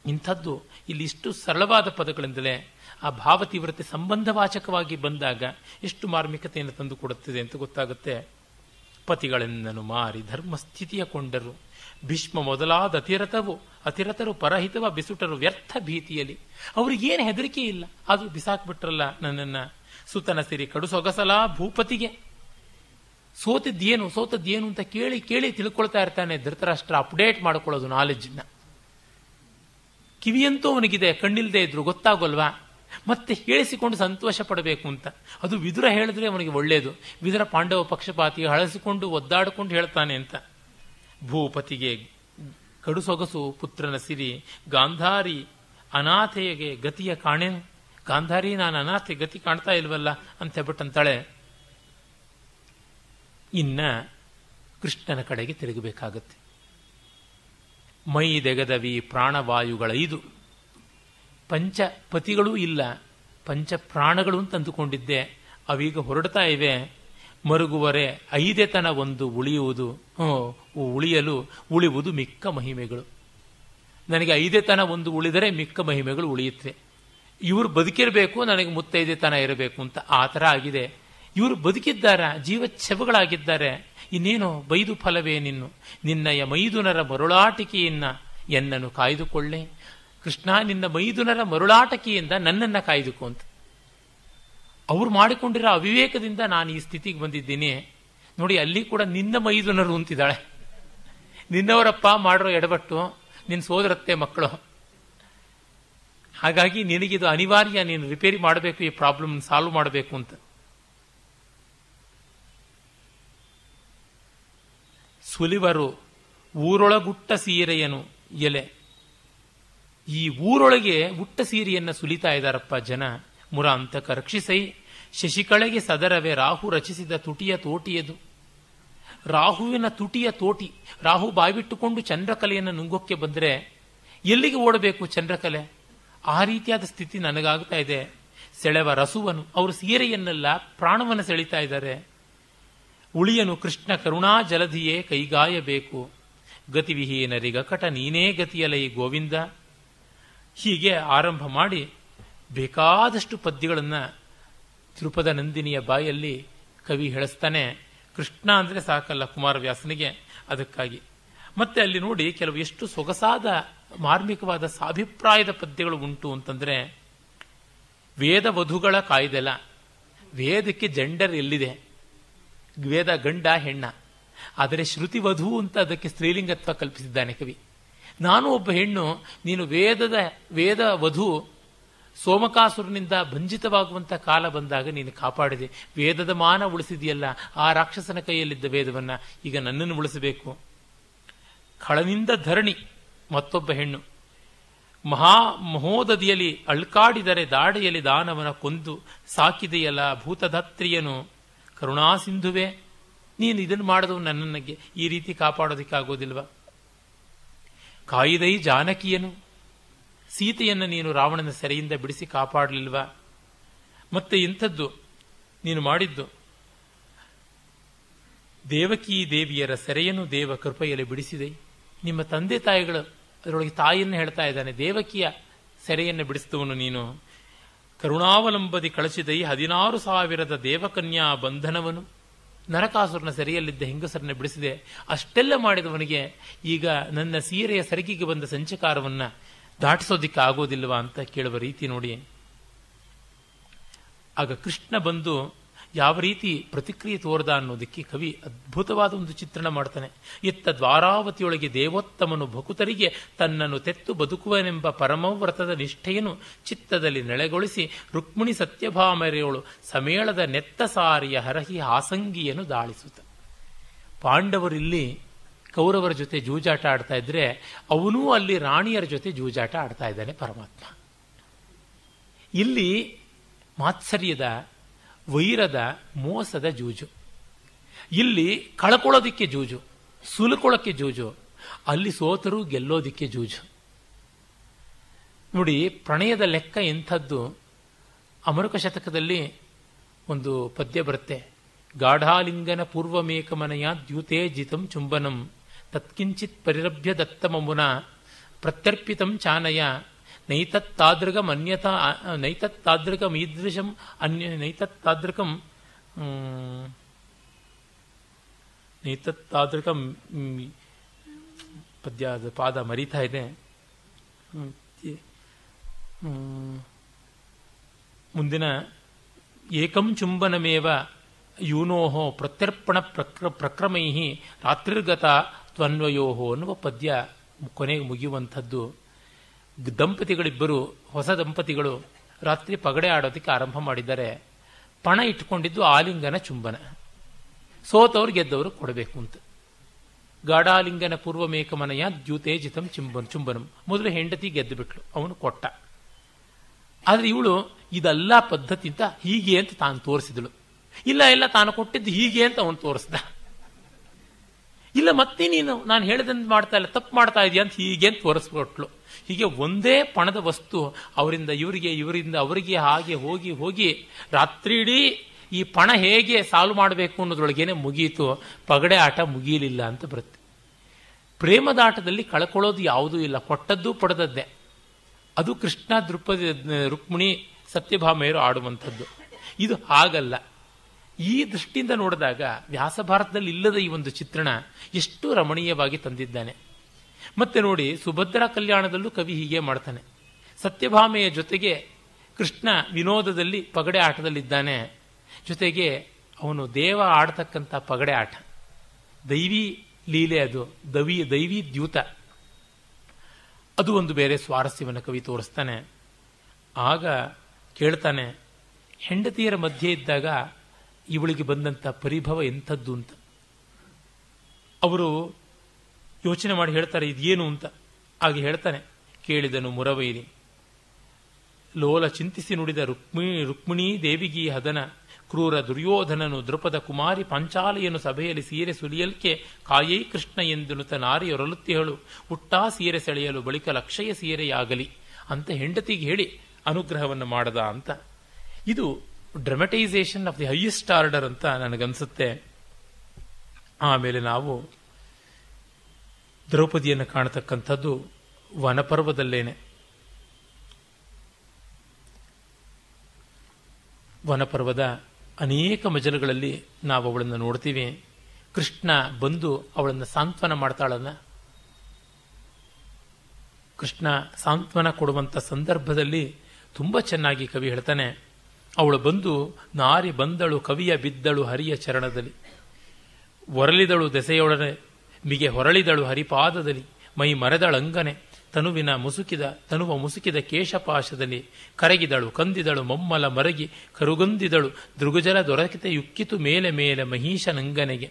ಇಂಥದ್ದು ಇಲ್ಲಿ ಇಷ್ಟು ಸರಳವಾದ ಪದಗಳಿಂದಲೇ ಆ ಭಾವತೀವ್ರತೆ ಸಂಬಂಧವಾಚಕವಾಗಿ ಬಂದಾಗ ಎಷ್ಟು ಮಾರ್ಮಿಕತೆಯನ್ನು ತಂದು ಕೊಡುತ್ತದೆ ಅಂತ ಗೊತ್ತಾಗುತ್ತೆ. ಪತಿಗಳೆಂದನು ಮಾರಿ ಧರ್ಮಸ್ಥಿತಿಯ ಕೊಂಡರು. ಭೀಷ್ಮ ಮೊದಲಾದ ಅತಿರಥವು, ಅತಿರಥರು ಪರಹಿತವ, ಬಿಸುಟರು ವ್ಯರ್ಥ ಭೀತಿಯಲ್ಲಿ. ಅವ್ರಿಗೇನು ಹೆದರಿಕೆ ಇಲ್ಲ. ಅದು ಬಿಸಾಕ್ಬಿಟ್ರಲ್ಲ ನನ್ನನ್ನ. ಸುತನ ಸಿರಿ ಕಡು ಸೊಗಸಲ ಭೂಪತಿಗೆ. ಸೋತಿದ್ದೇನು, ಸೋತದ್ದೇನು ಅಂತ ಕೇಳಿ ಕೇಳಿ ತಿಳ್ಕೊಳ್ತಾ ಇರ್ತಾನೆ ಧೃತರಾಷ್ಟ್ರ, ಅಪ್ಡೇಟ್ ಮಾಡ್ಕೊಳ್ಳೋದು ನಾಲೆಜ್ನ ಕಿವಿಯಂತೂ ಅವನಿಗಿದೆ, ಕಣ್ಣಿಲ್ದೇ ಇದ್ರು, ಗೊತ್ತಾಗೋಲ್ವಾ? ಮತ್ತೆ ಹೇಳಿಸಿಕೊಂಡು ಸಂತೋಷ ಪಡಬೇಕು ಅಂತ. ಅದು ವಿದುರ ಹೇಳಿದ್ರೆ ಅವನಿಗೆ ಒಳ್ಳೆಯದು ವಿದುರ ಪಾಂಡವ ಪಕ್ಷಪಾತಿ ಹಳಸಿಕೊಂಡು ಒದ್ದಾಡಿಕೊಂಡು ಹೇಳ್ತಾನೆ ಅಂತ. ಭೂಪತಿಗೆ ಕಡು ಸೊಗಸು, ಪುತ್ರನ ಸಿರಿ, ಗಾಂಧಾರಿ ಅನಾಥೆಯಗೆ ಗತಿಯ ಕಾಣೆನು ಗಾಂಧಾರಿ, ನಾನು ಅನಾಥೆ ಗತಿ ಕಾಣ್ತಾ ಇಲ್ವಲ್ಲ ಅಂತ ಹೇಳ್ಬಿಟ್ಟಂತಾಳೆ. ಇನ್ನ ಕೃಷ್ಣನ ಕಡೆಗೆ ತಿರುಗಬೇಕಾಗತ್ತೆ. ಮೈ ದೆಗದವಿ ಪ್ರಾಣವಾಯುಗಳೈದು ಪಂಚ ಪತಿಗಳೂ ಇಲ್ಲ ಪಂಚ ಪ್ರಾಣಗಳು ಅಂತ ಅಂದುಕೊಂಡಿದ್ದೆ. ಅವೀಗ ಹೊರಡ್ತಾ ಇವೆ. ಮರುಗುವರೆ ಐದೆತನ ಒಂದು ಉಳಿಯುವುದು. ಉಳಿಯಲು ಉಳಿಯುವುದು ಮಿಕ್ಕ ಮಹಿಮೆಗಳು. ನನಗೆ ಐದೆತನ ಒಂದು ಉಳಿದರೆ ಮಿಕ್ಕ ಮಹಿಮೆಗಳು ಉಳಿಯುತ್ತೆ. ಇವರು ಬದುಕಿರಬೇಕು, ನನಗೆ ಮುತ್ತೈದೆ ತನ ಇರಬೇಕು ಅಂತ ಆ ಥರ ಆಗಿದೆ. ಇವರು ಜೀವ ಜೀವಚ್ಛವಗಳಾಗಿದ್ದಾರೆ ಇನ್ನೇನು ಬೈದು ಫಲವೇ ನಿನ್ನು. ನಿನ್ನಯ ಮೈದುನರ ಮರುಳಾಟಿಕೆಯನ್ನ ಎನ್ನನ್ನು ಕಾಯ್ದುಕೊಳ್ಳೆ. ಕೃಷ್ಣ, ನಿನ್ನ ಮೈದುನರ ಮರುಳಾಟಕಿಯಿಂದ ನನ್ನನ್ನು ಕಾಯ್ದುಕೊ ಅಂತ. ಅವ್ರು ಮಾಡಿಕೊಂಡಿರೋ ಅವಿವೇಕದಿಂದ ನಾನು ಈ ಸ್ಥಿತಿಗೆ ಬಂದಿದ್ದೀನಿ. ನೋಡಿ, ಅಲ್ಲಿ ಕೂಡ ನಿನ್ನ ಮೈದುನರು ಅಂತಿದ್ದಾಳೆ. ನಿನ್ನವರಪ್ಪ ಮಾಡಿರೋ ಎಡಬಟ್ಟು ನಿನ್ನ ಸೋದರತ್ತೆ ಮಕ್ಕಳು. ಹಾಗಾಗಿ ನಿನಗಿದು ಅನಿವಾರ್ಯ, ನೀನು ರಿಪೇರಿ ಮಾಡಬೇಕು, ಈ ಪ್ರಾಬ್ಲಮ್ ಸಾಲ್ವ್ ಮಾಡಬೇಕು ಅಂತ. ಸುಲಿವರು ಊರೊಳಗುಟ್ಟ ಸೀರೆಯನು ಎಲೆ. ಈ ಊರೊಳಗೆ ಉಟ್ಟ ಸೀರೆಯನ್ನು ಸುಲಿತಾ ಇದ್ದಾರಪ್ಪ ಜನ. ಮುರ ಅಂತಕ ರಕ್ಷಿಸೈ. ಶಶಿಕಳೆಗೆ ಸದರವೇ ರಾಹು ರಚಿಸಿದ ತುಟಿಯ ತೋಟಿಯದು. ರಾಹುವಿನ ತುಟಿಯ ತೋಟಿ, ರಾಹು ಬಾಯ್ಬಿಟ್ಟುಕೊಂಡು ಚಂದ್ರಕಲೆಯನ್ನು ನುಂಗೋಕ್ಕೆ ಬಂದರೆ ಎಲ್ಲಿಗೆ ಓಡಬೇಕು ಚಂದ್ರಕಲೆ? ಆ ರೀತಿಯಾದ ಸ್ಥಿತಿ ನನಗಾಗ್ತಾ ಇದೆ. ಸೆಳೆವ ರಸುವನು, ಅವರು ಸೀರೆಯನ್ನೆಲ್ಲ ಪ್ರಾಣವನ್ನು ಸೆಳಿತಾ ಇದ್ದಾರೆ. ಉಳಿಯನು ಕೃಷ್ಣ ಕರುಣಾ ಜಲಧಿಯೇ ಕೈಗಾಯಬೇಕು. ಗತಿವಿಹೀನರಿಗ ಕಟ, ನೀನೇ ಗತಿಯಲೈ ಗೋವಿಂದ. ಹೀಗೆ ಆರಂಭ ಮಾಡಿ ಬೇಕಾದಷ್ಟು ಪದ್ಯಗಳನ್ನು ತ್ರಿಪದ ನಂದಿನಿಯ ಬಾಯಲ್ಲಿ ಕವಿ ಹೇಳಿಸ್ತಾನೆ. ಕೃಷ್ಣ ಅಂದರೆ ಸಾಕಲ್ಲ ಕುಮಾರವ್ಯಾಸನಿಗೆ ಅದಕ್ಕಾಗಿ. ಮತ್ತೆ ಅಲ್ಲಿ ನೋಡಿ ಕೆಲವು ಎಷ್ಟು ಸೊಗಸಾದ ಮಾರ್ಮಿಕವಾದ ಸಾಭಿಪ್ರಾಯದ ಪದ್ಯಗಳು ಉಂಟು ಅಂತಂದರೆ, ವೇದ ವಧುಗಳ ಕಾಯ್ದೆಲ್ಲ ವೇದಕ್ಕೆ ಜೆಂಡರ್ ಎಲ್ಲಿದೆ? ವೇದ ಗಂಡ, ಹೆಣ್ಣ. ಆದರೆ ಶ್ರುತಿ ವಧು ಅಂತ ಅದಕ್ಕೆ ಸ್ತ್ರೀಲಿಂಗತ್ವ ಕಲ್ಪಿಸಿದ್ದಾನೆ ಕವಿ. ನಾನು ಒಬ್ಬ ಹೆಣ್ಣು, ನೀನು ವೇದದ, ವೇದ ವಧು, ಸೋಮಕಾಸುರನಿಂದ ಭಂಜಿತವಾಗುವಂಥ ಕಾಲ ಬಂದಾಗ ನೀನು ಕಾಪಾಡಿದೆ. ವೇದದ ಮಾನ ಉಳಿಸಿದೆಯಲ್ಲ, ಆ ರಾಕ್ಷಸನ ಕೈಯಲ್ಲಿದ್ದ ವೇದವನ್ನು ಈಗ ನನ್ನನ್ನು ಉಳಿಸಬೇಕು. ಖಳನಿಂದ ಧರಣಿ. ಮತ್ತೊಬ್ಬ ಹೆಣ್ಣು. ಮಹಾ ಮಹೋದದಿಯಲ್ಲಿ ಅಳ್ಕಾಡಿದರೆ ದಾಡೆಯಲ್ಲಿ ದಾನವನ ಕೊಂದು ಸಾಕಿದೆಯಲ್ಲ ಭೂತಧತ್ರಿಯನು. ಕರುಣಾಸಿಂಧುವೆ ನೀನು ಇದನ್ನು ಮಾಡಿದವು ನನ್ನನ್ನಿಗೆ ಈ ರೀತಿ ಕಾಪಾಡೋದಕ್ಕಾಗೋದಿಲ್ವ? ಕಾಯಿದೈ ಜಾನಕಿಯನು, ಸೀತೆಯನ್ನು ನೀನು ರಾವಣನ ಸೆರೆಯಿಂದ ಬಿಡಿಸಿ ಕಾಪಾಡಲಿಲ್ವ? ಮತ್ತೆ ಇಂಥದ್ದು ನೀನು ಮಾಡಿದ್ದು. ದೇವಕಿ ದೇವಿಯರ ಸೆರೆಯನ್ನು ದೇವ ಕೃಪೆಯಲ್ಲಿ ಬಿಡಿಸಿದೆ. ನಿಮ್ಮ ತಂದೆ ತಾಯಿಗಳು ಅದರೊಳಗೆ ತಾಯಿಯನ್ನು ಹೇಳ್ತಾ ಇದ್ದಾನೆ, ದೇವಕಿಯ ಸೆರೆಯನ್ನು ಬಿಡಿಸಿದವನು ನೀನು. ಕರುಣಾವಲಂಬದಿ ಕಳಿಸಿದೈ ಹದಿನಾರು ಸಾವಿರದ ದೇವಕನ್ಯಾ ಬಂಧನವನು ನರಕಾಸುರನ ಸೆರೆಯಲ್ಲಿದ್ದ ಹೆಂಗಸರನ್ನ ಬಿಡಿಸಿದೆ. ಅಷ್ಟೆಲ್ಲ ಮಾಡಿದವನಿಗೆ ಈಗ ನನ್ನ ಸೀರೆಯ ಸರಕಿಗೆ ಬಂದ ಸಂಚಕಾರವನ್ನ ದಾಟಿಸೋದಿಕ್ಕೆ ಆಗೋದಿಲ್ವಾ ಅಂತ ಕೇಳುವ ರೀತಿ ನೋಡಿ. ಆಗ ಕೃಷ್ಣ ಬಂದು ಯಾವ ರೀತಿ ಪ್ರತಿಕ್ರಿಯೆ ತೋರ್ದ ಅನ್ನೋದಕ್ಕೆ ಕವಿ ಅದ್ಭುತವಾದ ಒಂದು ಚಿತ್ರಣ ಮಾಡ್ತಾನೆ. ಇತ್ತ ದ್ವಾರಾವತಿಯೊಳಗೆ ದೇವೋತ್ತಮನು ಭಕುತರಿಗೆ ತನ್ನನ್ನು ತೆತ್ತು ಬದುಕುವನೆಂಬ ಪರಮವ್ರತದ ನಿಷ್ಠೆಯನ್ನು ಚಿತ್ತದಲ್ಲಿ ನೆಲೆಗೊಳಿಸಿ ರುಕ್ಮಿಣಿ ಸತ್ಯಭಾಮರೆಯೋಳು ಸಮೇಳದ ನೆತ್ತ ಸಾರಿಯ ಹರಹಿ ಹಾಸಂಗಿಯನ್ನು ದಾಳಿಸುತ್ತ. ಪಾಂಡವರಿಲ್ಲಿ ಕೌರವರ ಜೊತೆ ಜೂಜಾಟ ಆಡ್ತಾ ಇದ್ರೆ ಅವನೂ ಅಲ್ಲಿ ರಾಣಿಯರ ಜೊತೆ ಜೂಜಾಟ ಆಡ್ತಾ ಇದ್ದಾನೆ ಪರಮಾತ್ಮ. ಇಲ್ಲಿ ಮಾತ್ಸರ್ಯದ ವೈರದ ಮೋಸದ ಜೂಜು. ಇಲ್ಲಿ ಕಳ್ಕೊಳ್ಳೋದಿಕ್ಕೆ ಜೂಜು ಸುಲುಕೊಳ್ಳೋಕ್ಕೆ ಜೂಜು, ಅಲ್ಲಿ ಸೋತರು ಗೆಲ್ಲೋದಿಕ್ಕೆ ಜೂಜು. ನೋಡಿ, ಪ್ರಣಯದ ಲೆಕ್ಕ ಎಂಥದ್ದು? ಅಮರುಕ ಶತಕದಲ್ಲಿ ಒಂದು ಪದ್ಯ ಬರುತ್ತೆ. ಗಾಢಾಲಿಂಗನ ಪೂರ್ವಮೇಕಮನಯ ದ್ಯುತೇಜಿತಂ ಚುಂಬನಂ, ತತ್ಕಿಂಚಿತ್ ಪರಿರಭ್ಯ ದತ್ತಮಮುನ ಪ್ರತ್ಯರ್ಪಿತಂ ಚಾನಯ ನೈತತ್ತಾದೃಗಂ ಅನ್ಯತಾ ನೈತತ್ತಾದೃಗಂ ಈದೃಶಂ ಅನ್ಯ, ನೈತತ್ತಾದೃಗಂ ನೈತತ್ತಾದೃಗಂ ಪದ್ಯ, ಅದು ಪಾದ ಮರಿತಾ ಇದೆ. ಮುಂದಿನ, ಏಕಂ ಚುಂಬನಮೇವ ಯೂನೋ ಪ್ರತ್ಯರ್ಪಣ ಪ್ರಕ್ರ ಪ್ರಕ್ರಮೈ ರಾತ್ರಿರ್ಗತ ತ್ವನ್ವಯೋಹೋ ಅನ್ನುವ ಪದ್ಯ ಕೊನೆಗೆ ಮುಗಿಯುವಂಥದ್ದು. ದಂಪತಿಗಳಿಬ್ಬರು, ಹೊಸ ದಂಪತಿಗಳು ರಾತ್ರಿ ಪಗಡೆ ಆಡೋದಕ್ಕೆ ಆರಂಭ ಮಾಡಿದ್ದಾರೆ. ಪಣ ಇಟ್ಕೊಂಡಿದ್ದು ಆಲಿಂಗನ ಚುಂಬನ. ಸೋತವ್ರು ಗೆದ್ದವರು ಕೊಡಬೇಕು ಅಂತ. ಗಾಢಾಲಿಂಗನ ಪೂರ್ವಮೇಕಮನಯ ದ್ಯೂತೇಜಿತಂ ಚುಂಬನ್ ಚುಂಬನಂ. ಮೊದಲು ಹೆಂಡತಿ ಗೆದ್ದು ಬಿಟ್ಲು ಅವನು ಕೊಟ್ಟ. ಆದ್ರೆ ಇವಳು ಇದೆಲ್ಲ ಪದ್ಧತಿ ಅಂತ ಹೀಗೆ ಅಂತ ತಾನು ತೋರಿಸಿದಳು. ಇಲ್ಲ ಇಲ್ಲ, ತಾನು ಕೊಟ್ಟಿದ್ದು ಹೀಗೆ ಅಂತ ಅವನು ತೋರಿಸ್ದ. ಇಲ್ಲ, ಮತ್ತೆ ನೀನು, ನಾನು ಹೇಳಿದಂತೆ ಮಾಡ್ತಾ ಇಲ್ಲ, ತಪ್ಪು ಮಾಡ್ತಾ ಇದೆಯಾ ಅಂತ ಹೀಗೆ ಅಂತ ತೋರಿಸ್ಕೊಟ್ಲು. ಹೀಗೆ ಒಂದೇ ಪಣದ ವಸ್ತು ಅವರಿಂದ, ಇವರಿಗೆ, ಇವರಿಂದ, ಅವರಿಗೆ ಹಾಗೆ ಹೋಗಿ ಹೋಗಿ ರಾತ್ರಿ ಇಡೀ ಈ ಪಣ ಹೇಗೆ ಸಾಲ್ವ್ ಮಾಡಬೇಕು ಅನ್ನೋದ್ರೊಳಗೇನೆ ಮುಗಿಯಿತು ಪಗಡೆ ಆಟ ಮುಗಿಯಲಿಲ್ಲ ಅಂತ ಬರುತ್ತೆ. ಪ್ರೇಮದ ಆಟದಲ್ಲಿ ಕಳ್ಕೊಳ್ಳೋದು ಯಾವುದೂ ಇಲ್ಲ. ಕೊಟ್ಟದ್ದು ಪಡೆದದ್ದೇ. ಅದು ಕೃಷ್ಣ ದೃಪದಿ ರುಕ್ಮಿಣಿ ಸತ್ಯಭಾಮೆಯರು ಆಡುವಂಥದ್ದು. ಇದು ಹಾಗಲ್ಲ. ಈ ದೃಷ್ಟಿಯಿಂದ ನೋಡಿದಾಗ ವ್ಯಾಸ ಭಾರತದಲ್ಲಿ ಇಲ್ಲದ ಈ ಒಂದು ಚಿತ್ರಣ ಎಷ್ಟು ರಮಣೀಯವಾಗಿ ತಂದಿದ್ದಾನೆ. ಮತ್ತೆ ನೋಡಿ ಸುಭದ್ರ ಕಲ್ಯಾಣದಲ್ಲೂ ಕವಿ ಹೀಗೆ ಮಾಡ್ತಾನೆ. ಸತ್ಯಭಾಮೆಯ ಜೊತೆಗೆ ಕೃಷ್ಣ ವಿನೋದದಲ್ಲಿ ಪಗಡೆ ಆಟದಲ್ಲಿದ್ದಾನೆ. ಜೊತೆಗೆ ಅವನು ದೇವ ಆಡ್ತಕ್ಕಂಥ ಪಗಡೆ ಆಟ. ದೈವಿ ಲೀಲೆ ಅದು, ದವಿ, ದೈವಿ ದ್ಯೂತ. ಅದು ಒಂದು ಬೇರೆ ಸ್ವಾರಸ್ಯವನ್ನು ಕವಿ ತೋರಿಸ್ತಾನೆ. ಆಗ ಕೇಳ್ತಾನೆ, ಹೆಂಡತಿಯರ ಮಧ್ಯೆ ಇದ್ದಾಗ ಇವಳಿಗೆ ಬಂದಂಥ ಪರಿಭವ ಎಂಥದ್ದು ಅಂತ. ಅವರು ಯೋಚನೆ ಮಾಡಿ ಹೇಳ್ತಾರೆ, ಇದೇನು ಅಂತ. ಆಗ ಹೇಳ್ತಾನೆ, ಕೇಳಿದನು ಮುರವೈರಿ ಲೋಲ ಚಿಂತಿಸಿ ನುಡಿದ ರುಕ್ಮಿ, ರುಕ್ಮಿಣೀ ದೇವಿಗಿ ಹದನ, ಕ್ರೂರ ದುರ್ಯೋಧನನು ದೃಪದ ಕುಮಾರಿ ಪಂಚಾಲೆಯನ್ನು ಸಭೆಯಲ್ಲಿ ಸೀರೆ ಸುಲಿಯಲ್ಕೆ ಕಾಯೈ ಕೃಷ್ಣ ಎಂದುನುತ ನಾರಿಯೊರಲುತ್ತಿಹಳು ಹುಟ್ಟಾ ಸೀರೆ ಸೆಳೆಯಲು ಬಳಿಕ ಲಕ್ಷಯ ಸೀರೆಯಾಗಲಿ ಅಂತ ಹೆಂಡತಿಗೆ ಹೇಳಿ ಅನುಗ್ರಹವನ್ನು ಮಾಡದ ಅಂತ. ಇದು dramatisation of the highest order ಅಂತ ನನಗನ್ಸುತ್ತೆ. ಆಮೇಲೆ ನಾವು ದ್ರೌಪದಿಯನ್ನು ಕಾಣತಕ್ಕಂಥದ್ದು ವನಪರ್ವದಲ್ಲೇನೆ. ವನಪರ್ವದ ಅನೇಕ ಮಜಲುಗಳಲ್ಲಿ ನಾವು ಅವಳನ್ನು ನೋಡ್ತೀವಿ. ಕೃಷ್ಣ ಬಂದು ಅವಳನ್ನು ಸಾಂತ್ವನ ಮಾಡ್ತಾಳನ್ನ. ಕೃಷ್ಣ ಸಾಂತ್ವನ ಕೊಡುವಂಥ ಸಂದರ್ಭದಲ್ಲಿ ತುಂಬ ಚೆನ್ನಾಗಿ ಕವಿ ಹೇಳ್ತಾನೆ. ಅವಳು ಬಂದು ನಾರಿ ಬಂದಳು, ಕವಿಯ ಬಿದ್ದಳು ಹರಿಯ ಚರಣದಲ್ಲಿ. ಒರಲಿದಳು ದೆಸೆಯೊಡನೆ ಮಿಗೆ ಹೊರಳಿದಳು ಹರಿಪಾದದಲ್ಲಿ, ಮೈ ಮರೆದಳಂಗನೆ ತನುವಿನ ಮುಸುಕಿದ, ತನುವ ಮುಸುಕಿದ ಕೇಶಪಾಶದಲ್ಲಿ ಕರಗಿದಳು, ಕಂದಿದಳು, ಮೊಮ್ಮಲ ಮರಗಿ ಕರುಗಂದಿದಳು, ದೃಗುಜಲ ದೊರಕಿತೆ ಯುಕ್ಕಿತು ಮೇಲೆ ಮೇಲೆ ಮಹಿಷನಂಗನೆಗೆ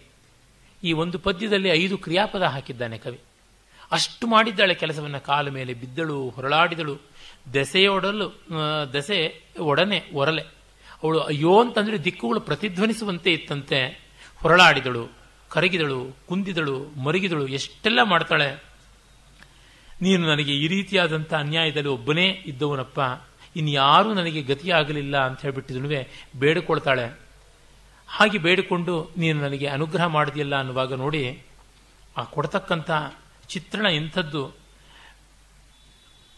ಈ ಒಂದು ಪದ್ಯದಲ್ಲಿ ಐದು ಕ್ರಿಯಾಪದ ಹಾಕಿದ್ದಾನೆ ಕವಿ. ಅಷ್ಟು ಮಾಡಿದ್ದಾಳೆ ಕೆಲಸವನ್ನು ಕಾಲ ಮೇಲೆ ಬಿದ್ದಳು, ಹೊರಳಾಡಿದಳು, ದೆಸೆಯೊಡಲು ದೆಸೆ ಒಡನೆ, ಒರಲೆ. ಅವಳು ಅಯ್ಯೋ ಅಂತಂದ್ರೆ ದಿಕ್ಕುಗಳು ಪ್ರತಿಧ್ವನಿಸುವಂತೆ ಇತ್ತಂತೆ, ಹೊರಳಾಡಿದಳು. ಕರಗಿದಳು, ಕುಂದಿದಳು, ಮರಗಿದಳು, ಎಷ್ಟೆಲ್ಲ ಮಾಡ್ತಾಳೆ? ನೀನು ನನಗೆ ಈ ರೀತಿಯಾದಂಥ ಅನ್ಯಾಯದಲ್ಲಿ ಒಬ್ಬನೇ ಇದ್ದವನಪ್ಪ. ಇನ್ಯಾರೂ ನನಗೆ ಗತಿಯಾಗಲಿಲ್ಲ ಅಂತ ಹೇಳಿಬಿಟ್ಟಿದನುವೆ ಬೇಡಿಕೊಳ್ತಾಳೆ. ಹಾಗೆ ಬೇಡಿಕೊಂಡು ನೀನು ನನಗೆ ಅನುಗ್ರಹ ಮಾಡಿದೆಯಲ್ಲ ಅನ್ನುವಾಗ ನೋಡಿ, ಆ ಕೊಡ್ತಕ್ಕಂಥ ಚಿತ್ರಣ ಇಂಥದ್ದು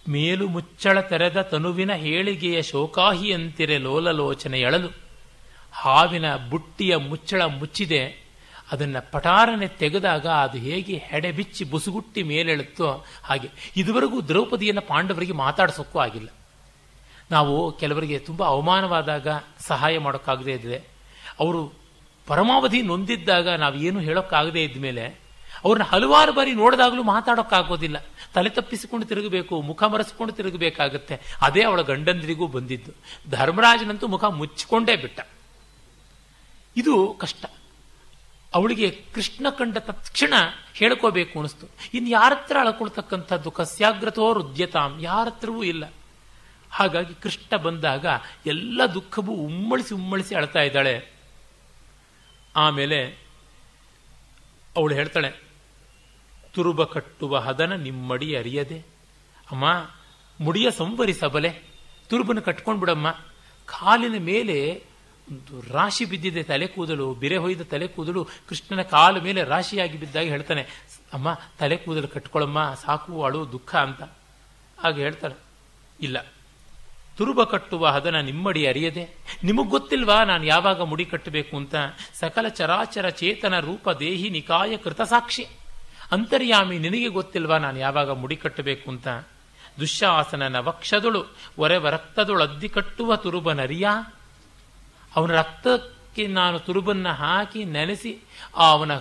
ಮೇಲು ಮುಚ್ಚಳ ತೆರೆದ ತನುವಿನ ಹೇಳಿಗೆಯ ಶೋಕಾಹಿಯಂತಿರೆ ಲೋಲಲೋಚನೆ ಎಳಲು. ಹಾವಿನ ಬುಟ್ಟಿಯ ಮುಚ್ಚಳ ಮುಚ್ಚಿದೆ. ಅದನ್ನು ಪಟಾರನೆ ತೆಗೆದಾಗ ಅದು ಹೇಗೆ ಹೆಡೆ ಬಿಚ್ಚಿ ಬುಸುಗುಟ್ಟಿ ಮೇಲೆಳುತ್ತೋ ಹಾಗೆ. ಇದುವರೆಗೂ ದ್ರೌಪದಿಯನ್ನು ಪಾಂಡವರಿಗೆ ಮಾತಾಡಿಸೋಕ್ಕೂ ಆಗಿಲ್ಲ. ನಾವು ಕೆಲವರಿಗೆ ತುಂಬ ಅವಮಾನವಾದಾಗ ಸಹಾಯ ಮಾಡೋಕ್ಕಾಗದೇ ಇದ್ದರೆ ಅವರು ಪರಮಾವಧಿ ನೊಂದಿದ್ದಾಗ ನಾವು ಏನು ಹೇಳೋಕ್ಕಾಗದೇ ಇದ್ಮೇಲೆ ಅವ್ರನ್ನ ಹಲವಾರು ಬಾರಿ ನೋಡಿದಾಗಲೂ ಮಾತಾಡೋಕ್ಕಾಗೋದಿಲ್ಲ. ತಲೆ ತಪ್ಪಿಸಿಕೊಂಡು ತಿರುಗಬೇಕು, ಮುಖ ಮರೆಸಿಕೊಂಡು ತಿರುಗಬೇಕಾಗತ್ತೆ. ಅದೇ ಅವಳ ಗಂಡಂದ್ರಿಗೂ ಬಂದಿದ್ದು. ಧರ್ಮರಾಜನಂತೂ ಮುಖ ಮುಚ್ಚಿಕೊಂಡೇ ಬಿಟ್ಟ. ಇದು ಕಷ್ಟ. ಅವಳಿಗೆ ಕೃಷ್ಣ ಕಂಡ ತಕ್ಷಣ ಹೇಳ್ಕೋಬೇಕು ಅನಿಸ್ತು. ಇನ್ನು ಯಾರ ಹತ್ರ ಅಳ್ಕೊಳ್ತಕ್ಕಂಥದ್ದು? ಕಸ್ಯಾಗ್ರತೋ ರುದ್ಯತಾಂ. ಯಾರ ಹತ್ರವೂ ಇಲ್ಲ. ಹಾಗಾಗಿ ಕೃಷ್ಣ ಬಂದಾಗ ಎಲ್ಲ ದುಃಖವೂ ಉಮ್ಮಳಿಸಿ ಉಮ್ಮಳಿಸಿ ಅಳ್ತಾ ಇದ್ದಾಳೆ. ಆಮೇಲೆ ಅವಳು ಹೇಳ್ತಾಳೆ, ತುರುಬ ಕಟ್ಟುವ ಹದನ ನಿಮ್ಮಡಿ ಅರಿಯದೆ. ಅಮ್ಮ, ಮುಡಿಯ ಸಂವರಿಸಬಲೆ ತುರುಬನ್ನು ಕಟ್ಕೊಂಡ್ಬಿಡಮ್ಮ. ಕಾಲಿನ ಮೇಲೆ ರಾಶಿ ಬಿದ್ದಿದೆ ತಲೆ ಕೂದಲು, ಬಿರೆ ಹೊಯ್ದ ತಲೆ ಕೂದಲು, ಕೃಷ್ಣನ ಕಾಲ ಮೇಲೆ ರಾಶಿಯಾಗಿ ಬಿದ್ದಾಗ ಹೇಳ್ತಾನೆ, ಅಮ್ಮ, ತಲೆ ಕೂದಲು ಕಟ್ಕೊಳ್ಳಮ್ಮ ಸಾಕು ಅಳು ದುಃಖ ಅಂತ. ಹಾಗೆ ಹೇಳ್ತಾಳೆ, ಇಲ್ಲ, ತುರುಬ ಕಟ್ಟುವ ಹದನ ನಿಮ್ಮಡಿ ಅರಿಯದೆ, ನಿಮಗೆ ಗೊತ್ತಿಲ್ವಾ ನಾನು ಯಾವಾಗ ಮುಡಿ ಕಟ್ಟಬೇಕು ಅಂತ? ಸಕಲ ಚರಾಚರ ಚೇತನ ರೂಪ ದೇಹಿ ನಿಕಾಯ ಕೃತಸಾಕ್ಷಿ ಅಂತರ್ಯಾಮಿ ನಿನಗೆ ಗೊತ್ತಿಲ್ವಾ ನಾನು ಯಾವಾಗ ಮುಡಿ ಕಟ್ಟಬೇಕು ಅಂತ? ದುಶ್ಯಾಸನ ವಕ್ಷದಳು ಒರೆವ ರಕ್ತದೊಳದ್ದಿ ಕಟ್ಟುವ ತುರುಬ ನರಿಯ? ಅವನ ರಕ್ತಕ್ಕೆ ನಾನು ತುರುಬನ್ನು ಹಾಕಿ ನೆನೆಸಿ ಅವನ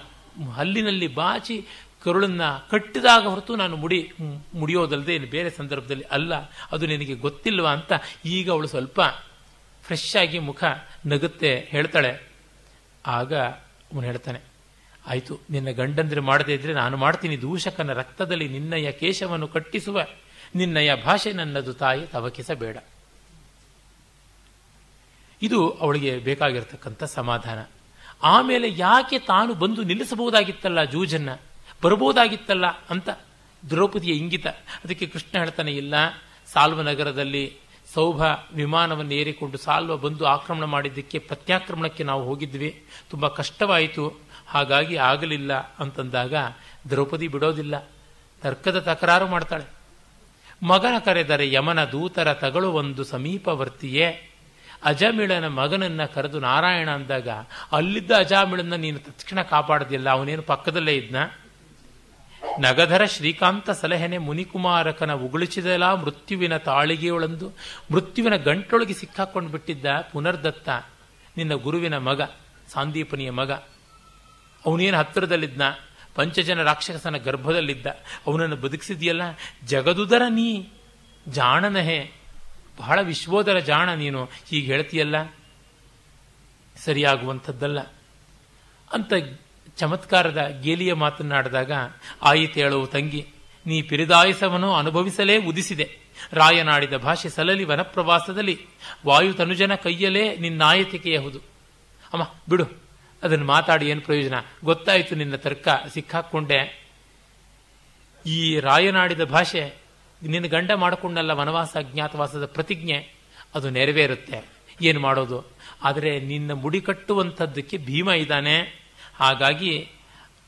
ಹಲ್ಲಿನಲ್ಲಿ ಬಾಚಿ ಕರುಳನ್ನ ಕಟ್ಟಿದಾಗ ಹೊರತು ನಾನು ಮುಡಿ ಮುಡಿಯೋದಲ್ಲದೆ ಇನ್ನು ಬೇರೆ ಸಂದರ್ಭದಲ್ಲಿ ಅಲ್ಲ, ಅದು ನಿನಗೆ ಗೊತ್ತಿಲ್ವಾ ಅಂತ ಈಗ ಅವಳು ಸ್ವಲ್ಪ ಫ್ರೆಶ್ ಆಗಿ ಮುಖ ನಗುತ್ತೆ, ಹೇಳ್ತಾಳೆ. ಆಗ ಅವನು ಹೇಳ್ತಾನೆ, ಆಯಿತು, ನಿನ್ನ ಗಂಡಂದ್ರೆ ಮಾಡದೇ ಇದ್ರೆ ನಾನು ಮಾಡ್ತೀನಿ. ದೂಷಕನ ರಕ್ತದಲ್ಲಿ ನಿನ್ನಯ ಕೇಶವನ್ನು ಕಟ್ಟಿಸುವ, ನಿನ್ನಯ ಭಾಷೆ ನನ್ನದು ತಾಯಿ ತವಕಿಸಬೇಡ ಇದು ಅವಳಿಗೆ ಬೇಕಾಗಿರ್ತಕ್ಕಂಥ ಸಮಾಧಾನ. ಆಮೇಲೆ ಯಾಕೆ ತಾನು ಬಂದು ನಿಲ್ಲಿಸಬಹುದಾಗಿತ್ತಲ್ಲ ಜೂಜನ್ನ? ಬರಬಹುದಾಗಿತ್ತಲ್ಲ ಅಂತ ದ್ರೌಪದಿಯ ಇಂಗಿತ. ಅದಕ್ಕೆ ಕೃಷ್ಣ ಹೇಳ್ತಾನೆ, ಇಲ್ಲ, ಸಾಲ್ವ ನಗರದಲ್ಲಿ ಸೌಭ ವಿಮಾನವನ್ನು ಏರಿಕೊಂಡು ಸಾಲ್ವ ಬಂದು ಆಕ್ರಮಣ ಮಾಡಿದ್ದಕ್ಕೆ ಪ್ರತ್ಯಾಕ್ರಮಣಕ್ಕೆ ನಾವು ಹೋಗಿದ್ವಿ. ತುಂಬ ಕಷ್ಟವಾಯಿತು. ಹಾಗಾಗಿ ಆಗಲಿಲ್ಲ ಅಂತಂದಾಗ ದ್ರೌಪದಿ ಬಿಡೋದಿಲ್ಲ. ತರ್ಕದ ತಕರಾರು ಮಾಡ್ತಾಳೆ. ಮಗನ ಕರೆದರೆ ಯಮನ ದೂತರ ತಗಳು ಒಂದು ಸಮೀಪವರ್ತಿಯೇ? ಅಜಮಿಳನ ಮಗನನ್ನು ಕರೆದು ನಾರಾಯಣ ಅಂದಾಗ, ಅಲ್ಲಿದ್ದ ಅಜಾಮಿಳನ್ನ ನೀನು ತಕ್ಷಣ ಕಾಪಾಡದಿಲ್ಲ ಅವನೇನು ಪಕ್ಕದಲ್ಲೇ ಇದ್ನ? ನಗಧರ ಶ್ರೀಕಾಂತ ಸಲಹೆನೆ ಮುನಿಕುಮಾರಕನ ಉಗುಳಿಸಿದಲ ಮೃತ್ಯುವಿನ ತಾಳಿಗೆಯೊಳಂದು, ಮೃತ್ಯುವಿನ ಗಂಟೊಳಗೆ ಸಿಕ್ಕಾಕೊಂಡು ಬಿಟ್ಟಿದ್ದ ಪುನರ್ದತ್ತ, ನಿನ್ನ ಗುರುವಿನ ಮಗ, ಸಾಂದೀಪನಿಯ ಮಗ. ಅವನೇನು ಹತ್ತಿರದಲ್ಲಿದ್ನ? ಪಂಚಜನ ರಾಕ್ಷಸನ ಗರ್ಭದಲ್ಲಿದ್ದ. ಅವನನ್ನು ಬದುಕಿಸಿದೆಯಲ್ಲ? ಜಗದುದರ ನೀ, ಜಾಣನಹೇ. ಬಹಳ ವಿಶ್ವೋದರ ಜಾಣ ನೀನು. ಹೀಗೆ ಹೇಳ್ತೀಯಲ್ಲ? ಸರಿಯಾಗುವಂಥದ್ದಲ್ಲ. ಅಂತ ಚಮತ್ಕಾರದ ಗೇಲಿಯ ಮಾತನ್ನಾಡಿದಾಗ ಆಯಿತೇಳುವು ತಂಗಿ, ನೀ ಪಿರಿದಾಯಸವನ್ನು ಅನುಭವಿಸಲೇ ಉದಿಸಿದೆ. ರಾಯನಾಡಿದ ಭಾಷೆ ಸಲಲಿ ವನಪ್ರವಾಸದಲ್ಲಿ, ವಾಯು ತನುಜನ ಕೈಯಲ್ಲೇ ನಿನ್ನಾಯತಿಕೆಯಹುದು ಅಮ್ಮ, ಬಿಡು, ಅದನ್ನು ಮಾತಾಡಿ ಏನು ಪ್ರಯೋಜನ? ಗೊತ್ತಾಯಿತು ನಿನ್ನ ತರ್ಕ, ಸಿಕ್ಕಾಕೊಂಡೆ. ಈ ರಾಯನಾಡಿದ ಭಾಷೆ ನಿನ್ನ ಗಂಡ ಮಾಡಿಕೊಂಡಲ್ಲ ವನವಾಸ, ಅಜ್ಞಾತವಾಸದ ಪ್ರತಿಜ್ಞೆ, ಅದು ನೆರವೇರುತ್ತೆ. ಏನು ಮಾಡೋದು? ಆದರೆ ನಿನ್ನ ಮುಡಿ ಕಟ್ಟುವಂಥದ್ದಕ್ಕೆ ಭೀಮ ಇದ್ದಾನೆ. ಹಾಗಾಗಿ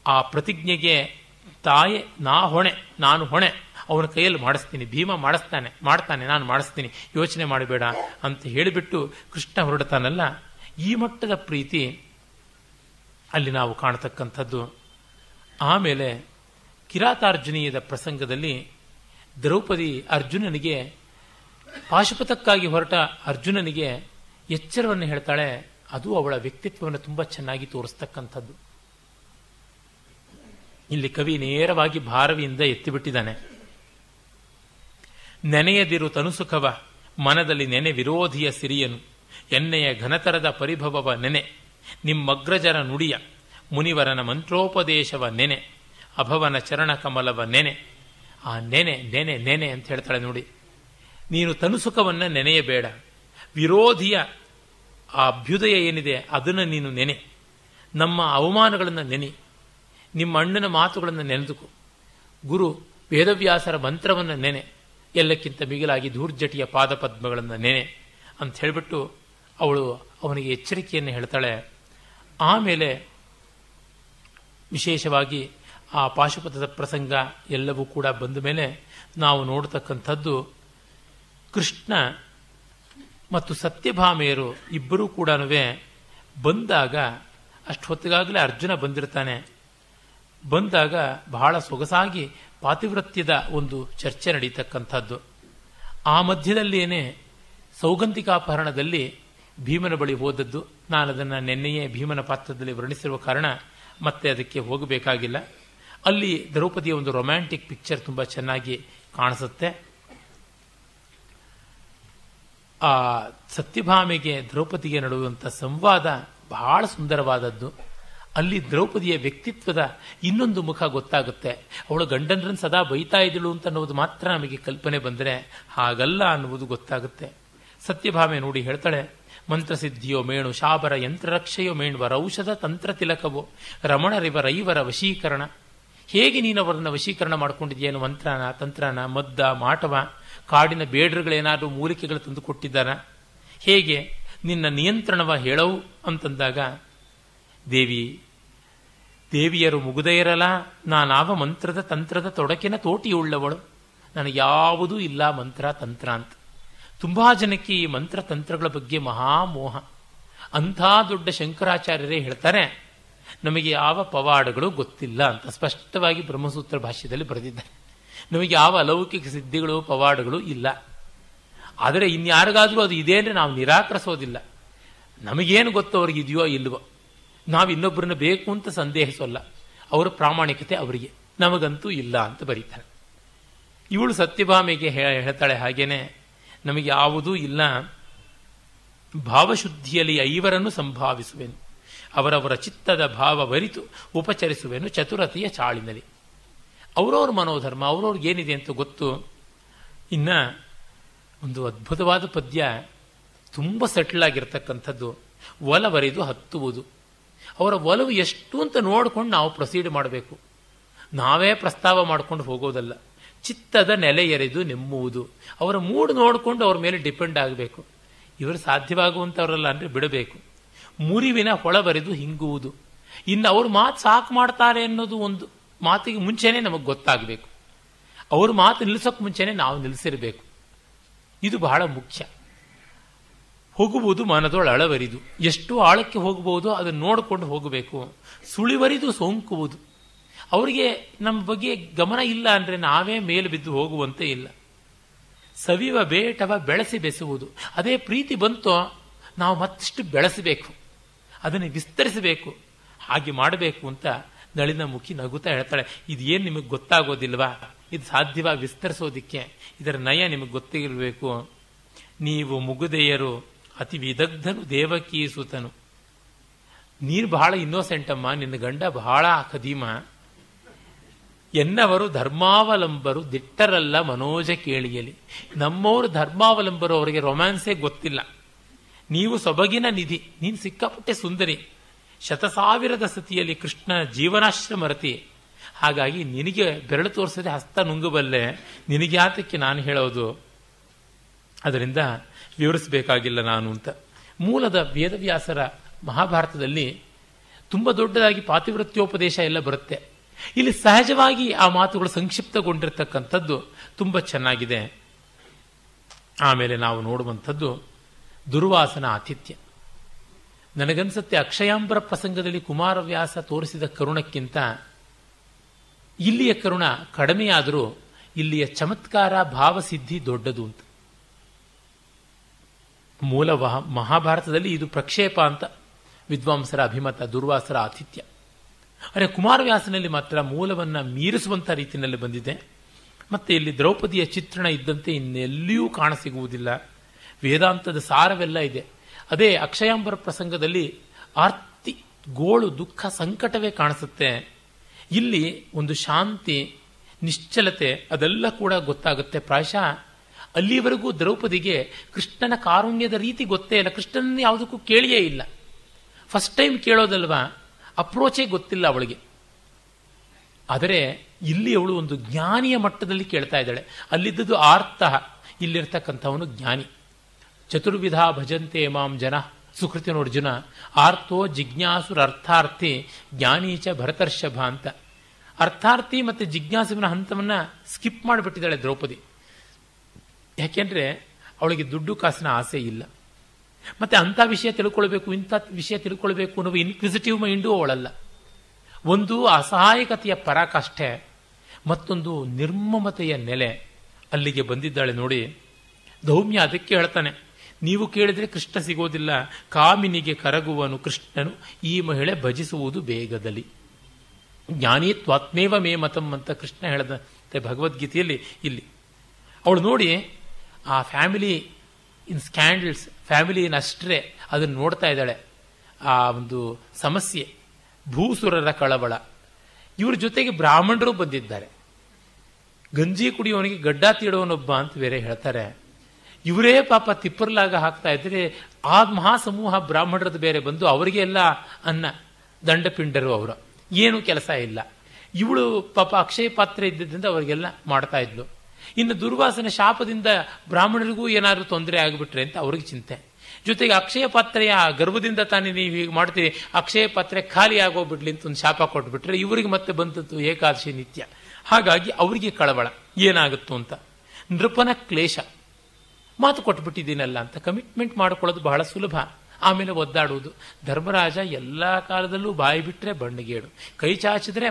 ಆ ಪ್ರತಿಜ್ಞೆಗೆ ತಾಯಿ, ನಾ ಹೊಣೆ, ನಾನು ಹೊಣೆ. ಅವನ ಕೈಯಲ್ಲಿ ಮಾಡಿಸ್ತೀನಿ, ಭೀಮ ಮಾಡಿಸ್ತಾನೆ, ಮಾಡ್ತಾನೆ, ನಾನು ಮಾಡಿಸ್ತೀನಿ, ಯೋಚನೆ ಮಾಡಬೇಡ ಅಂತ ಹೇಳಿಬಿಟ್ಟು ಕೃಷ್ಣ ಹೊರಡ್ತಾನಲ್ಲ, ಈ ಮಟ್ಟದ ಪ್ರೀತಿ ಅಲ್ಲಿ ನಾವು ಕಾಣತಕ್ಕಂಥದ್ದು. ಆಮೇಲೆ ಕಿರಾತಾರ್ಜುನೀಯದ ಪ್ರಸಂಗದಲ್ಲಿ ದ್ರೌಪದಿ ಅರ್ಜುನನಿಗೆ, ಪಾಶುಪತಕ್ಕಾಗಿ ಹೊರಟ ಅರ್ಜುನನಿಗೆ ಎಚ್ಚರವನ್ನು ಹೇಳ್ತಾಳೆ, ಅದು ಅವಳ ವ್ಯಕ್ತಿತ್ವವನ್ನು ತುಂಬ ಚೆನ್ನಾಗಿ ತೋರಿಸ್ತಕ್ಕಂಥದ್ದು. ಇಲ್ಲಿ ಕವಿ ನೇರವಾಗಿ ಭಾರವಿಯಿಂದ ಎತ್ತಿಬಿಟ್ಟಿದ್ದಾನೆ. ನೆನೆಯದಿರು ತನುಸುಖವ, ಮನದಲ್ಲಿ ನೆನೆ ವಿರೋಧಿಯ ಸಿರಿಯನು ಎನ್ನೆಯ ಘನತರದ ಪರಿಭವವ ನೆನೆ, ನಿಮ್ಮಗ್ರಜರ ನುಡಿಯ, ಮುನಿವರನ ಮಂತ್ರೋಪದೇಶವ ನೆನೆ, ಅಭವನ ಚರಣ ಕಮಲವ ನೆನೆ ಆ ನೆನೆ ನೆನೆ ನೆನೆ ಅಂತ ಹೇಳ್ತಾಳೆ ನೋಡಿ. ನೀನು ತನುಸುಖವನ್ನು ನೆನೆಯಬೇಡ. ವಿರೋಧಿಯ ಆ ಅಭ್ಯುದಯ ಏನಿದೆ ಅದನ್ನು ನೀನು ನೆನೆ. ನಮ್ಮ ಅವಮಾನಗಳನ್ನು ನೆನೆ. ನಿಮ್ಮ ಅಣ್ಣನ ಮಾತುಗಳನ್ನು ನೆನೆದುಕು. ಗುರು, ವೇದವ್ಯಾಸರ ಮಂತ್ರವನ್ನು ನೆನೆ. ಎಲ್ಲಕ್ಕಿಂತ ಮಿಗಿಲಾಗಿ ಧೂರ್ಜಟಿಯ ಪಾದಪದ್ಮಗಳನ್ನು ನೆನೆ ಅಂತ ಹೇಳಿಬಿಟ್ಟು ಅವಳು ಅವನಿಗೆ ಎಚ್ಚರಿಕೆಯನ್ನು ಹೇಳ್ತಾಳೆ. ಆಮೇಲೆ ವಿಶೇಷವಾಗಿ ಆ ಪಾಶುಪತದ ಪ್ರಸಂಗ ಎಲ್ಲವೂ ಕೂಡ ಬಂದ ಮೇಲೆ ನಾವು ನೋಡತಕ್ಕಂಥದ್ದು ಕೃಷ್ಣ ಮತ್ತು ಸತ್ಯಭಾಮೆಯರು ಇಬ್ಬರೂ ಕೂಡ ಬಂದಾಗ ಅಷ್ಟೊತ್ತಿಗಾಗಲೇ ಅರ್ಜುನ ಬಂದಿರ್ತಾನೆ. ಬಂದಾಗ ಬಹಳ ಸೊಗಸಾಗಿ ಪಾತಿವೃತ್ಯದ ಒಂದು ಚರ್ಚೆ ನಡೀತಕ್ಕಂಥದ್ದು. ಆ ಮಧ್ಯದಲ್ಲೇನೆ ಸೌಗಂಧಿಕಾಪಹರಣದಲ್ಲಿ ಭೀಮನ ಬಳಿ ಹೋದದ್ದು. ನಾನು ಅದನ್ನು ನಿನ್ನೆಯೇ ಭೀಮನ ಪಾತ್ರದಲ್ಲಿ ವರ್ಣಿಸಿರುವ ಕಾರಣ ಮತ್ತೆ ಅದಕ್ಕೆ ಹೋಗಬೇಕಾಗಿಲ್ಲ. ಅಲ್ಲಿ ದ್ರೌಪದಿಯ ಒಂದು ರೊಮ್ಯಾಂಟಿಕ್ ಪಿಕ್ಚರ್ ತುಂಬ ಚೆನ್ನಾಗಿ ಕಾಣಿಸುತ್ತೆ. ಆ, ಸತ್ಯಭಾಮೆಗೆ ದ್ರೌಪದಿಗೆ ನಡುವಂಥ ಸಂವಾದ ಬಹಳ ಸುಂದರವಾದದ್ದು. ಅಲ್ಲಿ ದ್ರೌಪದಿಯ ವ್ಯಕ್ತಿತ್ವದ ಇನ್ನೊಂದು ಮುಖ ಗೊತ್ತಾಗುತ್ತೆ. ಅವಳು ಗಂಡನರನ್ನು ಸದಾ ಬೈತಾ ಇದ್ದಳು ಅಂತ ಅನ್ನೋದು ಮಾತ್ರ ನಮಗೆ ಕಲ್ಪನೆ ಬಂದರೆ ಹಾಗಲ್ಲ ಅನ್ನುವುದು ಗೊತ್ತಾಗುತ್ತೆ. ಸತ್ಯಭಾಮೆ ನೋಡಿ ಹೇಳ್ತಾಳೆ ಮಂತ್ರಸಿದ್ಧಿಯೋ ಮೇಣು ಶಾಬರ ಯಂತ್ರರಕ್ಷೆಯೋ ಮೇಣುವ ರೌಷಧ ತಂತ್ರ ತಿಲಕವೋ ರಮಣರಿವ ರೈವರ ವಶೀಕರಣ. ಹೇಗೆ ನೀನು ಅವರನ್ನು ವಶೀಕರಣ ಮಾಡ್ಕೊಂಡಿದ್ಯೇನು ಮಂತ್ರನ, ತಂತ್ರನ, ಮದ್ದ, ಮಾಟವ, ಕಾಡಿನ ಬೇಡ್ರುಗಳೇನಾದರೂ ಮೂಲಿಕೆಗಳು ತಂದು ಕೊಟ್ಟಿದ್ದಾರ? ಹೇಗೆ ನಿನ್ನ ನಿಯಂತ್ರಣವ ಹೇಳವು ಅಂತಂದಾಗ, ದೇವಿ, ದೇವಿಯರು ಮುಗುದೆಯರಲ್ಲ ನಾನಾವ ಮಂತ್ರದ ತಂತ್ರದ ತೊಡಕಿನ ತೋಟಿಯುಳ್ಳವಳು. ನನಗೆ ಯಾವುದೂ ಇಲ್ಲ ಮಂತ್ರ, ತಂತ್ರ ಅಂತ. ತುಂಬಾ ಜನಕ್ಕೆ ಈ ಮಂತ್ರ, ತಂತ್ರಗಳ ಬಗ್ಗೆ ಮಹಾಮೋಹ ಅಂಥ ದೊಡ್ಡ ಶಂಕರಾಚಾರ್ಯರೇ ಹೇಳ್ತಾರೆ ನಮಗೆ ಯಾವ ಪವಾಡಗಳು ಗೊತ್ತಿಲ್ಲ ಅಂತ ಸ್ಪಷ್ಟವಾಗಿ ಬ್ರಹ್ಮಸೂತ್ರ ಭಾಷ್ಯದಲ್ಲಿ ಬರೆದಿದ್ದಾರೆ. ನಮಗೆ ಯಾವ ಅಲೌಕಿಕ ಸಿದ್ಧಿಗಳು, ಪವಾಡಗಳು ಇಲ್ಲ. ಆದರೆ ಇನ್ಯಾರಿಗಾದರೂ ಅದು ಇದೆ ಅಂದರೆ ನಾವು ನಿರಾಕರಿಸೋದಿಲ್ಲ. ನಮಗೇನು ಗೊತ್ತು ಅವ್ರಿಗೆ ಇದೆಯೋ ಇಲ್ವೋ. ನಾವು ಇನ್ನೊಬ್ಬರನ್ನ ಬೇಕು ಅಂತ ಸಂದೇಹಿಸೋಲ್ಲ. ಅವರ ಪ್ರಾಮಾಣಿಕತೆ ಅವರಿಗೆ. ನಮಗಂತೂ ಇಲ್ಲ ಅಂತ ಬರೀತಾರೆ. ಇವಳು ಸತ್ಯಭಾಮೆಗೆ ಹೇಳ್ತಾಳೆ ಹಾಗೇನೆ, ನಮಗೆ ಯಾವುದೂ ಇಲ್ಲ. ಭಾವಶುದ್ಧಿಯಲ್ಲಿ ಐವರನ್ನು ಸಂಭಾವಿಸುವೆನು. ಅವರವರ ಚಿತ್ತದ ಭಾವ ಬರಿತು, ಉಪಚರಿಸುವೆನು ಚತುರತೆಯ ಚಾಳಿನಲ್ಲಿ. ಅವರವ್ರ ಮನೋಧರ್ಮ, ಅವ್ರವ್ರಿಗೆ ಏನಿದೆ ಅಂತ ಗೊತ್ತು? ಇನ್ನು ಒಂದು ಅದ್ಭುತವಾದ ಪದ್ಯ, ತುಂಬ ಸೆಟ್ಲ್ ಆಗಿರ್ತಕ್ಕಂಥದ್ದು ಒಲವರಿದು ಹತ್ತುವುದು. ಅವರ ಒಲವು ಎಷ್ಟು ಅಂತ ನೋಡ್ಕೊಂಡು ನಾವು ಪ್ರೊಸೀಡ್ ಮಾಡಬೇಕು. ನಾವೇ ಪ್ರಸ್ತಾವ ಮಾಡ್ಕೊಂಡು ಹೋಗೋದಲ್ಲ. ಚಿತ್ತದ ನೆಲೆ ಎರೆದು ನೆಮ್ಮುವುದು. ಅವರ ಮೂಡ್ ನೋಡಿಕೊಂಡು ಅವ್ರ ಮೇಲೆ ಡಿಪೆಂಡ್ ಆಗಬೇಕು. ಇವರು ಸಾಧ್ಯವಾಗುವಂಥವರಲ್ಲ ಅಂದರೆ ಬಿಡಬೇಕು. ಮುರಿವಿನ ಹೊಳಬರೆದು ಹಿಂಗುವುದು. ಇನ್ನು ಅವ್ರ ಮಾತು ಸಾಕು ಮಾಡ್ತಾರೆ ಅನ್ನೋದು ಒಂದು ಮಾತಿಗೆ ಮುಂಚೆನೆ ನಮಗೆ ಗೊತ್ತಾಗಬೇಕು. ಅವ್ರ ಮಾತು ನಿಲ್ಲಿಸೋಕೆ ಮುಂಚೆನೆ ನಾವು ನಿಲ್ಲಿಸಿರಬೇಕು ಇದು ಬಹಳ ಮುಖ್ಯ. ಹೋಗುವುದು ಮನದೊಳ ಅಳವರಿದು. ಎಷ್ಟು ಆಳಕ್ಕೆ ಹೋಗಬಹುದು ಅದನ್ನು ನೋಡಿಕೊಂಡು ಹೋಗಬೇಕು. ಸುಳಿವರಿದು ಸೋಂಕುವುದು. ಅವರಿಗೆ ನಮ್ಮ ಬಗ್ಗೆ ಗಮನ ಇಲ್ಲ ಅಂದರೆ ನಾವೇ ಮೇಲೆ ಬಿದ್ದು ಹೋಗುವಂತೆ ಇಲ್ಲ. ಸವಿವ ಬೇಟವ ಬೆಳೆಸಿ ಬೆಸುವುದು. ಅದೇ ಪ್ರೀತಿ ಬಂತೋ, ನಾವು ಮತ್ತಷ್ಟು ಬೆಳೆಸಬೇಕು. ಅದನ್ನು ವಿಸ್ತರಿಸಬೇಕು. ಹಾಗೆ ಮಾಡಬೇಕು ಅಂತ ನಳಿನ ಮುಖಿ ನಗುತ್ತಾ ಹೇಳ್ತಾಳೆ ಇದೇನು ನಿಮಗೆ ಗೊತ್ತಾಗೋದಿಲ್ವಾ? ಇದು ಸಾಧ್ಯವ ವಿಸ್ತರಿಸೋದಿಕ್ಕೆ? ಇದರ ನಯ ನಿಮಗೆ ಗೊತ್ತಿರಬೇಕು. ನೀವು ಮುಗುದೆಯರು, ಅತಿ ವಿದಗ್ಧನು ದೇವಕೀ ಸುತನು ನೀರು ಬಹಳ ಇನ್ನೋಸೆಂಟ್ ಅಮ್ಮ, ನಿನ್ನ ಗಂಡ ಬಹಳ ಕದೀಮ ಎನ್ನವರು ಧರ್ಮಾವಲಂಬರು, ದಿಟ್ಟರಲ್ಲ ಮನೋಜ ಕೇಳಿಯಲಿ. ನಮ್ಮವರು ಧರ್ಮಾವಲಂಬರು ಅವರಿಗೆ ರೊಮ್ಯಾನ್ಸೇ ಗೊತ್ತಿಲ್ಲ. ನೀವು ಸೊಬಗಿನ ನಿಧಿ, ನೀನು ಸಿಕ್ಕಾಪಟ್ಟೆ ಸುಂದರಿ. ಶತಸಾವಿರದ ಸತಿಯಲ್ಲಿ ಕೃಷ್ಣ ಜೀವನಾಶ್ರಮರತಿ ಹಾಗಾಗಿ ನಿನಗೆ ಬೆರಳು ತೋರಿಸದೆ ಹಸ್ತ ನುಂಗಬಲ್ಲೆ. ನಿನಗೆ ಆತಕ್ಕೆ ನಾನು ಹೇಳೋದು? ಅದರಿಂದ ವಿವರಿಸಬೇಕಾಗಿಲ್ಲ ನಾನು ಅಂತ. ಮೂಲದ ವೇದವ್ಯಾಸರ ಮಹಾಭಾರತದಲ್ಲಿ ತುಂಬ ದೊಡ್ಡದಾಗಿ ಪಾತಿವೃತ್ಯೋಪದೇಶ ಎಲ್ಲ ಬರುತ್ತೆ. ಇಲ್ಲಿ ಸಹಜವಾಗಿ ಆ ಮಾತುಗಳು ಸಂಕ್ಷಿಪ್ತಗೊಂಡಿರ್ತಕ್ಕಂಥದ್ದು ತುಂಬ ಚೆನ್ನಾಗಿದೆ. ಆಮೇಲೆ ನಾವು ನೋಡುವಂಥದ್ದು ದುರ್ವಾಸನ ಆತಿಥ್ಯ. ನನಗನ್ಸುತ್ತೆ ಅಕ್ಷಯಾಂಬರ ಪ್ರಸಂಗದಲ್ಲಿ ಕುಮಾರವ್ಯಾಸ ತೋರಿಸಿದ ಕರುಣಕ್ಕಿಂತ ಇಲ್ಲಿಯ ಕರುಣ ಕಡಿಮೆಯಾದರೂ ಇಲ್ಲಿಯ ಚಮತ್ಕಾರ ಭಾವಸಿದ್ಧಿ ದೊಡ್ಡದು ಅಂತ. ಮೂಲ ಮಹಾಭಾರತದಲ್ಲಿ ಇದು ಪ್ರಕ್ಷೇಪ ಅಂತ ವಿದ್ವಾಂಸರ ಅಭಿಮತ, ದುರ್ವಾಸರ ಆತಿಥ್ಯ. ಅರೆ ಕುಮಾರವ್ಯಾಸನಲ್ಲಿ ಮಾತ್ರ ಮೂಲವನ್ನು ಮೀರಿಸುವಂಥ ರೀತಿಯಲ್ಲಿ ಬಂದಿದೆ. ಮತ್ತೆ ಇಲ್ಲಿ ದ್ರೌಪದಿಯ ಚಿತ್ರಣ ಇದ್ದಂತೆ ಇನ್ನೆಲ್ಲಿಯೂ ಕಾಣಸಿಗುವುದಿಲ್ಲ. ವೇದಾಂತದ ಸಾರವೆಲ್ಲ ಇದೆ. ಅದೇ ಅಕ್ಷಯಾಂಬರ ಪ್ರಸಂಗದಲ್ಲಿ ಆರ್ತಿ, ಗೋಳು, ದುಃಖ, ಸಂಕಟವೇ ಕಾಣಿಸುತ್ತೆ. ಇಲ್ಲಿ ಒಂದು ಶಾಂತಿ, ನಿಶ್ಚಲತೆ ಅದೆಲ್ಲ ಕೂಡ ಗೊತ್ತಾಗುತ್ತೆ. ಪ್ರಾಯಶಃ ಅಲ್ಲಿವರೆಗೂ ದ್ರೌಪದಿಗೆ ಕೃಷ್ಣನ ಕಾರುಣ್ಯದ ರೀತಿ ಗೊತ್ತೇ ಇಲ್ಲ. ಕೃಷ್ಣನ ಯಾವುದಕ್ಕೂ ಕೇಳಿಯೇ ಇಲ್ಲ. First time ಕೇಳೋದಲ್ವಾ? ಅಪ್ರೋಚೇ ಗೊತ್ತಿಲ್ಲ ಅವಳಿಗೆ. ಆದರೆ ಇಲ್ಲಿ ಅವಳು ಒಂದು ಜ್ಞಾನಿಯ ಮಟ್ಟದಲ್ಲಿ ಕೇಳ್ತಾ ಇದ್ದಾಳೆ. ಅಲ್ಲಿದ್ದದ್ದು ಆರ್ಥ ಇಲ್ಲಿರ್ತಕ್ಕಂಥವನು ಜ್ಞಾನಿ. ಚತುರ್ವಿಧ ಭಜಂತೆ ಮಾಂ ಜನ. ಸುಕೃತಿ ಅರ್ಜುನ, ಆರ್ತೋ ಜಿಜ್ಞಾಸುರ ಅರ್ಥಾರ್ಥಿ ಜ್ಞಾನೀಚ ಭರತರ್ಷಭ ಅಂತ. ಅರ್ಥಾರ್ಥಿ ಮತ್ತು ಜಿಜ್ಞಾಸುವಿನ ಹಂತವನ್ನು ಸ್ಕಿಪ್ ಮಾಡಿಬಿಟ್ಟಿದ್ದಾಳೆ ದ್ರೌಪದಿ. ಯಾಕೆಂದರೆ ಅವಳಿಗೆ ದುಡ್ಡು ಕಾಸಿನ ಆಸೆ ಇಲ್ಲ. ಮತ್ತೆ ಅಂಥ ವಿಷಯ ತಿಳ್ಕೊಳ್ಬೇಕು, ಇಂಥ ವಿಷಯ ತಿಳ್ಕೊಳ್ಬೇಕು ಅನ್ನುವ ಇನ್ಕ್ವಿಸಿಟಿವ್ ಮೈಂಡು ಅವಳಲ್ಲ. ಒಂದು ಅಸಹಾಯಕತೆಯ ಪರಾಕಾಷ್ಠೆ, ಮತ್ತೊಂದು ನಿರ್ಮಮತೆಯ ನೆಲೆ ಅಲ್ಲಿಗೆ ಬಂದಿದ್ದಾಳೆ ನೋಡಿ. ದೌಮ್ಯ ಅದಕ್ಕೆ ಹೇಳ್ತಾನೆ ನೀವು ಕೇಳಿದ್ರೆ ಕೃಷ್ಣ ಸಿಗೋದಿಲ್ಲ. ಕಾಮಿನಿಗೆ ಕರಗುವನು ಕೃಷ್ಣನು. ಈ ಮಹಿಳೆ ಭಜಿಸುವುದು ಬೇಗದಲ್ಲಿ. ಜ್ಞಾನಿತ್ವಾತ್ಮೇವ ಮೇ ಮತಂ ಅಂತ ಕೃಷ್ಣ ಹೇಳದಂತೆ ಭಗವದ್ಗೀತೆಯಲ್ಲಿ ಇಲ್ಲಿ. ಅವಳು ನೋಡಿ, ಆ family in scandals, family in ಅಷ್ಟೇ ಅದನ್ನು ನೋಡ್ತಾ ಇದ್ದಾಳೆ. ಆ ಒಂದು ಸಮಸ್ಯೆ, ಭೂಸುರರ ಕಳವಳ. ಇವ್ರ ಜೊತೆಗೆ ಬ್ರಾಹ್ಮಣರು ಬಂದಿದ್ದಾರೆ. ಗಂಜಿ ಕುಡಿಯೋನಿಗೆ ಗಡ್ಡ ತೀಡೋನೊಬ್ಬ ಅಂತ ಬೇರೆ ಹೇಳ್ತಾರೆ. ಇವರೇ ಪಾಪ ತಿಪ್ಪರ್ಲಾಗ ಹಾಕ್ತಾ ಇದ್ರೆ ಆ ಮಹಾಸಮೂಹ ಬ್ರಾಹ್ಮಣರದ್ದು ಬೇರೆ ಬಂದು ಅವರಿಗೆ ಎಲ್ಲ ಅನ್ನ ದಂಡಪಿಂಡರು ಅವರು. ಏನು ಕೆಲಸ ಇಲ್ಲ. ಇವಳು ಪಾಪ ಅಕ್ಷಯ ಪಾತ್ರೆ ಇದ್ದಿದ್ದರಿಂದ ಅವರಿಗೆಲ್ಲ ಮಾಡ್ತಾ ಇದ್ಲು. ಇನ್ನು ದುರ್ವಾಸನ ಶಾಪದಿಂದ ಬ್ರಾಹ್ಮಣರಿಗೂ ಏನಾದರೂ ತೊಂದರೆ ಆಗಿಬಿಟ್ರೆ ಅಂತ ಅವ್ರಿಗೆ ಚಿಂತೆ. ಜೊತೆಗೆ ಅಕ್ಷಯ ಪಾತ್ರೆಯ ಗರ್ಭದಿಂದ ತಾನೇ ನೀವು ಹೀಗೆ ಮಾಡ್ತೀರಿ, ಅಕ್ಷಯ ಪಾತ್ರೆ ಖಾಲಿ ಆಗೋಗ್ಬಿಡ್ಲಿ ಅಂತ ಒಂದು ಶಾಪ ಕೊಟ್ಬಿಟ್ರೆ ಇವರಿಗೆ ಮತ್ತೆ ಬಂತದ್ದು ಏಕಾದಶಿ ನಿತ್ಯ. ಹಾಗಾಗಿ ಅವರಿಗೆ ಕಳವಳ. ಏನಾಗುತ್ತೋ ಅಂತ. ನೃಪನ ಕ್ಲೇಶ. ಮಾತು ಕೊಟ್ಬಿಟ್ಟಿದ್ದೀನಲ್ಲ ಅಂತ ಕಮಿಟ್ಮೆಂಟ್ ಮಾಡ್ಕೊಳ್ಳೋದು ಬಹಳ ಸುಲಭ. ಆಮೇಲೆ ಒದ್ದಾಡುವುದು ಧರ್ಮರಾಜ ಎಲ್ಲ ಕಾಲದಲ್ಲೂ ಬಾಯಿ ಬಿಟ್ಟರೆ ಬಣ್ಣಗೇಡು. ಕೈ ಚಾಚಿದ್ರೆ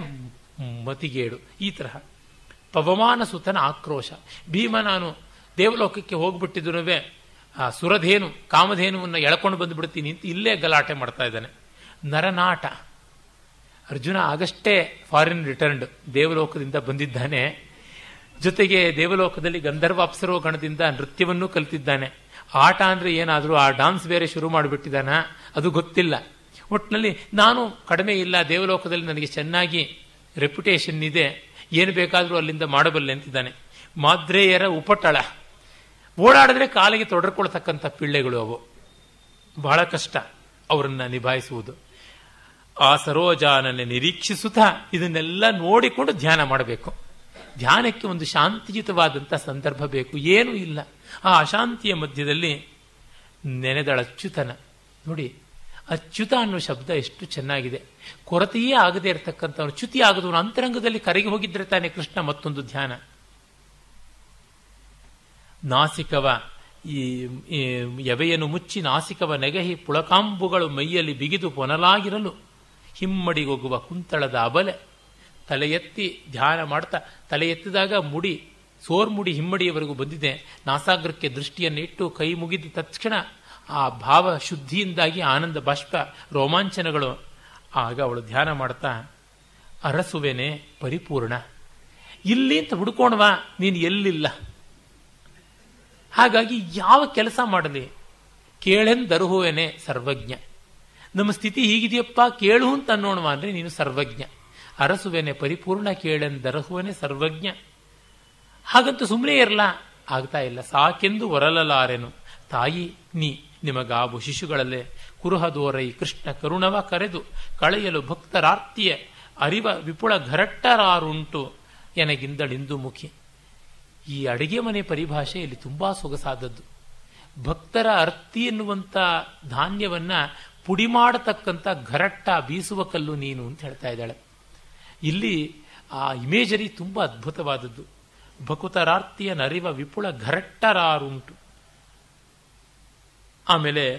ಮತಿಗೇಡು. ಈ ತರಹ. ಪವಮಾನ ಸುತನ ಆಕ್ರೋಶ. ಭೀಮ ನಾನು ದೇವಲೋಕಕ್ಕೆ ಹೋಗ್ಬಿಟ್ಟಿದ್ರು ಆ, ಸುರಧೇನು, ಕಾಮಧೇನುವನ್ನು ಎಳ್ಕೊಂಡು ಬಂದುಬಿಡ್ತೀನಿ ಅಂತ ಇಲ್ಲೇ ಗಲಾಟೆ ಮಾಡ್ತಾ ಇದ್ದಾನೆ. ನರನಾಟ. ಅರ್ಜುನ ಆಗಷ್ಟೇ ಫಾರಿನ್ ರಿಟರ್ನ್ಡ್ ದೇವಲೋಕದಿಂದ ಬಂದಿದ್ದಾನೆ. ಜೊತೆಗೆ ದೇವಲೋಕದಲ್ಲಿ ಗಂಧರ್ವ ಅಪ್ಸರೋ ಗಣದಿಂದ ನೃತ್ಯವನ್ನು ಕಲಿತಿದ್ದಾನೆ. ಆಟ ಅಂದ್ರೆ ಏನಾದರೂ, ಆ ಡಾನ್ಸ್ ಬೇರೆ ಶುರು ಮಾಡಿಬಿಟ್ಟಿದ್ದಾನ? ಅದು ಗೊತ್ತಿಲ್ಲ. ಒಟ್ಟಿನಲ್ಲಿ ನಾನು ಕಡಿಮೆ ಇಲ್ಲ, ದೇವಲೋಕದಲ್ಲಿ ನನಗೆ ಚೆನ್ನಾಗಿ ರೆಪ್ಯುಟೇಷನ್ ಇದೆ. ಏನು ಬೇಕಾದರೂ ಅಲ್ಲಿಂದ ಮಾಡಬಲ್ಲೆ ಅಂತಿದ್ದಾನೆ. ಮಾದ್ರೇಯರ ಉಪಟಳ. ಓಡಾಡಿದ್ರೆ ಕಾಲಿಗೆ ತೊಡರ್ಕೊಳ್ತಕ್ಕಂಥ ಪಿಳ್ಳೆಗಳು ಅವು. ಬಹಳ ಕಷ್ಟ ಅವರನ್ನು ನಿಭಾಯಿಸುವುದು. ಆ ಸರೋಜಾನನ್ನು ನಿರೀಕ್ಷಿಸುತ್ತಾ ಇದನ್ನೆಲ್ಲ ನೋಡಿಕೊಂಡು ಧ್ಯಾನ ಮಾಡಬೇಕು. ಧ್ಯಾನಕ್ಕೆ ಒಂದು ಶಾಂತಿಯುತವಾದಂಥ ಸಂದರ್ಭ ಬೇಕು. ಏನೂ ಇಲ್ಲ. ಆ ಅಶಾಂತಿಯ ಮಧ್ಯದಲ್ಲಿ ನೆನೆದಳ ಅಚ್ಯುತನ. ನೋಡಿ, ಅಚ್ಯುತ ಅನ್ನೋ ಶಬ್ದ ಎಷ್ಟು ಚೆನ್ನಾಗಿದೆ. ಕೊರತೆಯೇ ಆಗದೆ ಇರತಕ್ಕಂಥವನು ಚ್ಯುತಿ ಆಗದವನು ಅಂತರಂಗದಲ್ಲಿ ಕರಗಿ ಹೋಗಿದ್ರೆ ತಾನೆ ಕೃಷ್ಣ ಮತ್ತೊಂದು ಧ್ಯಾನ. ನಾಸಿಕವ, ಈ ಎವೆಯನ್ನು ಮುಚ್ಚಿ ನಾಸಿಕವ ನೆಗಹಿ ಪುಳಕಾಂಬುಗಳು ಮೈಯಲ್ಲಿ ಬಿಗಿದು ಪೊನಲಾಗಿರಲು ಹಿಮ್ಮಡಿಗೊಗ್ಗುವ ಕುಂತಳದ ಅಬಲೆ. ತಲೆ ಎತ್ತಿ ಧ್ಯಾನ ಮಾಡ್ತಾ ತಲೆ ಎತ್ತಿದಾಗ ಮುಡಿ ಸೋರ್ಮುಡಿ ಹಿಮ್ಮಡಿಯವರೆಗೂ ಬಂದಿದೆ. ನಾಸಾಗ್ರಕ್ಕೆ ದೃಷ್ಟಿಯನ್ನು ಇಟ್ಟು ಕೈ ಮುಗಿದ ತಕ್ಷಣ ಆ ಭಾವ ಶುದ್ಧಿಯಿಂದಾಗಿ ಆನಂದ ಬಾಷ್ಪ, ರೋಮಾಂಚನಗಳು. ಆಗ ಅವಳು ಧ್ಯಾನ ಮಾಡ್ತಾ, ಅರಸುವೆನೆ, ಪರಿಪೂರ್ಣ. ಇಲ್ಲಿ ಅಂತ ಹುಡ್ಕೋಣವಾ ನೀನು ಎಲ್ಲಿಲ್ಲ? ಹಾಗಾಗಿ ಯಾವ ಕೆಲಸ ಮಾಡಲಿ? ಕೇಳೆಂದರುಹುವೆನೆ ಸರ್ವಜ್ಞ. ನಮ್ಮ ಸ್ಥಿತಿ ಹೀಗಿದೆಯಪ್ಪ, ಕೇಳು ಅಂತ ಅನ್ನೋಣವಾ ಅಂದರೆ ನೀನು ಸರ್ವಜ್ಞ. ಅರಸುವೆನೆ ಪರಿಪೂರ್ಣ ಕೇಳೆಂದರಹುವನೆ ಸರ್ವಜ್ಞ. ಹಾಗಂತ ಸುಮ್ಮನೆ ಇರಲ್ಲ ಆಗ್ತಾ ಇಲ್ಲ. ಸಾಕೆಂದು ಹೊರಲಲಾರೆನು ತಾಯಿ, ನೀ, ನಿಮಗಾಬು ಶಿಶುಗಳಲ್ಲೇ. ಕುರುಹದೋರೈ ಕೃಷ್ಣ ಕರುಣವ ಕರೆದು, ಕಳೆಯಲು ಭಕ್ತರಾರ್ತಿಯ. ಅರಿವ ವಿಪುಳ ಘರಟ್ಟರಾರುಂಟು ಎನಗಿಂದಳಿಂದು ಮುಖಿ. ಈ ಅಡಿಗೆ ಮನೆ ಪರಿಭಾಷೆ ಇಲ್ಲಿ ತುಂಬಾ ಸೊಗಸಾದದ್ದು. ಭಕ್ತರ ಅರ್ತಿ ಎನ್ನುವಂಥ ಧಾನ್ಯವನ್ನ ಪುಡಿ ಮಾಡತಕ್ಕಂಥ ಘರಟ್ಟ ಬೀಸುವ ಕಲ್ಲು ನೀನು ಅಂತ ಹೇಳ್ತಾ ಇದ್ದಾಳೆ. ಇಲ್ಲಿ ಆ ಇಮೇಜರಿ ತುಂಬ ಅದ್ಭುತವಾದದ್ದು. ಭಕುತರಾರ್ತಿಯ ನರಿವ ವಿಪುಳ ಘರಟ್ಟರಾರುಂಟು. ಆಮೇಲೆ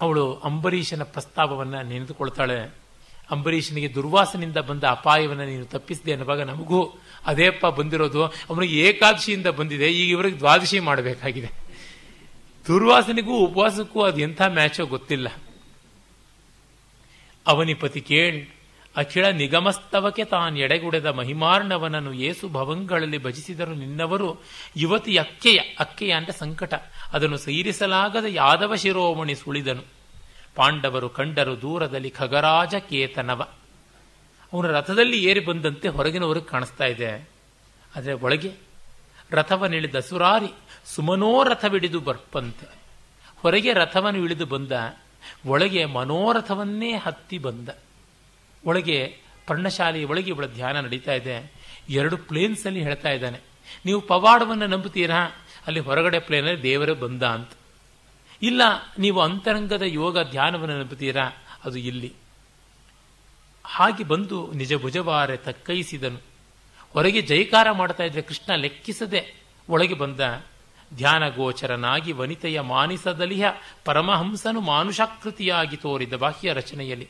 ಅವಳು ಅಂಬರೀಷನ ಪ್ರಸ್ತಾವವನ್ನ ನೆನೆದುಕೊಳ್ತಾಳೆ. ಅಂಬರೀಷನಿಗೆ ದುರ್ವಾಸನಿಂದ ಬಂದ ಅಪಾಯವನ್ನು ನೀನು ತಪ್ಪಿಸಿದೆ ಅನ್ನುವಾಗ ನಮಗೂ ಅದೇಪ್ಪ ಬಂದಿರೋದು. ಅವನಿಗೆ ಏಕಾದಶಿಯಿಂದ ಬಂದಿದೆ. ಈಗ ಇವರಿಗೆ ದ್ವಾದಶಿ ಮಾಡಬೇಕಾಗಿದೆ. ದುರ್ವಾಸನಿಗೂ ಉಪವಾಸಕ್ಕೂ ಅದು ಎಂಥ ಮ್ಯಾಚೋ ಗೊತ್ತಿಲ್ಲ. ಅವನಿಪತಿ ಕೇಳ್ ಅಖಿಳ ನಿಗಮಸ್ತವಕ್ಕೆ ತಾನ್ ಎಡೆಗುಡೆದ ಮಹಿಮಾರ್ಣವನನ್ನು ಏಸು ಭವಂಗಳಲ್ಲಿ ಭಜಿಸಿದರು ನಿನ್ನವರು ಯುವತಿ ಅಕ್ಕೆಯ ಅಕ್ಕೆಯ ಅಂತ ಸಂಕಟ. ಅದನ್ನು ಸೈರಿಸಲಾಗದ ಯಾದವ ಶಿರೋಮಣಿ ಸುಳಿದನು. ಪಾಂಡವರು ಕಂಡರು ದೂರದಲ್ಲಿ ಖಗರಾಜ ಕೇತನವ. ಅವನ ರಥದಲ್ಲಿ ಏರಿ ಬಂದಂತೆ ಹೊರಗಿನವರಿಗೆ ಕಾಣಿಸ್ತಾ ಇದೆ. ಆದರೆ ಒಳಗೆ ರಥವನ್ನಿಳಿದ ಸುರಾರಿ ಸುಮನೋರಥವಿಡಿದು ಬರ್ಪಂತೆ. ಹೊರಗೆ ರಥವನ್ನು ಇಳಿದು ಬಂದ. ಒಳಗೆ ಮನೋರಥವನ್ನೇ ಹತ್ತಿ ಬಂದ. ಒಳಗೆ ಪರ್ಣಶಾಲೆಯ ಒಳಗೆ ಇವಳ ಧ್ಯಾನ ನಡೀತಾ ಇದೆ. ಎರಡು ಪ್ಲೇನ್ಸ್ ಅಲ್ಲಿ ಹೇಳ್ತಾ ಇದ್ದಾನೆ. ನೀವು ಪವಾಡವನ್ನು ನಂಬುತ್ತೀರಾ? ಅಲ್ಲಿ ಹೊರಗಡೆ ಪ್ಲೇನಲ್ಲಿ ದೇವರೇ ಬಂದ ಅಂತ. ಇಲ್ಲ, ನೀವು ಅಂತರಂಗದ ಯೋಗ ಧ್ಯಾನವನ್ನು ನಂಬುತ್ತೀರಾ? ಅದು ಇಲ್ಲಿ. ಹಾಗೆ ಬಂದು ನಿಜ ಭುಜವಾರೆ ತಕ್ಕೈಸಿದನು. ಹೊರಗೆ ಜೈಕಾರ ಮಾಡ್ತಾ ಇದ್ರೆ ಕೃಷ್ಣ ಲೆಕ್ಕಿಸದೆ ಒಳಗೆ ಬಂದ. ಧ್ಯಾನ ಗೋಚರನಾಗಿ ವನಿತೆಯ ಮಾನಿಸದಲಿಹ ಪರಮಹಂಸನು ಮಾನುಷಾಕೃತಿಯಾಗಿ ತೋರಿದ ಬಾಹ್ಯ ರಚನೆಯಲ್ಲಿ.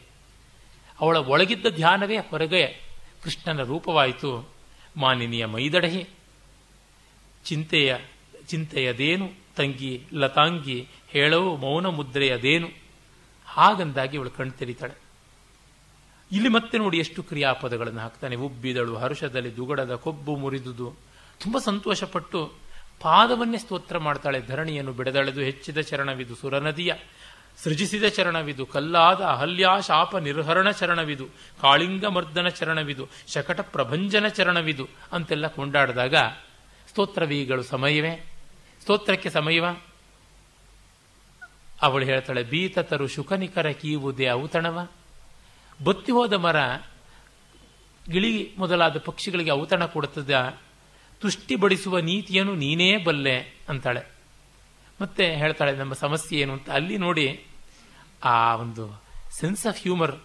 ಅವಳ ಒಳಗಿದ್ದ ಧ್ಯಾನವೇ ಹೊರಗೆ ಕೃಷ್ಣನ ರೂಪವಾಯಿತು. ಮಾನಿನಿಯ ಮೈದಡಹಿ. ಚಿಂತೆಯ, ಚಿಂತೆಯದೇನು? ತಂಗಿ ಲತಾಂಗಿ ಹೇಳವು ಮೌನ ಮುದ್ರೆಯದೇನು? ಹಾಗಂದಾಗಿ ಅವಳು ಕಣ್ ತೆರೀತಾಳೆ. ಇಲ್ಲಿ ಮತ್ತೆ ನೋಡಿ ಎಷ್ಟು ಕ್ರಿಯಾಪದಗಳನ್ನು ಹಾಕ್ತಾನೆ. ಉಬ್ಬಿದಳು ಹರುಷದಲ್ಲಿ, ದುಗಡದ ಕೊಬ್ಬು ಮುರಿದುದು. ತುಂಬಾ ಸಂತೋಷಪಟ್ಟು ಪಾದವನ್ನೇ ಸ್ತೋತ್ರ ಮಾಡ್ತಾಳೆ. ಧರಣಿಯನ್ನು ಬಿಡದಳೆದು ಹೆಚ್ಚಿದ ಚರಣವಿದು ಸುರನದಿಯ. ಸೃಜಿಸಿದ ಚರಣವಿದು, ಕಲ್ಲಾದ ಅಹಲ್ಯಾ ಶಾಪ ನಿರ್ಹರಣ ಚರಣವಿದು, ಕಾಳಿಂಗ ಮರ್ದನ ಚರಣವಿದು, ಶಕಟ ಪ್ರಭಂಜನ ಚರಣವಿದು ಅಂತೆಲ್ಲ ಕೊಂಡಾಡಿದಾಗ ಸ್ತೋತ್ರವೀಗಳು ಸಮಯವೇ? ಸ್ತೋತ್ರಕ್ಕೆ ಸಮಯವ? ಅವಳು ಹೇಳ್ತಾಳೆ, ಬೀತತರು ಶುಕನಿಕರ ಕೀವುದೇ ಔತಣವ ಬತ್ತಿ ಹೋದ ಮರ ಗಿಳಿ ಮೊದಲಾದ ಪಕ್ಷಿಗಳಿಗೆ ಔತಣ ಕೊಡುತ್ತದೆ. ತುಷ್ಟಿ ಬಡಿಸುವ ನೀತಿಯನ್ನು ನೀನೇ ಬಲ್ಲೆ ಅಂತಾಳೆ. ಮತ್ತೆ ಹೇಳ್ತಾಳೆ, ನಮ್ಮ ಸಮಸ್ಯೆ ಏನು ಅಂತ ಅಲ್ಲಿ ನೋಡಿ ಆ ಒಂದು ಸೆನ್ಸ್ ಆಫ್ ಹ್ಯೂಮರ್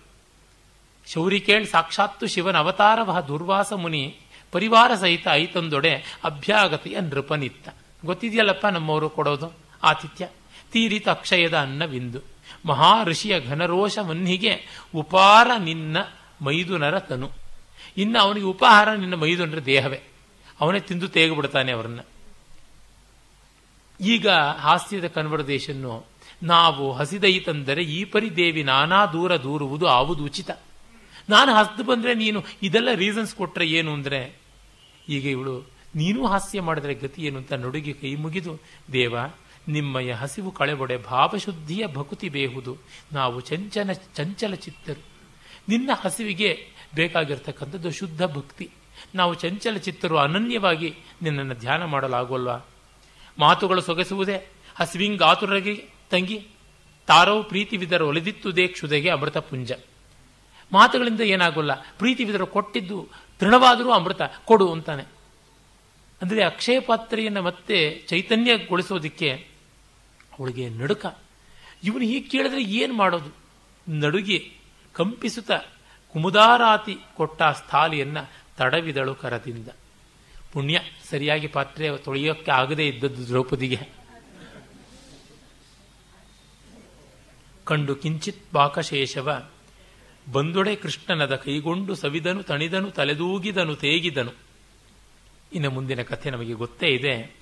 ಶೌರಿಕೇಳ್ ಸಾಕ್ಷಾತ್ತು ಶಿವನ ಅವತಾರವ ದುರ್ವಾಸ ಮುನಿ ಪರಿವಾರ ಸಹಿತ ಐತಂದೊಡೆ ಅಭ್ಯಾಗತೆಯ ನೃಪನಿತ್ತ. ಗೊತ್ತಿದೆಯಲ್ಲಪ್ಪ ನಮ್ಮವರು ಕೊಡೋದು? ಆತಿಥ್ಯ. ತೀರಿತ ಅಕ್ಷಯದ ಅನ್ನವಿಂದು. ಮಹಾ ಋಷಿಯ ಘನರೋಷ ಮನ್ನಿಗೆ ಉಪಾರ ನಿನ್ನ ಮೈದುನರ ತನು. ಇನ್ನು ಅವನಿಗೆ ಉಪಹಾರ ನಿನ್ನ ಮೈದುನರ ದೇಹವೇ. ಅವನೇ ತಿಂದು ತೇಗಿಬಿಡ್ತಾನೆ ಅವರನ್ನ. ಈಗ ಹಾಸ್ಯದ ಕನ್ವರ್ಸೇಷನ್ನು ನಾವು ಹಸಿದೈತಂದರೆ ಈ ಪರಿ ದೇವಿ ನಾನಾ ದೂರ ದೂರುವುದು ಆವುದು ಉಚಿತ. ನಾನು ಹಸ್ದು ಬಂದರೆ ನೀನು ಇದೆಲ್ಲ ರೀಸನ್ಸ್ ಕೊಟ್ಟರೆ ಏನು ಅಂದರೆ ಈಗ ಇವಳು, ನೀನು ಹಾಸ್ಯ ಮಾಡಿದ್ರೆ ಗತಿ ಏನು ಅಂತ ನಡುಗಿ ಕೈ ಮುಗಿದು, ದೇವ, ನಿಮ್ಮಯ ಹಸಿವು ಕಳೆಬೊಡೆ ಭಾವಶುದ್ಧಿಯ ಭಕುತಿ ಬೇಹುದು. ನಾವು ಚಂಚನ ಚಂಚಲ ಚಿತ್ತರು. ನಿನ್ನ ಹಸಿವಿಗೆ ಬೇಕಾಗಿರ್ತಕ್ಕಂಥದ್ದು ಶುದ್ಧ ಭಕ್ತಿ. ನಾವು ಚಂಚಲ ಚಿತ್ತರು ಅನನ್ಯವಾಗಿ ನಿನ್ನನ್ನು ಧ್ಯಾನ ಮಾಡಲಾಗೋಲ್ವಾ ಮಾತುಗಳು ಸೊಗಸುವುದೇ ಹಸಿವಿಂಗಾತುರಗೆ ತಂಗಿ, ತಾರೋ ಪ್ರೀತಿ ವಿದರ ಒಲಿದಿತ್ತು ದೇಕ್ಷುದೆಗೆ ಅಮೃತ ಪುಂಜ. ಮಾತುಗಳಿಂದ ಏನಾಗೋಲ್ಲ ಪ್ರೀತಿ ವಿದರ ಕೊಟ್ಟಿದ್ದು ತೃಣವಾದರೂ ಅಮೃತ ಕೊಡು ಅಂತಾನೆ. ಅಂದರೆ ಅಕ್ಷಯ ಪಾತ್ರೆಯನ್ನು ಮತ್ತೆ ಚೈತನ್ಯಗೊಳಿಸೋದಕ್ಕೆ ಅವಳಿಗೆ ನಡುಕ. ಇವನು ಹೀಗೆ ಕೇಳಿದ್ರೆ ಏನು ಮಾಡೋದು? ನಡುಗಿ ಕಂಪಿಸುತ್ತ ಕುಮುದಾರಾತಿ ಕೊಟ್ಟ ಸ್ಥಾಲಿಯನ್ನು ತಡವಿದಳು ಕರದಿಂದ. ಪುಣ್ಯ, ಸರಿಯಾಗಿ ಪಾತ್ರೆ ತೊಳೆಯೋಕ್ಕೆ ಆಗದೇ ಇದ್ದದ್ದು ದ್ರೌಪದಿಗೆ. ಕಂಡು ಕಿಂಚಿತ್ ಬಾಕಶೇಷವ ಬಂದೊಡೆ ಕೃಷ್ಣನದ ಕೈಗೊಂಡು ಸವಿದನು, ತಣಿದನು, ತಲೆದೂಗಿದನು, ತೇಗಿದನು. ಇನ್ನು ಮುಂದಿನ ಕಥೆ ನಮಗೆ ಗೊತ್ತೇ ಇದೆ.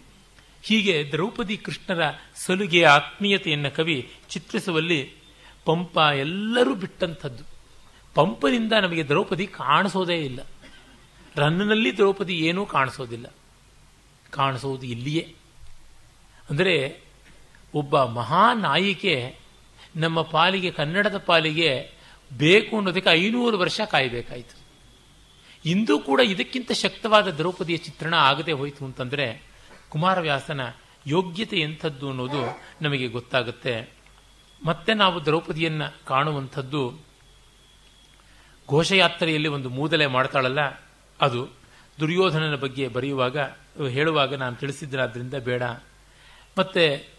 ಹೀಗೆ ದ್ರೌಪದಿ ಕೃಷ್ಣರ ಸಲುಗೆ ಆತ್ಮೀಯತೆಯನ್ನು ಕವಿ ಚಿತ್ರಿಸುವಲ್ಲಿ ಪಂಪ ಎಲ್ಲರೂ ಬಿಟ್ಟಂಥದ್ದು. ಪಂಪನಿಂದ ನಮಗೆ ದ್ರೌಪದಿ ಕಾಣಿಸೋದೇ ಇಲ್ಲ. ರನ್ನಲ್ಲಿ ದ್ರೌಪದಿ ಏನೂ ಕಾಣಿಸೋದಿಲ್ಲ. ಕಾಣಿಸೋದು ಇಲ್ಲಿಯೇ. ಅಂದರೆ ಒಬ್ಬ ಮಹಾನಾಯಿಕೆ ನಮ್ಮ ಪಾಲಿಗೆ, ಕನ್ನಡದ ಪಾಲಿಗೆ ಬೇಕು ಅನ್ನೋದಕ್ಕೆ ಐನೂರು ವರ್ಷ ಕಾಯಬೇಕಾಯಿತು. ಇಂದೂ ಕೂಡ ಇದಕ್ಕಿಂತ ಶಕ್ತವಾದ ದ್ರೌಪದಿಯ ಚಿತ್ರಣ ಆಗದೆ ಹೋಯಿತು ಅಂತಂದರೆ ಕುಮಾರವ್ಯಾಸನ ಯೋಗ್ಯತೆ ಎಂಥದ್ದು ಅನ್ನೋದು ನಮಗೆ ಗೊತ್ತಾಗುತ್ತೆ. ಮತ್ತೆ ನಾವು ದ್ರೌಪದಿಯನ್ನು ಕಾಣುವಂಥದ್ದು ಘೋಷಯಾತ್ರೆಯಲ್ಲಿ ಒಂದು ಮೂದಲೆ ಮಾಡ್ತಾಳಲ್ಲ, ಅದು ದುರ್ಯೋಧನನ ಬಗ್ಗೆ ಬರೆಯುವಾಗ, ಹೇಳುವಾಗ ನಾನು ತಿಳಿಸಿದ್ರಾದ್ರಿಂದ ಬೇಡ. ಮತ್ತೆ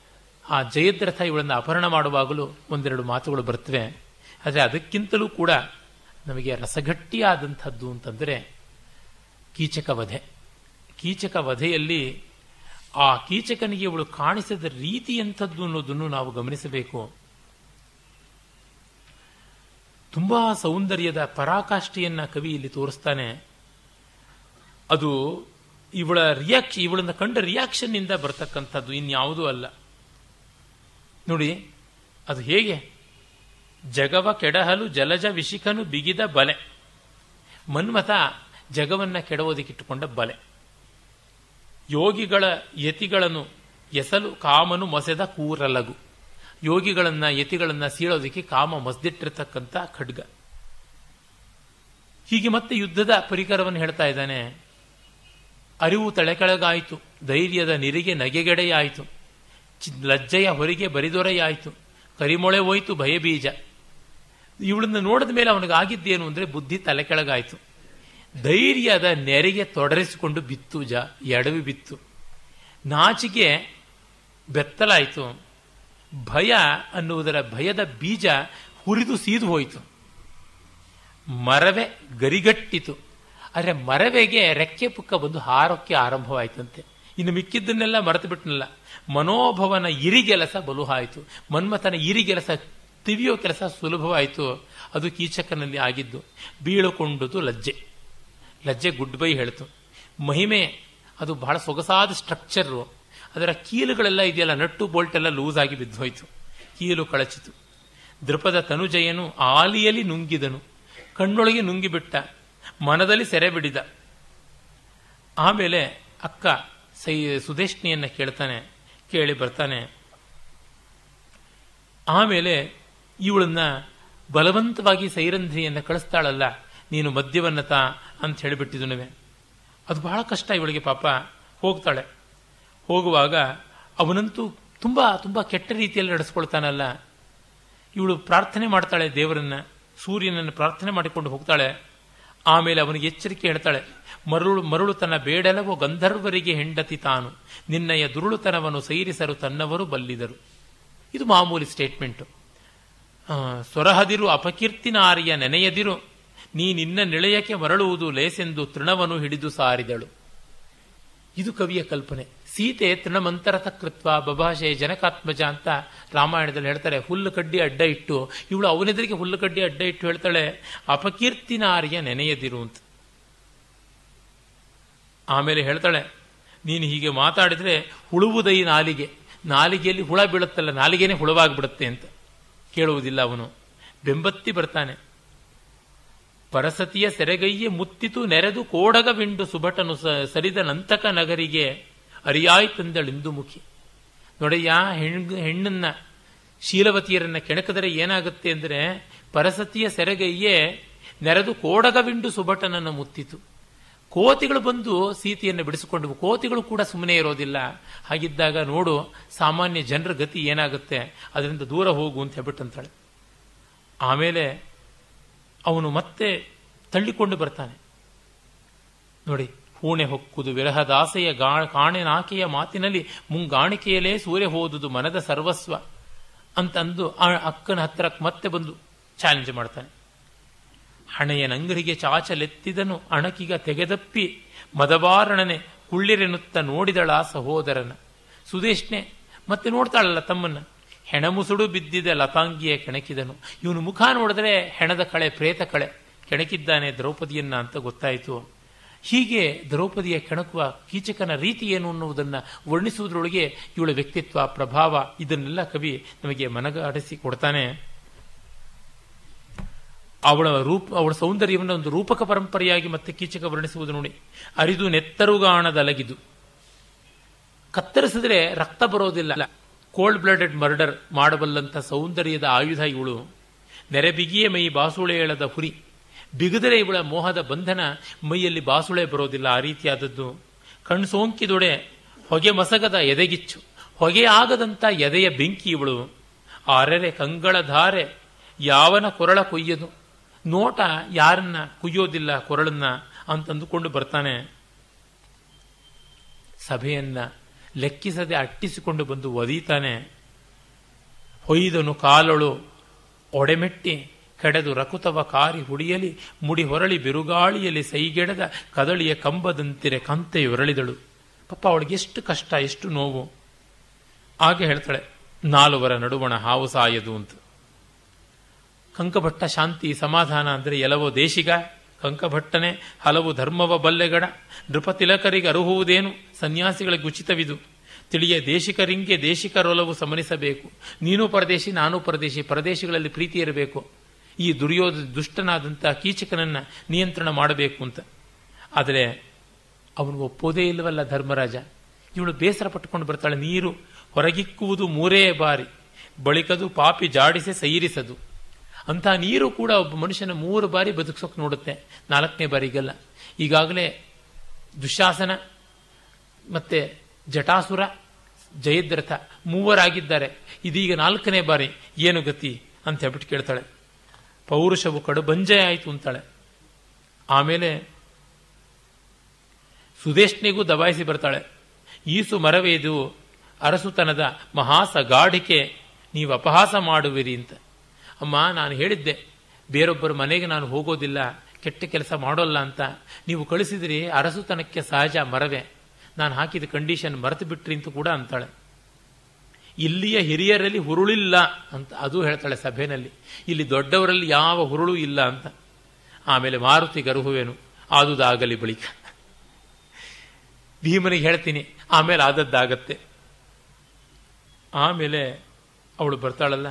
ಆ ಜಯದ್ರಥ ಇವಳನ್ನು ಅಪಹರಣ ಮಾಡುವಾಗಲೂ ಒಂದೆರಡು ಮಾತುಗಳು ಬರ್ತವೆ. ಆದರೆ ಅದಕ್ಕಿಂತಲೂ ಕೂಡ ನಮಗೆ ರಸಗಟ್ಟಿಯಾದಂಥದ್ದು ಅಂತಂದರೆ ಕೀಚಕ ವಧೆ ಕೀಚಕ ವಧೆಯಲ್ಲಿ ಆ ಕೀಚಕನಿಗೆ ಇವಳು ಕಾಣಿಸಿದ ರೀತಿ ಎಂಥದ್ದು ಅನ್ನೋದನ್ನು ನಾವು ಗಮನಿಸಬೇಕು. ತುಂಬಾ ಸೌಂದರ್ಯದ ಪರಾಕಾಷ್ಠೆಯನ್ನ ಕವಿ ಇಲ್ಲಿ ತೋರಿಸ್ತಾನೆ. ಅದು ಇವಳ ರಿಯಾಕ್ಷನ್ ಇವಳನ್ನ ಕಂಡ ರಿಯಾಕ್ಷನ್ ಇಂದ ಬರ್ತಕ್ಕಂಥದ್ದು, ಇನ್ಯಾವುದೂ ಅಲ್ಲ. ನೋಡಿ, ಅದು ಹೇಗೆ? ಜಗವ ಕೆಡಹಲು ಜಲಜ ವಿಶಿಖನು ಬಿಗಿದ ಬಲೆ. ಮನ್ಮಥ ಜಗವನ್ನ ಕೆಡವೋದಕ್ಕಿಟ್ಟುಕೊಂಡ ಬಲೆ. ಯೋಗಿಗಳ ಯತಿಗಳನ್ನು ಎಸಲು ಕಾಮನು ಮೊಸೆದ ಕೂರಲಗು. ಯೋಗಿಗಳನ್ನ ಯತಿಗಳನ್ನ ಸೀಳೋದಕ್ಕೆ ಕಾಮ ಮಸ್ದಿಟ್ಟಿರ್ತಕ್ಕಂಥ ಖಡ್ಗ. ಹೀಗೆ ಮತ್ತೆ ಯುದ್ಧದ ಪರಿಕರವನ್ನು ಹೇಳ್ತಾ ಇದ್ದಾನೆ. ಅರಿವು ತಳೆಕೆಳಗಾಯಿತು ಧೈರ್ಯದ ನಿರಿಗೆ ನಗೆಗೆಡೆಯಾಯಿತು. ಲಜ್ಜೆಯ ಹೊರಗೆ ಬರಿದೊರೆಯಾಯಿತು. ಕರಿಮೊಳೆ ಹೋಯ್ತು ಭಯಬೀಜ ಇವಳನ್ನು ನೋಡಿದ ಮೇಲೆ ಅವನಿಗೆ ಆಗಿದ್ದೇನು ಅಂದರೆ ಬುದ್ಧಿ ತಲೆ ಕೆಳಗಾಯಿತು. ಧೈರ್ಯದ ನೆರೆಗೆ ತೊಡರಿಸಿಕೊಂಡು ಬಿತ್ತು ಜ, ಎಡವಿ ಬಿತ್ತು. ನಾಚಿಗೆ ಬೆತ್ತಲಾಯಿತು. ಭಯ ಅನ್ನುವುದರ ಭಯದ ಬೀಜ ಹುರಿದು ಸೀದು ಹೋಯಿತು. ಮರವೆ ಗರಿಗಟ್ಟಿತು. ಆದರೆ ಮರವೆಗೆ ರೆಕ್ಕೆ ಪುಕ್ಕ ಬಂದು ಹಾರೋಕ್ಕೆ ಆರಂಭವಾಯಿತಂತೆ. ಇನ್ನು ಮಿಕ್ಕಿದ್ದನ್ನೆಲ್ಲ ಮರೆತು ಬಿಟ್ಟನಲ್ಲ ಮನೋಭವನ ಇರಿಗೆಲಸ ಬಲುಹಾಯಿತು. ಮನ್ಮಥನ ಇರಿಗೆಲಸ ತಿವಿಯೋ ಕೆಲಸ ಸುಲಭವಾಯಿತು. ಅದು ಕೀಚಕನಲ್ಲಿ ಆಗಿದ್ದು, ಬೀಳುಕೊಂಡುದು ಲಜ್ಜೆ. ಲಜ್ಜೆ ಗುಡ್ ಬೈ ಹೇಳ್ತು. ಮಹಿಮೆ, ಅದು ಬಹಳ ಸೊಗಸಾದ ಸ್ಟ್ರಕ್ಚರು ಅದರ ಕೀಲುಗಳೆಲ್ಲ ಇದೆಯಲ್ಲ, ನಟ್ಟು ಬೋಲ್ಟ್ ಎಲ್ಲ ಲೂಸ್ ಆಗಿ ಬಿದ್ದೋಯ್ತು. ಕೀಲು ಕಳಚಿತು. ದೃಪದ ತನುಜಯನು ಆಲಿಯಲ್ಲಿ ನುಂಗಿದನು. ಕಣ್ಣೊಳಗೆ ನುಂಗಿಬಿಟ್ಟ. ಮನದಲ್ಲಿ ಸೆರೆ ಬಿಡಿದ. ಆಮೇಲೆ ಅಕ್ಕ ಸೈ ಸುದೇಶ್ನಿಯನ್ನು ಕೇಳ್ತಾನೆ, ಕೇಳಿ ಬರ್ತಾನೆ. ಆಮೇಲೆ ಇವಳನ್ನ ಬಲವಂತವಾಗಿ ಸೈರಂಧ್ರಿಯನ್ನು ಕಳಿಸ್ತಾಳಲ್ಲ, ನೀನು ಮದ್ಯವನ್ನ ತಾ ಅಂತ ಹೇಳಿಬಿಟ್ಟಿದನುವೆ. ಅದು ಬಹಳ ಕಷ್ಟ ಇವಳಿಗೆ ಪಾಪ. ಹೋಗ್ತಾಳೆ. ಹೋಗುವಾಗ ಅವನಂತೂ ತುಂಬ ತುಂಬ ಕೆಟ್ಟ ರೀತಿಯಲ್ಲಿ ನಡೆಸ್ಕೊಳ್ತಾನಲ್ಲ. ಇವಳು ಪ್ರಾರ್ಥನೆ ಮಾಡ್ತಾಳೆ ದೇವರನ್ನ, ಸೂರ್ಯನನ್ನು ಪ್ರಾರ್ಥನೆ ಮಾಡಿಕೊಂಡು ಹೋಗ್ತಾಳೆ. ಆಮೇಲೆ ಅವನಿಗೆ ಎಚ್ಚರಿಕೆ ಹೇಳ್ತಾಳೆ, ಮರುಳು ಮರುಳು ತನ್ನ ಬೇಡಲವೋ ಗಂಧರ್ವರಿಗೆ ಹೆಂಡತಿ ತಾನು. ನಿನ್ನಯ ದುರುಳುತನವನ್ನು ಸೈರಿಸರು ತನ್ನವರು ಬಲ್ಲಿದರು. ಇದು ಮಾಮೂಲಿ ಸ್ಟೇಟ್ಮೆಂಟು. ಸ್ವರಹದಿರು ಅಪಕೀರ್ತಿನಾರಿಯ ನೆನೆಯದಿರು. ನೀ ನಿನ್ನ ನಿಳಯಕ್ಕೆ ಮರಳುವುದು ಲೇಸೆಂದು ತೃಣವನ್ನು ಹಿಡಿದು ಸಾರಿದಳು. ಇದು ಕವಿಯ ಕಲ್ಪನೆ. ಸೀತೆ ತೃಣಮಂತರಥ ಕೃತ್ವ, ಬಭಾಷೆ ಜನಕಾತ್ಮಜ ಅಂತ ರಾಮಾಯಣದಲ್ಲಿ ಹೇಳ್ತಾರೆ. ಹುಲ್ಲು ಕಡ್ಡಿ ಅಡ್ಡ ಇಟ್ಟು, ಇವಳು ಅವನೆದುರಿಗೆ ಹುಲ್ಲು ಕಡ್ಡಿ ಅಡ್ಡ ಇಟ್ಟು ಹೇಳ್ತಾಳೆ, ಅಪಕೀರ್ತಿನಾರ್ಯ ನೆನೆಯದಿರು ಅಂತ. ಆಮೇಲೆ ಹೇಳ್ತಾಳೆ, ನೀನು ಹೀಗೆ ಮಾತಾಡಿದ್ರೆ ಹುಳುವುದೈ ನಾಲಿಗೆ. ನಾಲಿಗೆಯಲ್ಲಿ ಹುಳ ಬೀಳುತ್ತಲ್ಲ, ನಾಲಿಗೆನೇ ಹುಳವಾಗ್ಬಿಡುತ್ತೆ ಅಂತ. ಕೇಳುವುದಿಲ್ಲ ಅವನು. ಬೆಂಬತ್ತಿ ಬರ್ತಾನೆ. ಪರಸತಿಯ ಸೆರೆಗೈಯೆ ಮುತ್ತಿತು ನೆರೆದು ಕೋಡಗವಿಂಡು ಸುಭಟನು ಸರಿದ ನಂತಕ ನಗರಿಗೆ ಅರಿಯಾಯ್ತಂದಳಿಂದು ಮುಖಿ ನೋಡಯ್ಯ, ಹೆಣ್ಣು ಹೆಣ್ಣನ್ನ ಶೀಲವತಿಯರನ್ನ ಕೆಣಕದರೆ ಏನಾಗುತ್ತೆ ಅಂದರೆ ಪರಸತಿಯ ಸೆರೆಗೈಯೇ ನೆರೆದು ಕೋಡಗವಿಂಡು ಸುಭಟನನ್ನು ಮುತ್ತಿತು. ಕೋತಿಗಳು ಬಂದು ಸೀತೆಯನ್ನು ಬಿಡಿಸಿಕೊಂಡು ಕೋತಿಗಳು ಕೂಡ ಸುಮ್ಮನೆ ಇರೋದಿಲ್ಲ. ಹಾಗಿದ್ದಾಗ ನೋಡು, ಸಾಮಾನ್ಯ ಜನರ ಗತಿ ಏನಾಗುತ್ತೆ? ಅದರಿಂದ ದೂರ ಹೋಗು ಅಂತ ಹೇಳ್ಬಿಟ್ಟಂತಾಳೆ. ಆಮೇಲೆ ಅವನು ಮತ್ತೆ ತಳ್ಳಿಕೊಂಡು ಬರ್ತಾನೆ. ನೋಡಿ ಹೂಣೆ ಹೊಕ್ಕುದು ವಿರಹದಾಸೆಯ ಗಾ ಕಾಣೆನಾಕೆಯ ಮಾತಿನಲ್ಲಿ ಮುಂಗಾಣಿಕೆಯಲ್ಲೇ ಸೂರ್ಯ ಹೋದುದು ಮನದ ಸರ್ವಸ್ವ ಅಂತಂದು ಆ ಅಕ್ಕನ ಹತ್ತಿರ ಮತ್ತೆ ಬಂದು ಚಾಲೆಂಜ್ ಮಾಡ್ತಾನೆ. ಹಣೆಯ ನಂಗರಿಗೆ ಚಾಚಲೆತ್ತಿದನು ಅಣಕಿಗ ತೆಗೆದಪ್ಪಿ ಮದಬಾರಣನೆ ಕುಳ್ಳಿರೆನುತ್ತ ನೋಡಿದಳ ಸಹೋದರನ. ಸುದೇಶ್ನೆ, ಮತ್ತೆ ನೋಡ್ತಾಳಲ್ಲ ತಮ್ಮನ್ನ? ಹೆಣಮುಸುಡು ಬಿದ್ದಿದ ಲತಾಂಗಿಯ ಕೆಣಕಿದನು. ಇವನು ಮುಖ ನೋಡಿದ್ರೆ ಹೆಣದ ಕಳೆ, ಪ್ರೇತ ಕಳೆ. ಕೆಣಕಿದ್ದಾನೆ ದ್ರೌಪದಿಯನ್ನ ಅಂತ ಗೊತ್ತಾಯಿತು ಹೀಗೆ ದ್ರೌಪದಿಯ ಕೆಣಕುವ ಕೀಚಕನ ರೀತಿ ಏನು ಅನ್ನುವುದನ್ನು ವರ್ಣಿಸುವುದರೊಳಗೆ ಇವಳ ವ್ಯಕ್ತಿತ್ವ, ಪ್ರಭಾವ ಇದನ್ನೆಲ್ಲ ಕವಿ ನಮಗೆ ಮನಗಾಡಿಸಿ ಕೊಡ್ತಾನೆ. ಅವಳ ರೂಪ, ಅವಳ ಸೌಂದರ್ಯವನ್ನು ಒಂದು ರೂಪಕ ಪರಂಪರೆಯಾಗಿ ಮತ್ತೆ ಕೀಚಕ ವರ್ಣಿಸುವುದು ನೋಡಿ. ಅರಿದು ನೆತ್ತರುಗಾಣದಲಗಿದು ಕತ್ತರಿಸಿದ್ರೆ ರಕ್ತ ಬರೋದಿಲ್ಲ. ಕೋಲ್ಡ್ ಬ್ಲಡೆಡ್ ಮರ್ಡರ್ ಮಾಡಬಲ್ಲಂಥ ಸೌಂದರ್ಯದ ಆಯುಧ ಇವಳು. ನೆರೆಬಿಗಿಯೇ ಮೈ ಬಾಸುಳೆ ಎಳದ ಹುರಿ. ಬಿಗದರೆ ಇವಳ ಮೋಹದ ಬಂಧನ ಮೈಯಲ್ಲಿ ಬಾಸುಳೆ ಬರೋದಿಲ್ಲ ಆ ರೀತಿಯಾದದ್ದು. ಕಣ್ಣು ಸೋಂಕಿದೊಡೆ ಹೊಗೆ ಮಸಗದ ಎದೆಗಿಚ್ಚು. ಹೊಗೆ ಆಗದಂಥ ಎದೆಯ ಬೆಂಕಿ ಇವಳು. ಅರೆರೆ ಕಂಗಳ ಧಾರೆ ಯಾವನ ಕೊರಳ ಕೊಯ್ಯದು. ನೋಟ ಯಾರನ್ನ ಕುಯ್ಯೋದಿಲ್ಲ ಕೊರಳನ್ನ ಅಂತಂದುಕೊಂಡು ಬರ್ತಾನೆ. ಸಭೆಯನ್ನ ಲೆಕ್ಕಿಸದೆ ಅಟ್ಟಿಸಿಕೊಂಡು ಬಂದು ಒದೀತಾನೆ. ಹೊಯ್ದನು ಕಾಲೊಳು ಒಡೆಮೆಟ್ಟಿ ಕೆಡೆದು ರಕುತವ ಕಾರಿ ಹುಡಿಯಲಿ, ಮುಡಿ ಹೊರಳಿ ಬಿರುಗಾಳಿಯಲ್ಲಿ ಸೈಗೆಡದ ಕದಳಿಯ ಕಂಬದಂತಿರೆ ಕಂತೆ ಹೊರಳಿದಳು ಪಾಪ ಅವಳಿಗೆ ಎಷ್ಟು ಕಷ್ಟ, ಎಷ್ಟು ನೋವು. ಹಾಗೆ ಹೇಳ್ತಾಳೆ, ನಾಲ್ವರ ನಡುವಣ ಹಾವು ಸಾಯದು ಅಂತ. ಕಂಕಭಟ್ಟ ಶಾಂತಿ ಸಮಾಧಾನ ಅಂದರೆ ಎಲವೋ ದೇಶಿಗ? ಕಂಕಭಟ್ಟನೆ ಹಲವು ಧರ್ಮವ ಬಲ್ಲೆಗಡ. ನೃಪತಿಲಕರಿಗೆ ಅರುಹುವುದೇನು? ಸನ್ಯಾಸಿಗಳಿಗೆ ಉಚಿತವಿದು ತಿಳಿಯ ದೇಶಿಕರಿಂಗೆ ದೇಶಿಕರೊಲವು ಸಮನಿಸಬೇಕು. ನೀನು ಪರದೇಶಿ, ನಾನು ಪರದೇಶಿ, ಪರದೇಶಿಗಳಲ್ಲಿ ಪ್ರೀತಿ ಇರಬೇಕು ಈ ದುರ್ಯೋಧ ದುಷ್ಟನಾದಂಥ ಕೀಚಕನನ್ನು ನಿಯಂತ್ರಣ ಮಾಡಬೇಕು ಅಂತ. ಆದರೆ ಅವನು ಒಪ್ಪೋದೇ ಇಲ್ಲವಲ್ಲ ಧರ್ಮರಾಜ. ಇವಳು ಬೇಸರ ಪಟ್ಟುಕೊಂಡು ಬರ್ತಾಳೆ. ನೀರು ಹೊರಗಿಕ್ಕುವುದು ಮೂರೇ ಬಾರಿ. ಬಳಿಕದು ಪಾಪಿ ಜಾಡಿಸಿ ಸೈರಿಸದು. ಅಂಥ ನೀರು ಕೂಡ ಒಬ್ಬ ಮನುಷ್ಯನ ಮೂರು ಬಾರಿ ಬದುಕಿಸೋಕೆ ನೋಡುತ್ತೆ. ನಾಲ್ಕನೇ ಬಾರಿಗಲ್ಲ. ಈಗಾಗಲೇ ದುಶಾಸನ ಮತ್ತೆ ಜಟಾಸುರ, ಜಯದ್ರಥ ಮೂವರಾಗಿದ್ದಾರೆ. ಇದೀಗ ನಾಲ್ಕನೇ ಬಾರಿ. ಏನು ಗತಿ? ಅಂತ ಹೇಳ್ಬಿಟ್ಟು ಕೇಳ್ತಾಳೆ. ಪೌರುಷವು ಕಡುಬಂಜೆ ಆಯಿತು ಅಂತಾಳೆ. ಆಮೇಲೆ ಸುದೇಶ್ನಿಗೂ ದಬಾಯಿಸಿ ಬರ್ತಾಳೆ. ಈಸು ಮರವೇದು, ಅರಸುತನದ ಮಹಾಸ ಗಾಢಿಕೆ ನೀವು ಅಪಹಾಸ ಮಾಡುವಿರಿ ಅಂತ. ಅಮ್ಮ, ನಾನು ಹೇಳಿದ್ದೆ, ಬೇರೊಬ್ಬರ ಮನೆಗೆ ನಾನು ಹೋಗೋದಿಲ್ಲ, ಕೆಟ್ಟ ಕೆಲಸ ಮಾಡೋಲ್ಲ ಅಂತ. ನೀವು ಕಳಿಸಿದ್ರಿ ಅರಸುತನಕ್ಕೆ ಸಹಜ ಮರವೇ. ನಾನು ಹಾಕಿದ ಕಂಡೀಷನ್ ಮರೆತು ಬಿಟ್ರಿ ಅಂತ ಕೂಡ ಅಂತಾಳೆ. ಇಲ್ಲಿಯ ಹಿರಿಯರಲ್ಲಿ ಹುರುಳಿಲ್ಲ ಅಂತ ಅದು ಹೇಳ್ತಾಳೆ ಸಭೆಯಲ್ಲಿ ಇಲ್ಲಿ ದೊಡ್ಡವರಲ್ಲಿ ಯಾವ ಹುರುಳು ಇಲ್ಲ ಅಂತ. ಆಮೇಲೆ ಮಾರುತಿ ಗರ್ಹುವೇನು? ಆದುದಾಗಲಿ ಬಳಿಕ. ಭೀಮನಿಗೆ ಹೇಳ್ತೀನಿ, ಆಮೇಲೆ ಆದದ್ದಾಗತ್ತೆ. ಆಮೇಲೆ ಅವಳು ಬರ್ತಾಳಲ್ಲ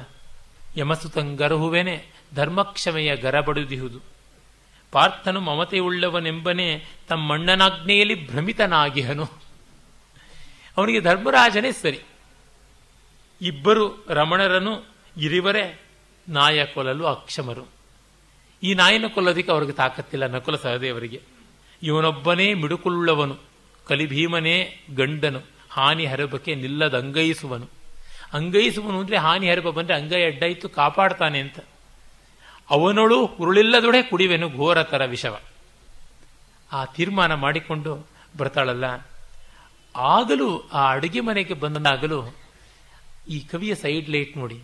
ಯಮಸುತಂಗರ್ಹುವೇನೆ ಧರ್ಮಕ್ಷಮೆಯ ಗರಬಡುದಿಹುದು. ಪಾರ್ಥನು ಮಮತೆಯುಳ್ಳವನೆಂಬನೇ ತಮ್ಮಣ್ಣನಾಜ್ಞೆಯಲ್ಲಿ ಭ್ರಮಿತನಾಗಿಹನು. ಅವನಿಗೆ ಧರ್ಮರಾಜನೇ ಸರಿ. ಇಬ್ಬರು ರಮಣರನು ಇರಿವರೇ ನಾಯ ಕೊಲ್ಲಲು ಅಕ್ಷಮರು. ಈ ನಾಯಿನ ಕೊಲ್ಲೋದಿಕ್ಕೆ ಅವ್ರಿಗೆ ತಾಕತ್ತಿಲ್ಲ ನಕುಲ ಸಹದೇವರಿಗೆ. ಇವನೊಬ್ಬನೇ ಮಿಡುಕುಳ್ಳವನು ಕಲಿಭೀಮನೇ ಗಂಡನು, ಹಾನಿ ಹರಬಕ್ಕೆ ನಿಲ್ಲದ ಅಂಗೈಸುವನು ಅಂಗೈಸುವನು ಅಂದರೆ ಹಾನಿ ಹರಬ ಬಂದರೆ ಅಂಗೈ ಅಡ್ಡಾಯಿತು ಕಾಪಾಡ್ತಾನೆ ಅಂತ. ಅವನೊಳು ಉರುಳಿಲ್ಲದೊಡೆ ಕುಡಿವೆನು ಘೋರತರ ವಿಷವ. ಆ ತೀರ್ಮಾನ ಮಾಡಿಕೊಂಡು ಬರ್ತಾಳಲ್ಲ. ಆಗಲೂ ಆ ಅಡುಗೆ ಮನೆಗೆ ಬಂದಾಗಲೂ ಈ ಕವಿಯ ಸೈಡ್ ಲೈಟ್ ನೋಡಿ.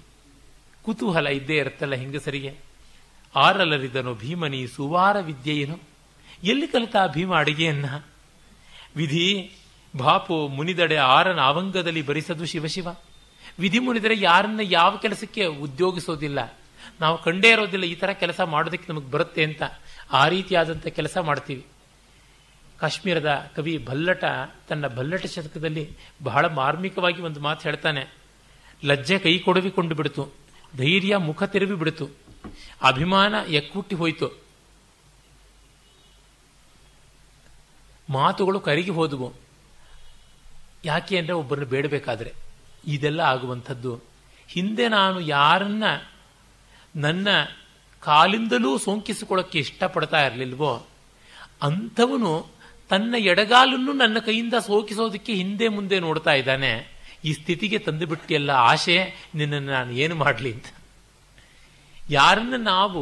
ಕುತೂಹಲ ಇದ್ದೇ ಇರುತ್ತಲ್ಲ ಹೆಂಗಸರಿಗೆ? ಆರಲರಿದನು ಭೀಮನಿ ಸುವಾರ ವಿದ್ಯೆಯೇನು? ಎಲ್ಲಿ ಕಲಿತ ಭೀಮ ಅಡಿಗೆಯನ್ನ? ವಿಧಿ ಬಾಪು ಮುನಿದಡೆ ಆರನ ಅವಂಗದಲ್ಲಿ ಬರಿಸದು ಶಿವಶಿವ ವಿಧಿ ಮುನಿದರೆ ಯಾರನ್ನ ಯಾವ ಕೆಲಸಕ್ಕೆ ಉದ್ಯೋಗಿಸೋದಿಲ್ಲ. ನಾವು ಕಂಡೇ ಇರೋದಿಲ್ಲ ಈ ತರ ಕೆಲಸ ಮಾಡೋದಕ್ಕೆ ನಮಗೆ ಬರುತ್ತೆ ಅಂತ. ಆ ರೀತಿಯಾದಂಥ ಕೆಲಸ ಮಾಡ್ತೀವಿ. ಕಾಶ್ಮೀರದ ಕವಿ ಭಲ್ಲಟ ತನ್ನ ಭಲ್ಲಟ ಶತಕದಲ್ಲಿ ಬಹಳ ಮಾರ್ಮಿಕವಾಗಿ ಒಂದು ಮಾತು ಹೇಳ್ತಾನೆ. ಲಜ್ಜೆ ಕೈ ಕೊಡವಿಕೊಂಡು ಬಿಡ್ತು. ಧೈರ್ಯ ಮುಖ ತಿರುವಿ ಬಿಡ್ತು. ಅಭಿಮಾನ ಎಕ್ಕುಟ್ಟಿ ಹೋಯಿತು. ಮಾತುಗಳು ಕರಗಿ ಹೋದವು. ಯಾಕೆ ಅಂದರೆ ಒಬ್ಬರನ್ನು ಬೇಡಬೇಕಾದ್ರೆ. ಇದೆಲ್ಲ ಆಗುವಂಥದ್ದು. ಹಿಂದೆ ನಾನು ಯಾರನ್ನ, ನನ್ನ ಕಾಲಿಂದಲೂ ಸೋಂಕಿಸಿಕೊಳ್ಳೋಕ್ಕೆ ಇಷ್ಟಪಡ್ತಾ ಇರಲಿಲ್ವೋ, ಅಂಥವನು ತನ್ನ ಎಡಗಾಲನ್ನು ನನ್ನ ಕೈಯಿಂದ ಸೋಕಿಸೋದಕ್ಕೆ ಹಿಂದೆ ಮುಂದೆ ನೋಡ್ತಾ ಇದ್ದಾನೆ. ಈ ಸ್ಥಿತಿಗೆ ತಂದು ಬಿಟ್ಟಿಯಲ್ಲ ಆಶೆ, ನಿನ್ನನ್ನು ನಾನು ಏನು ಮಾಡಲಿ ಅಂತ. ಯಾರನ್ನ ನಾವು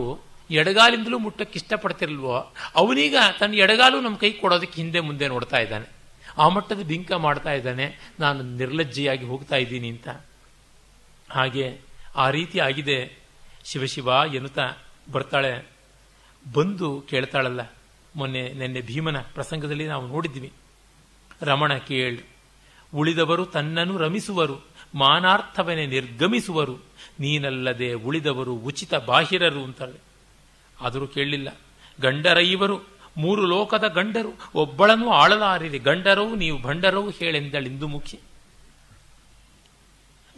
ಎಡಗಾಲಿಂದಲೂ ಮುಟ್ಟಕ್ಕೆ ಇಷ್ಟಪಡ್ತಿರಲ್ವೋ, ಅವನೀಗ ತನ್ನ ಎಡಗಾಲು ನಮ್ಮ ಕೈ ಕೊಡೋದಕ್ಕೆ ಹಿಂದೆ ಮುಂದೆ ನೋಡ್ತಾ ಇದ್ದಾನೆ. ಆ ಮಟ್ಟದ ಬಿಂಕ ಮಾಡ್ತಾ ಇದ್ದಾನೆ, ನಾನು ನಿರ್ಲಜ್ಜೆಯಾಗಿ ಹೋಗ್ತಾ ಇದ್ದೀನಿ ಅಂತ. ಹಾಗೆ ಆ ರೀತಿ ಆಗಿದೆ. ಶಿವಶಿವ ಎನ್ನುತ್ತಾ ಬರ್ತಾಳೆ. ಬಂದು ಕೇಳ್ತಾಳಲ್ಲ, ಮೊನ್ನೆ ನಿನ್ನೆ ಭೀಮನ ಪ್ರಸಂಗದಲ್ಲಿ ನಾವು ನೋಡಿದ್ವಿ. ರಮಣ ಕೇಳ್ ಉಳಿದವರು ತನ್ನನ್ನು ರಮಿಸುವರು, ಮಾನಾರ್ಥವನೆ ನಿರ್ಗಮಿಸುವರು. ನೀನಲ್ಲದೆ ಉಳಿದವರು ಉಚಿತ ಬಾಹಿರರು ಅಂತಾರೆ ಆದರೂ ಕೇಳಲಿಲ್ಲ ಗಂಡರೈವರು ಮೂರು ಲೋಕದ ಗಂಡರು, ಒಬ್ಬಳನ್ನು ಆಳಲಾರಿರಿ. ಗಂಡರವು ನೀವು, ಭಂಡರವು ಹೇಳೆಂದಳಿಂದು ಮುಖ್ಯ.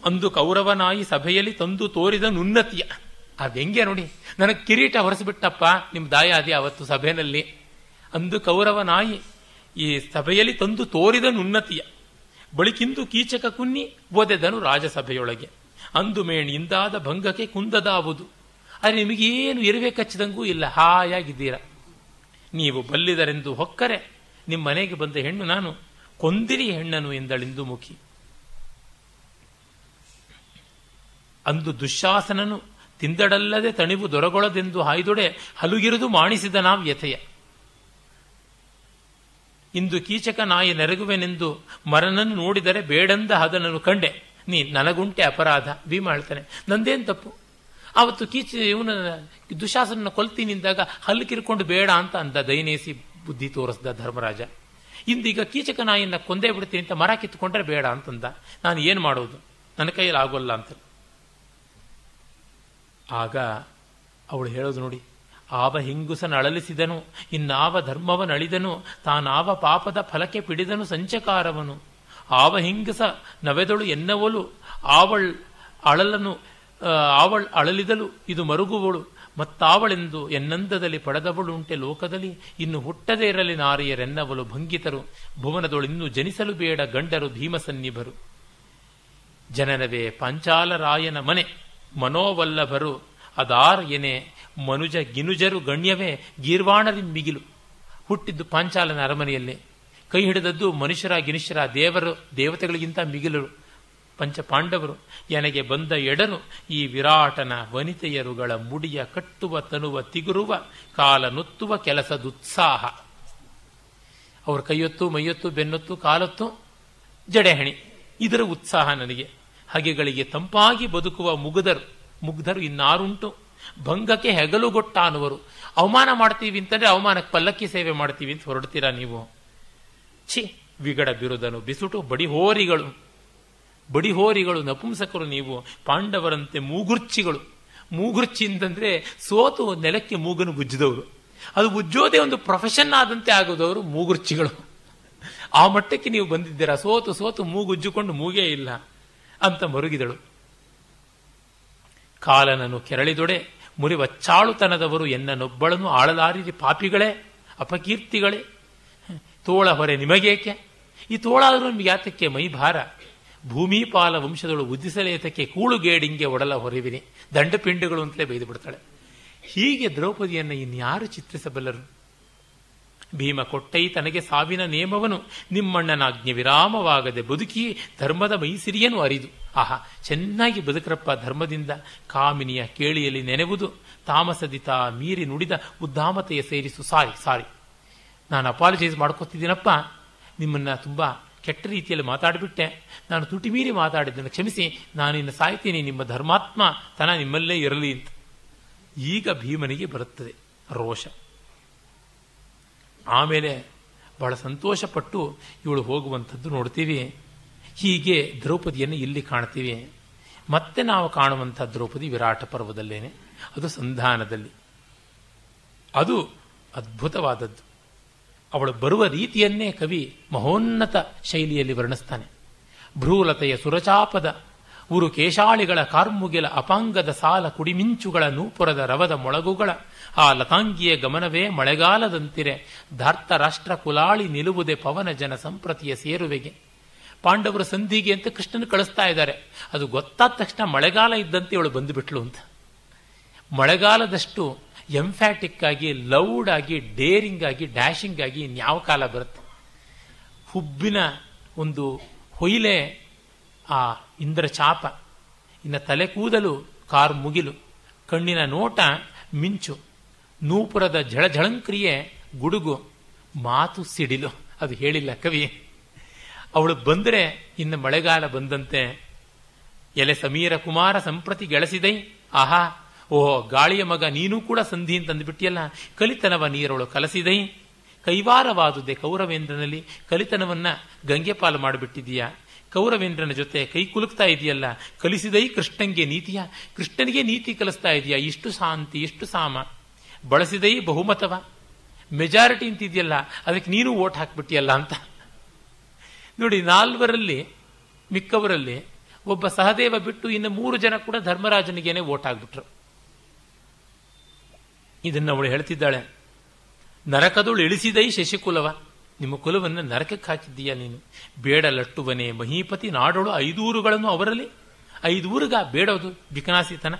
ಅಂದು ಕೌರವನಾಯಿ ಸಭೆಯಲ್ಲಿ ತಂದು ತೋರಿದ ನುನ್ನತಿಯ. ಆ ವ್ಯಂಗ್ಯ ನೋಡಿ? ನನಗೆ ಕಿರೀಟ ಹೊರಸಿಬಿಟ್ಟಪ್ಪ ನಿಮ್ಮ ದಾಯಾದಿ ಅವತ್ತು ಸಭೆಯಲ್ಲಿ. ಅಂದು ಕೌರವನಾಯಿ ಈ ಸಭೆಯಲ್ಲಿ ತಂದು ತೋರಿದ ನುನ್ನತಿಯ. ಬಳಿಕಿಂದು ಕೀಚಕ ಕುನ್ನಿ ಒದೆದನು ರಾಜಸಭೆಯೊಳಗೆ. ಅಂದು ಮೇಣಿಯಿಂದಾದ ಭಂಗಕ್ಕೆ ಕುಂದದಾವುದು. ಆದರೆ ನಿಮಗೇನು ಇರುವೆ ಕಚ್ಚಿದಂಗೂ ಇಲ್ಲ, ಹಾಯಾಗಿದ್ದೀರ. ನೀವು ಬಲ್ಲಿದರೆಂದು ಹೊಕ್ಕರೆ, ನಿಮ್ಮ ಮನೆಗೆ ಬಂದ ಹೆಣ್ಣು ನಾನು, ಕೊಂದಿರಿ ಹೆಣ್ಣನು ಎಂದಳಿಂದು ಮುಖಿ. ಅಂದು ದುಶಾಸನನು ತಿಂದಡಲ್ಲದೆ ತಣಿವು ದೊರಗೊಳದೆಂದು ಹಾಯ್ದೊಡೆ ಹಲುಗಿರುದು ಮಾಣಿಸಿದ ನಾವು ಇಂದು ಕೀಚಕ ನಾಯಿ ನೆರಗುವೆನೆಂದು ಮರನನ್ನು ನೋಡಿದರೆ ಬೇಡಂದ ಹದನನ್ನು ಕಂಡೆ. ನೀ ನನಗುಂಟೆ ಅಪರಾಧ ಭೀಮ ಹೇಳ್ತಾನೆ ನಂದೇನು ತಪ್ಪು? ಆವತ್ತು ಕೀಚ ಇವನ ದುಶಾಸನ ಕೊಲ್ತೀನಿ ಅಂದಾಗ ಹಲ್ಲು ಕಿರ್ಕೊಂಡು ಬೇಡ ಅಂತ ಅಂದ ದಯನೇಸಿ ಬುದ್ಧಿ ತೋರಿಸ್ದ ಧರ್ಮರಾಜ. ಇಂದೀಗ ಕೀಚಕ ನಾಯಿನ ಕೊಂದೇ ಬಿಡ್ತೀನಿ ಅಂತ ಮರ ಕಿತ್ಕೊಂಡ್ರೆ ಬೇಡ ಅಂತಂದ. ನಾನು ಏನು ಮಾಡೋದು? ನನ್ನ ಕೈಯಲ್ಲಿ ಆಗೋಲ್ಲ ಅಂತ. ಆಗ ಅವಳು ಹೇಳೋದು ನೋಡಿ ಆವ ಹಿಂಗುಸನ ಅಳಲಿಸಿದನು ಇನ್ನಾವ ಧರ್ಮವನಳಿದನು, ತಾನಾವ ಪಾಪದ ಫಲಕ್ಕೆ ಪಿಡಿದನು ಸಂಚಕಾರವನು. ಆವ ಹಿಂಗಸ ನವೆದಳು ಎನ್ನವಳು, ಆವಳ್ ಅಳಲನು ಆವಳ್ ಅಳಲಿದಲು ಇದು ಮರುಗುವಳು. ಮತ್ತಾವಳೆಂದು ಎನ್ನಂದದಲ್ಲಿ ಪಡೆದವಳುಂಟೆ ಲೋಕದಲ್ಲಿ, ಇನ್ನು ಹುಟ್ಟದೇ ಇರಲಿ ನಾರಿಯರೆನ್ನವಲು ಭಂಗಿತರು. ಭುವನದೊಳಿನ್ನು ಜನಿಸಲು ಬೇಡ ಗಂಡರು ಭೀಮಸನ್ನಿಭರು. ಜನನವೇ ಪಂಚಾಲರಾಯನ ಮನೆ, ಮನೋವಲ್ಲಭರು, ಅದಾರ್ ಎನೆ ಮನುಜ ಗಿನುಜರು ಗಣ್ಯವೇ ಗೀರ್ವಾಣರಿ ಮಿಗಿಲು. ಹುಟ್ಟಿದ್ದು ಪಾಂಚಾಲನ ಅರಮನೆಯಲ್ಲಿ. ಕೈ ಹಿಡಿದದ್ದು ಮನುಷ್ಯರ ಗಿನುಷ್ಯರ ದೇವರು, ದೇವತೆಗಳಿಗಿಂತ ಮಿಗಿಲರು ಪಂಚ ಪಾಂಡವರು ಎನಗೆ ಬಂದ ಎಡನು ಈ ವಿರಾಟನ ವನಿತೆಯರುಗಳ ಮುಡಿಯ ಕಟ್ಟುವ, ತನುವ, ತಿಗುರುವ, ಕಾಲ ನುತ್ತುವ ಕೆಲಸದುತ್ಸಾಹ ಅವ್ರ ಕೈಯೊತ್ತು, ಮೈಯೊತ್ತು, ಬೆನ್ನೊತ್ತು, ಕಾಲೊತ್ತು ಜಡೆಹಣಿ. ಇದರ ಉತ್ಸಾಹ ನನಗೆ. ಹಗೆಗಳಿಗೆ ತಂಪಾಗಿ ಬದುಕುವ ಮುಗ್ಧರು ಮುಗ್ಧರು ಇನ್ನಾರುಂಟು. ಭಂಗಕ್ಕೆ ಹೆಗಲುಗೊಟ್ಟ ಅನ್ನುವರು ಅವಮಾನ ಮಾಡ್ತೀವಿ ಅಂತಂದ್ರೆ ಅವಮಾನಕ್ಕೆ ಪಲ್ಲಕ್ಕಿ ಸೇವೆ ಮಾಡ್ತೀವಿ ಅಂತ ಹೊರಡ್ತೀರಾ ನೀವು? ಛಿ, ವಿಗಡ ಬಿರುದನು, ಬಿಸುಟು ಬಡಿಹೋರಿಗಳು ಬಡಿಹೋರಿಗಳು ನಪುಂಸಕರು ನೀವು, ಪಾಂಡವರಂತೆ ಮೂಗುರ್ಚಿಗಳು. ಮೂಗುರ್ಚಿ ಅಂತಂದ್ರೆ ಸೋತು ನೆಲಕ್ಕೆ ಮೂಗನ್ನು ಗುಜ್ಜಿದವರು. ಅದು ಉಜ್ಜೋದೇ ಒಂದು ಪ್ರೊಫೆಷನ್ ಆದಂತೆ ಆಗೋದವರು ಮೂಗುರ್ಚಿಗಳು. ಆ ಮಟ್ಟಕ್ಕೆ ನೀವು ಬಂದಿದ್ದೀರಾ? ಸೋತು ಸೋತು ಮೂಗುಜ್ಜುಕೊಂಡು ಮೂಗೇ ಇಲ್ಲ ಅಂತ ಮರುಗಿದಳು. ಕಾಲನನು ಕೆರಳಿದೊಡೆ ಮುರಿವಚ್ಚಾಳುತನದವರು ಎನ್ನನೊಬ್ಬಳನ್ನು ಆಳಲಾರಿರಿ ಪಾಪಿಗಳೇ, ಅಪಕೀರ್ತಿಗಳೇ. ತೋಳ ಹೊರೆ ನಿಮಗೇಕೆ? ಈ ತೋಳಾದರೂ ನಿಮಗೆ ಯಾತಕ್ಕೆ ಮೈಭಾರ ಭೂಮಿಪಾಲ ವಂಶದಳು ಉದ್ದಿಸಲೇತಕ್ಕೆ ಕೂಳುಗೇಡಿಂಗೆ ಒಡಲ ಹೊರವಿನಿ. ದಂಡಪಿಂಡಗಳು ಅಂತಲೇ ಬೈದು ಬಿಡ್ತಾಳೆ. ಹೀಗೆ ದ್ರೌಪದಿಯನ್ನು ಇನ್ಯಾರು ಚಿತ್ರಿಸಬಲ್ಲರು? ಭೀಮ ಕೊಟ್ಟೈ ತನಗೆ ಸಾವಿನ ನೇಮವನು. ನಿಮ್ಮಣ್ಣನಾಜ್ಞೆ ವಿರಾಮವಾಗದೆ ಬದುಕಿ ಧರ್ಮದ ಮೈಸಿರಿಯನ್ನು ಅರಿದು. ಆಹಾ, ಚೆನ್ನಾಗಿ ಬದುಕರಪ್ಪ ಧರ್ಮದಿಂದ. ಕಾಮಿನಿಯ ಕೇಳಿಯಲ್ಲಿ ನೆನೆವುದು. ತಾಮಸದಿತ ಮೀರಿ ನುಡಿದ ಉದ್ದಾಮತೆಯ ಸೇರಿಸು. ಸಾರಿ ಸಾರಿ. ನಾನು ಅಪಾಲಜೈಸ್ ಮಾಡ್ಕೋತಿದ್ದೀನಪ್ಪ. ನಿಮ್ಮನ್ನ ತುಂಬಾ ಕೆಟ್ಟ ರೀತಿಯಲ್ಲಿ ಮಾತಾಡಿಬಿಟ್ಟೆ. ನಾನು ತುಟಿ ಮೀರಿ ಮಾತಾಡಿದ್ದನ್ನು ಕ್ಷಮಿಸಿ. ನಾನು ಇನ್ನು ಸಾಯ್ತೀನಿ. ನಿಮ್ಮ ಧರ್ಮಾತ್ಮ ತನ ನಿಮ್ಮಲ್ಲೇ ಇರಲಿ ಅಂತ. ಈಗ ಭೀಮನಿಗೆ ಬರುತ್ತದೆ ರೋಷ. ಆಮೇಲೆ ಬಹಳ ಸಂತೋಷಪಟ್ಟು ಇವಳು ಹೋಗುವಂಥದ್ದು ನೋಡ್ತೀವಿ. ಹೀಗೆ ದ್ರೌಪದಿಯನ್ನು ಇಲ್ಲಿ ಕಾಣ್ತೀವಿ. ಮತ್ತೆ ನಾವು ಕಾಣುವಂಥ ದ್ರೌಪದಿ ವಿರಾಟ ಪರ್ವದಲ್ಲೇನೆ. ಅದು ಸಂಧಾನದಲ್ಲಿ. ಅದು ಅದ್ಭುತವಾದದ್ದು. ಅವಳು ಬರುವ ರೀತಿಯನ್ನೇ ಕವಿ ಮಹೋನ್ನತ ಶೈಲಿಯಲ್ಲಿ ವರ್ಣಿಸ್ತಾನೆ. ಭ್ರೂಲತೆಯ ಸುರಚಾಪದ ಉರು ಕೇಶಾಳಿಗಳ ಕಾರ್ಮುಗಿಲ ಅಪಾಂಗದ ಸಾಲ ಕುಡಿಮಿಂಚುಗಳ ನೂಪುರದ ರವದ ಮೊಳಗುಗಳ ಆ ಲತಾಂಗಿಯ ಗಮನವೇ ಮಳೆಗಾಲದಂತಿರೆ. ಧಾರ್ತ ರಾಷ್ಟ್ರ ಕುಲಾಳಿ ನಿಲುವುದೇ ಪವನ ಜನ ಸಂಪ್ರತಿಯ ಸೇರುವೆಗೆ. ಪಾಂಡವರ ಸಂಧಿಗೆ ಅಂತ ಕೃಷ್ಣನ ಕಳಿಸ್ತಾ ಇದ್ದಾರೆ. ಅದು ಗೊತ್ತಾದ ತಕ್ಷಣ ಮಳೆಗಾಲ ಇದ್ದಂತೆ ಇವಳು ಬಂದುಬಿಟ್ಲು ಅಂತ. ಮಳೆಗಾಲದಷ್ಟು ಎಂಫ್ಯಾಟಿಕ್ ಆಗಿ ಲೌಡ್ ಆಗಿ ಡೇರಿಂಗ್ ಆಗಿ ಡ್ಯಾಶಿಂಗ್ ಆಗಿ ಇನ್ಯಾವ ಕಾಲ ಬರುತ್ತೆ. ಹುಬ್ಬಿನ ಒಂದು ಹೊಯ್ಲೆ, ಆ ಇಂದ್ರ ಚಾಪ ಇನ್ನು ತಲೆ ಕೂದಲು, ಕಾರ್ ಮುಗಿಲು, ಕಣ್ಣಿನ ನೋಟ ಮಿಂಚು. ನೂಪುರದ ಝಳಝಳಂಕ್ರಿಯೆ ಗುಡುಗು, ಮಾತು ಸಿಡಿಲು. ಅದು ಹೇಳಿಲ್ಲ ಕವಿ. ಅವಳು ಬಂದರೆ ಇನ್ನು ಮಳೆಗಾಲ ಬಂದಂತೆ. ಎಲೆ ಸಮೀರ ಕುಮಾರ ಸಂಪ್ರತಿ ಗೆಳಸಿದೈ. ಆಹಾ, ಓಹೋ, ಗಾಳಿಯ ಮಗ ನೀನೂ ಕೂಡ ಸಂಧಿ ಅಂತಂದುಬಿಟ್ಟಿಯಲ್ಲ ಕಲಿತನವ ನೀರವಳು ಕಲಸಿದೈ. ಕೈವಾರವಾದುದೆ ಕೌರವೇಂದ್ರನಲ್ಲಿ. ಕಲಿತನವನ್ನ ಗಂಗೆ ಪಾಲು ಮಾಡಿಬಿಟ್ಟಿದೀಯಾ ಕೌರವೇಂದ್ರನ ಜೊತೆ ಕೈ ಕುಲುಕ್ತಾ ಇದೆಯಲ್ಲ. ಕಲಿಸಿದೈ ಕೃಷ್ಣಂಗೆ ನೀತಿಯ? ಕೃಷ್ಣನಿಗೆ ನೀತಿ ಕಲಿಸ್ತಾ ಇದೆಯಾ? ಇಷ್ಟು ಶಾಂತಿ, ಇಷ್ಟು ಸಾಮ. ಬಳಸಿದೈ ಬಹುಮತವ? ಮೆಜಾರಿಟಿ ಅಂತಿದೆಯಲ್ಲ, ಅದಕ್ಕೆ ನೀನು ಓಟ್ ಹಾಕ್ಬಿಟ್ಟಿಯಲ್ಲ ಅಂತ. ನೋಡಿ, ನಾಲ್ವರಲ್ಲಿ, ಮಿಕ್ಕವರಲ್ಲಿ ಒಬ್ಬ ಸಹದೇವ ಬಿಟ್ಟು ಇನ್ನು ಮೂರು ಜನ ಕೂಡ ಧರ್ಮರಾಜನಿಗೇನೆ ಓಟ್ ಆಗ್ಬಿಟ್ರು ಇದನ್ನು ಅವಳು ಹೇಳ್ತಿದ್ದಾಳೆ. ನರಕದಳು ಇಳಿಸಿದೈ ಶಶಿಕುಲವ. ನಿಮ್ಮ ಕುಲವನ್ನು ನರಕಕ್ಕೆ ಹಾಕಿದ್ದೀಯಾ ನೀನು? ಬೇಡ ಲಟ್ಟುವನೆ, ಮಹೀಪತಿ ನಾಡೋಳು ಐದೂರುಗಳನ್ನು ಅವರಲ್ಲಿ. ಐದೂರುಗ ಬೇಡೋದು ಬಿಕನಾಸಿತನ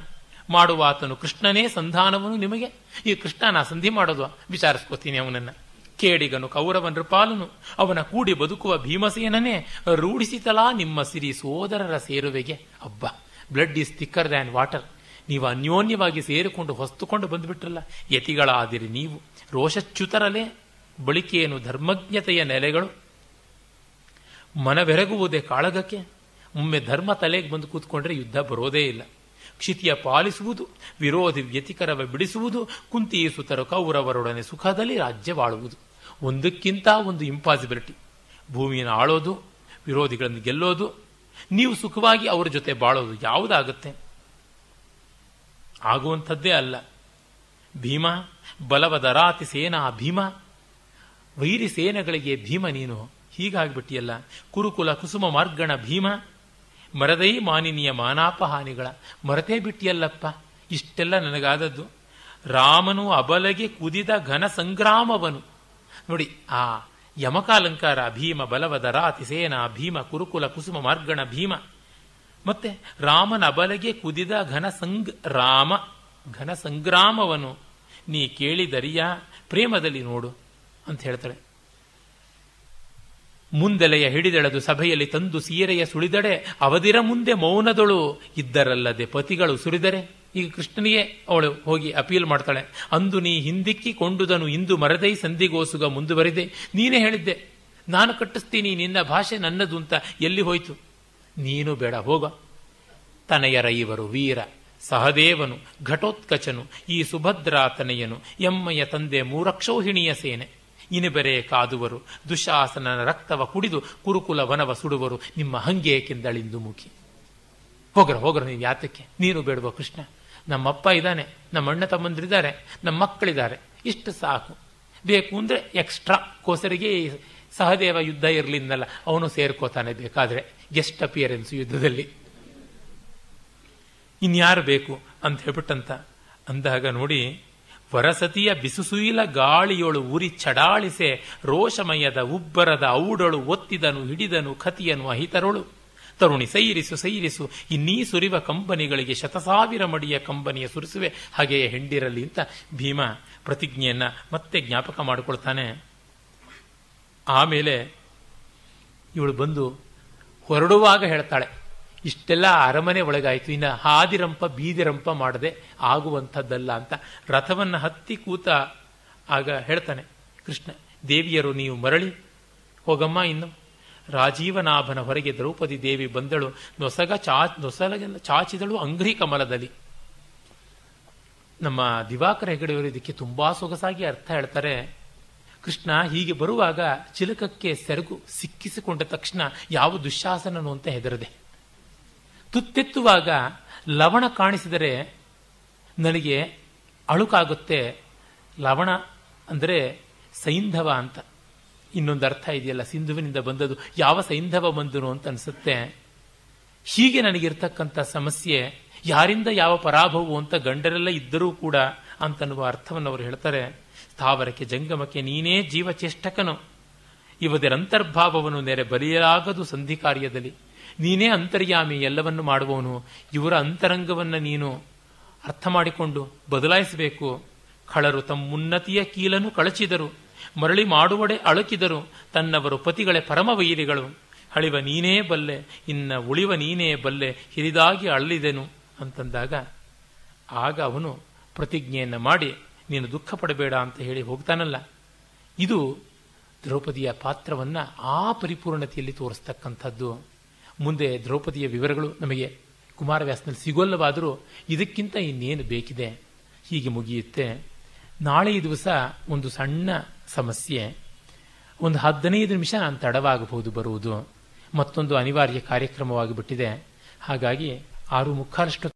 ಮಾಡುವ ಆತನು ಕೃಷ್ಣನೇ ಸಂಧಾನವನು ನಿಮಗೆ. ಈ ಕೃಷ್ಣ ನಾ ಸಂಧಿ ಮಾಡೋದು ವಿಚಾರಿಸ್ಕೋತೀನಿ ಅವನನ್ನ. ಕೇಡಿಗನು ಕೌರವನರು ಪಾಲನು ಅವನ ಕೂಡಿ ಬದುಕುವ ಭೀಮಸೇನನೇ, ರೂಢಿಸಿತಲಾ ನಿಮ್ಮ ಸಿರಿ ಸೋದರರ ಸೇರುವೆಗೆ. ಅಬ್ಬ blood is thicker than water ನೀವು ಅನ್ಯೋನ್ಯವಾಗಿ ಸೇರಿಕೊಂಡು ಹೊಸ್ತುಕೊಂಡು ಬಂದುಬಿಟ್ರಲ್ಲ, ಯತಿಗಳಾದಿರಿ ನೀವು. ರೋಷಚ್ಯುತರಲೇ ಬಳಿಕೇನು ಧರ್ಮಜ್ಞತೆಯ ನೆಲೆಗಳು. ಮನವೆರಗುವುದೇ ಕಾಳಗಕ್ಕೆ. ಒಮ್ಮೆ ಧರ್ಮ ತಲೆಗೆ ಬಂದು ಕೂತ್ಕೊಂಡ್ರೆ ಯುದ್ಧ ಬರೋದೇ ಇಲ್ಲ. ಕ್ಷಿತಿಯ ಪಾಲಿಸುವುದು, ವಿರೋಧಿ ವ್ಯತಿಕರವ ಬಿಡಿಸುವುದು ಕುಂತಿಯಿಸುತ್ತರು ಕೌರವರೊಡನೆ ಸುಖದಲ್ಲಿ ರಾಜ್ಯವಾಳುವುದು ಒಂದಕ್ಕಿಂತ ಒಂದು ಇಂಪಾಸಿಬಿಲಿಟಿ ಭೂಮಿಯನ್ನು ಆಳೋದು, ವಿರೋಧಿಗಳನ್ನು ಗೆಲ್ಲೋದು, ನೀವು ಸುಖವಾಗಿ ಅವರ ಜೊತೆ ಬಾಳೋದು ಯಾವುದಾಗುತ್ತೆ? ಆಗುವಂಥದ್ದೇ ಅಲ್ಲ. ಭೀಮ, ಬಲವದ ರಾತಿ ಸೇನಾ ಭೀಮ, ವೈರಿ ಸೇನೆಗಳಿಗೆ ಭೀಮ ನೀನು. ಹೀಗಾಗ್ಬಿಟ್ಟಿಯಲ್ಲ. ಕುರುಕುಲ ಕುಸುಮ ಮಾರ್ಗಣ ಭೀಮ ಮರದೈ ಮಾನಿನಿಯ ಮಾನಾಪಹಾನಿಗಳ. ಮರತೇ ಬಿಟ್ಟಿಯಲ್ಲಪ್ಪ, ಇಷ್ಟೆಲ್ಲ ನನಗಾದದ್ದು. ರಾಮನು ಅಬಲಗೆ ಕುದಿದ ಘನ ಸಂಗ್ರಾಮವನು. ನೋಡಿ, ಆ ಯಮಕಾಲಂಕಾರ ಭೀಮ ಬಲವದ ರಾತಿ ಸೇನಾ ಭೀಮ ಕುರುಕುಲ ಕುಸುಮ ಮಾರ್ಗಣ ಭೀಮ. ಮತ್ತೆ ರಾಮನ ಅಬಲಗೆ ಕುದಿದ ಘನ ಸಂಗ್, ರಾಮ, ಘನ ಸಂಗ್ರಾಮವನು. ನೀ ಕೇಳಿದರಿಯ? ಪ್ರೇಮದಲ್ಲಿ ನೋಡು, ಅಂತ ಹೇಳ್ತಾಳೆ. ಮುಂದೆಲೆಯ ಹಿಡಿದೆಳೆದು ಸಭೆಯಲ್ಲಿ ತಂದು ಸೀರೆಯ ಸುಳಿದಡೆ ಅವದಿರ ಮುಂದೆ ಮೌನದಳು. ಇದ್ದರಲ್ಲದೆ ಪತಿಗಳು ಸುರಿದರೆ, ಈಗ ಕೃಷ್ಣನಿಗೆ ಅವಳು ಹೋಗಿ ಅಪೀಲ್ ಮಾಡ್ತಾಳೆ. ಅಂದು ನೀ ಹಿಂದಿಕ್ಕಿ ಕೊಂಡುದನು, ಇಂದು ಮರದೈ ಸಂಧಿಗೋಸುಗ ಮುಂದುವರಿದೆ. ನೀನೇ ಹೇಳಿದ್ದೆ, ನಾನು ಕಟ್ಟಿಸ್ತೀನಿ, ನಿನ್ನ ಭಾಷೆ ನನ್ನದು ಅಂತ ಎಲ್ಲಿ ಹೋಯ್ತು? ನೀನು ಬೇಡ, ಹೋಗ. ತನೆಯರ ಇವರು ವೀರ, ಸಹದೇವನು, ಘಟೋತ್ಕಚನು, ಈ ಸುಭದ್ರಾ ತನೆಯನು, ಎಮ್ಮೆಯ ತಂದೆ ಮೂರಕ್ಷೋಹಿಣಿಯ ಸೇನೆ. ಇನಿಬೆರೆ ಕಾದುವರು. ದುಶಾಸನನ ರಕ್ತವ ಕುಡಿದು ಕುರುಕುಲ ವನವ ಸುಡುವರು. ನಿಮ್ಮ ಹಂಗೇಕೆಂದಳಿಂದು ಮುಖಿ. ಹೋಗ್ರ ಹೋಗ್ರ ನೀವು ಯಾತಕ್ಕೆ? ನೀನು ಬೇಡುವ ಕೃಷ್ಣ. ನಮ್ಮಪ್ಪ ಇದ್ದಾನೆ ನಮ್ಮ ಅಣ್ಣ ತಮ್ಮಂದ್ರಿದ್ದಾರೆ ನಮ್ಮ ಮಕ್ಕಳಿದ್ದಾರೆ ಇಷ್ಟು ಸಾಕು. ಬೇಕು ಅಂದ್ರೆ ಎಕ್ಸ್ಟ್ರಾ ಕೋಸರಿಗೆ ಸಹದೇವ ಯುದ್ಧ ಇರಲಿಂದಲ್ಲ, ಅವನು ಸೇರ್ಕೋತಾನೆ ಬೇಕಾದ್ರೆ. ಗೆಸ್ಟ್ ಅಪಿಯರೆನ್ಸ್ ಯುದ್ಧದಲ್ಲಿ. ಇನ್ಯಾರು ಬೇಕು ಅಂತ ಹೇಳ್ಬಿಟ್ಟಂತ ಅಂದಾಗ ನೋಡಿ ವರಸತಿಯ ಬಿಸುಸುಯಿಲ ಗಾಳಿಯೊಳು ಉರಿ ಚಡಾಳಿಸೆ ರೋಷಮಯದ ಉಬ್ಬರದ ಔಡಳು ಒತ್ತಿದನು ಹಿಡಿದನು ಕತಿಯನು ಅಹಿತರೊಳು. ತರುಣಿ ಸೈರಿಸು ಸೈರಿಸು, ಇನ್ನೀ ಸುರಿವ ಕಂಬನಿಗಳಿಗೆ ಶತಸಾವಿರ ಮಡಿಯ ಕಂಬನಿಯ ಸುರಿಸುವೆ. ಹಾಗೆಯೇ ಹೆಂಡಿರಲಿ ಅಂತ ಭೀಮ ಪ್ರತಿಜ್ಞೆಯನ್ನ ಮತ್ತೆ ಜ್ಞಾಪಕ ಮಾಡಿಕೊಳ್ತಾನೆ. ಆಮೇಲೆ ಇವಳು ಬಂದು ಹೊರಡುವಾಗ ಹೇಳ್ತಾಳೆ. ಇಷ್ಟೆಲ್ಲ ಅರಮನೆ ಒಳಗಾಯಿತು. ಇನ್ನು ಹಾದಿರಂಪ, ಬೀದಿರಂಪ ಮಾಡದೆ ಆಗುವಂಥದ್ದಲ್ಲ ಅಂತ ರಥವನ್ನು ಹತ್ತಿ ಕೂತ ಆಗ ಹೇಳ್ತಾನೆ ಕೃಷ್ಣ, ದೇವಿಯರು ನೀವು ಮರಳಿ ಹೋಗಮ್ಮ ಇನ್ನು. ರಾಜೀವನಾಭನ ಹೊರಗೆ ದ್ರೌಪದಿ ದೇವಿ ಬಂದಳು. ನೊಸಗ ಚಾ ನೊಸಲಗೆಲ್ಲ ಚಾಚಿದಳು ಅಂಗ್ರಿ ಕಮಲದಲ್ಲಿ. ನಮ್ಮ ದಿವಾಕರ ಹೆಗಡೆಯವರು ಇದಕ್ಕೆ ತುಂಬಾ ಸೊಗಸಾಗಿ ಅರ್ಥ ಹೇಳ್ತಾರೆ. ಕೃಷ್ಣ ಹೀಗೆ ಬರುವಾಗ ಚಿಲಕಕ್ಕೆ ಸೆರಗು ಸಿಕ್ಕಿಸಿಕೊಂಡ ತಕ್ಷಣ ಯಾವ ದುಶ್ಯಾಸನನು ಅಂತ ಹೆದರದೆ. ತುತ್ತೆತ್ತುವಾಗ ಲವಣ ಕಾಣಿಸಿದರೆ ನನಗೆ ಅಳುಕಾಗುತ್ತೆ. ಲವಣ ಅಂದರೆ ಸೈಂಧವ ಅಂತ. ಇನ್ನೊಂದು ಅರ್ಥ ಇದೆಯಲ್ಲ, ಸಿಂಧುವಿನಿಂದ ಬಂದದು ಯಾವ ಸೈಂಧವ ಬಂದನು ಅಂತ ಅನಿಸುತ್ತೆ. ಹೀಗೆ ನನಗಿರ್ತಕ್ಕಂಥ ಸಮಸ್ಯೆ, ಯಾರಿಂದ ಯಾವ ಪರಾಭವವು ಅಂತ ಗಂಡರೆಲ್ಲ ಇದ್ದರೂ ಕೂಡ ಅಂತನ್ನುವ ಅರ್ಥವನ್ನು ಅವರು ಹೇಳ್ತಾರೆ. ಸ್ಥಾವರಕ್ಕೆ ಜಂಗಮಕ್ಕೆ ನೀನೇ ಜೀವಚೇಷ್ಟಕನು. ಇವದರ ಅಂತರ್ಭಾವವನ್ನು ನೆರೆ ಬಲಿಯಲಾಗದು ಸಂಧಿ ಕಾರ್ಯದಲ್ಲಿ ನೀನೇ ಅಂತರ್ಯಾಮಿ, ಎಲ್ಲವನ್ನು ಮಾಡುವವನು. ಇವರ ಅಂತರಂಗವನ್ನು ನೀನು ಅರ್ಥ ಮಾಡಿಕೊಂಡು ಬದಲಾಯಿಸಬೇಕು. ಖಳರು ತಮ್ಮುನ್ನತಿಯ ಕೀಲನ್ನು ಕಳಚಿದರು. ಮರಳಿ ಮಾಡುವಡೆ ಅಳಕಿದರು. ತನ್ನವರು ಪತಿಗಳೇ ಪರಮ ವೈರಿಗಳು ಹಳಿವ ನೀನೇ ಬಲ್ಲೆ, ಇನ್ನ ಉಳಿವ ನೀನೇ ಬಲ್ಲೆ, ಹಿರಿದಾಗಿ ಅಳಲಿದೆನು ಅಂತಂದಾಗ, ಆಗ ಅವನು ಪ್ರತಿಜ್ಞೆಯನ್ನು ಮಾಡಿ, ನೀನು ದುಃಖ ಪಡಬೇಡ ಅಂತ ಹೇಳಿ ಹೋಗ್ತಾನಲ್ಲ. ಇದು ದ್ರೌಪದಿಯ ಪಾತ್ರವನ್ನು ಆ ಪರಿಪೂರ್ಣತೆಯಲ್ಲಿ ತೋರಿಸ್ತಕ್ಕಂಥದ್ದು. ಮುಂದೆ ದ್ರೌಪದಿಯ ವಿವರಗಳು ನಮಗೆ ಕುಮಾರವ್ಯಾಸನಲ್ಲಿ ಸಿಗೋಲ್ಲವಾದರೂ ಇದಕ್ಕಿಂತ ಇನ್ನೇನು ಬೇಕಿದೆ? ಹೀಗೆ ಮುಗಿಯುತ್ತೆ. ನಾಳೆ ದಿವಸ ಒಂದು ಸಣ್ಣ ಸಮಸ್ಯೆ. ಒಂದು ಹದಿನೈದು ನಿಮಿಷ ತಡವಾಗಬಹುದು ಬರುವುದು. ಮತ್ತೊಂದು ಅನಿವಾರ್ಯ ಕಾರ್ಯಕ್ರಮವಾಗಿ ಬಿಟ್ಟಿದೆ. ಹಾಗಾಗಿ ಆರು ಮುಕ್ಕಾಲಷ್ಟು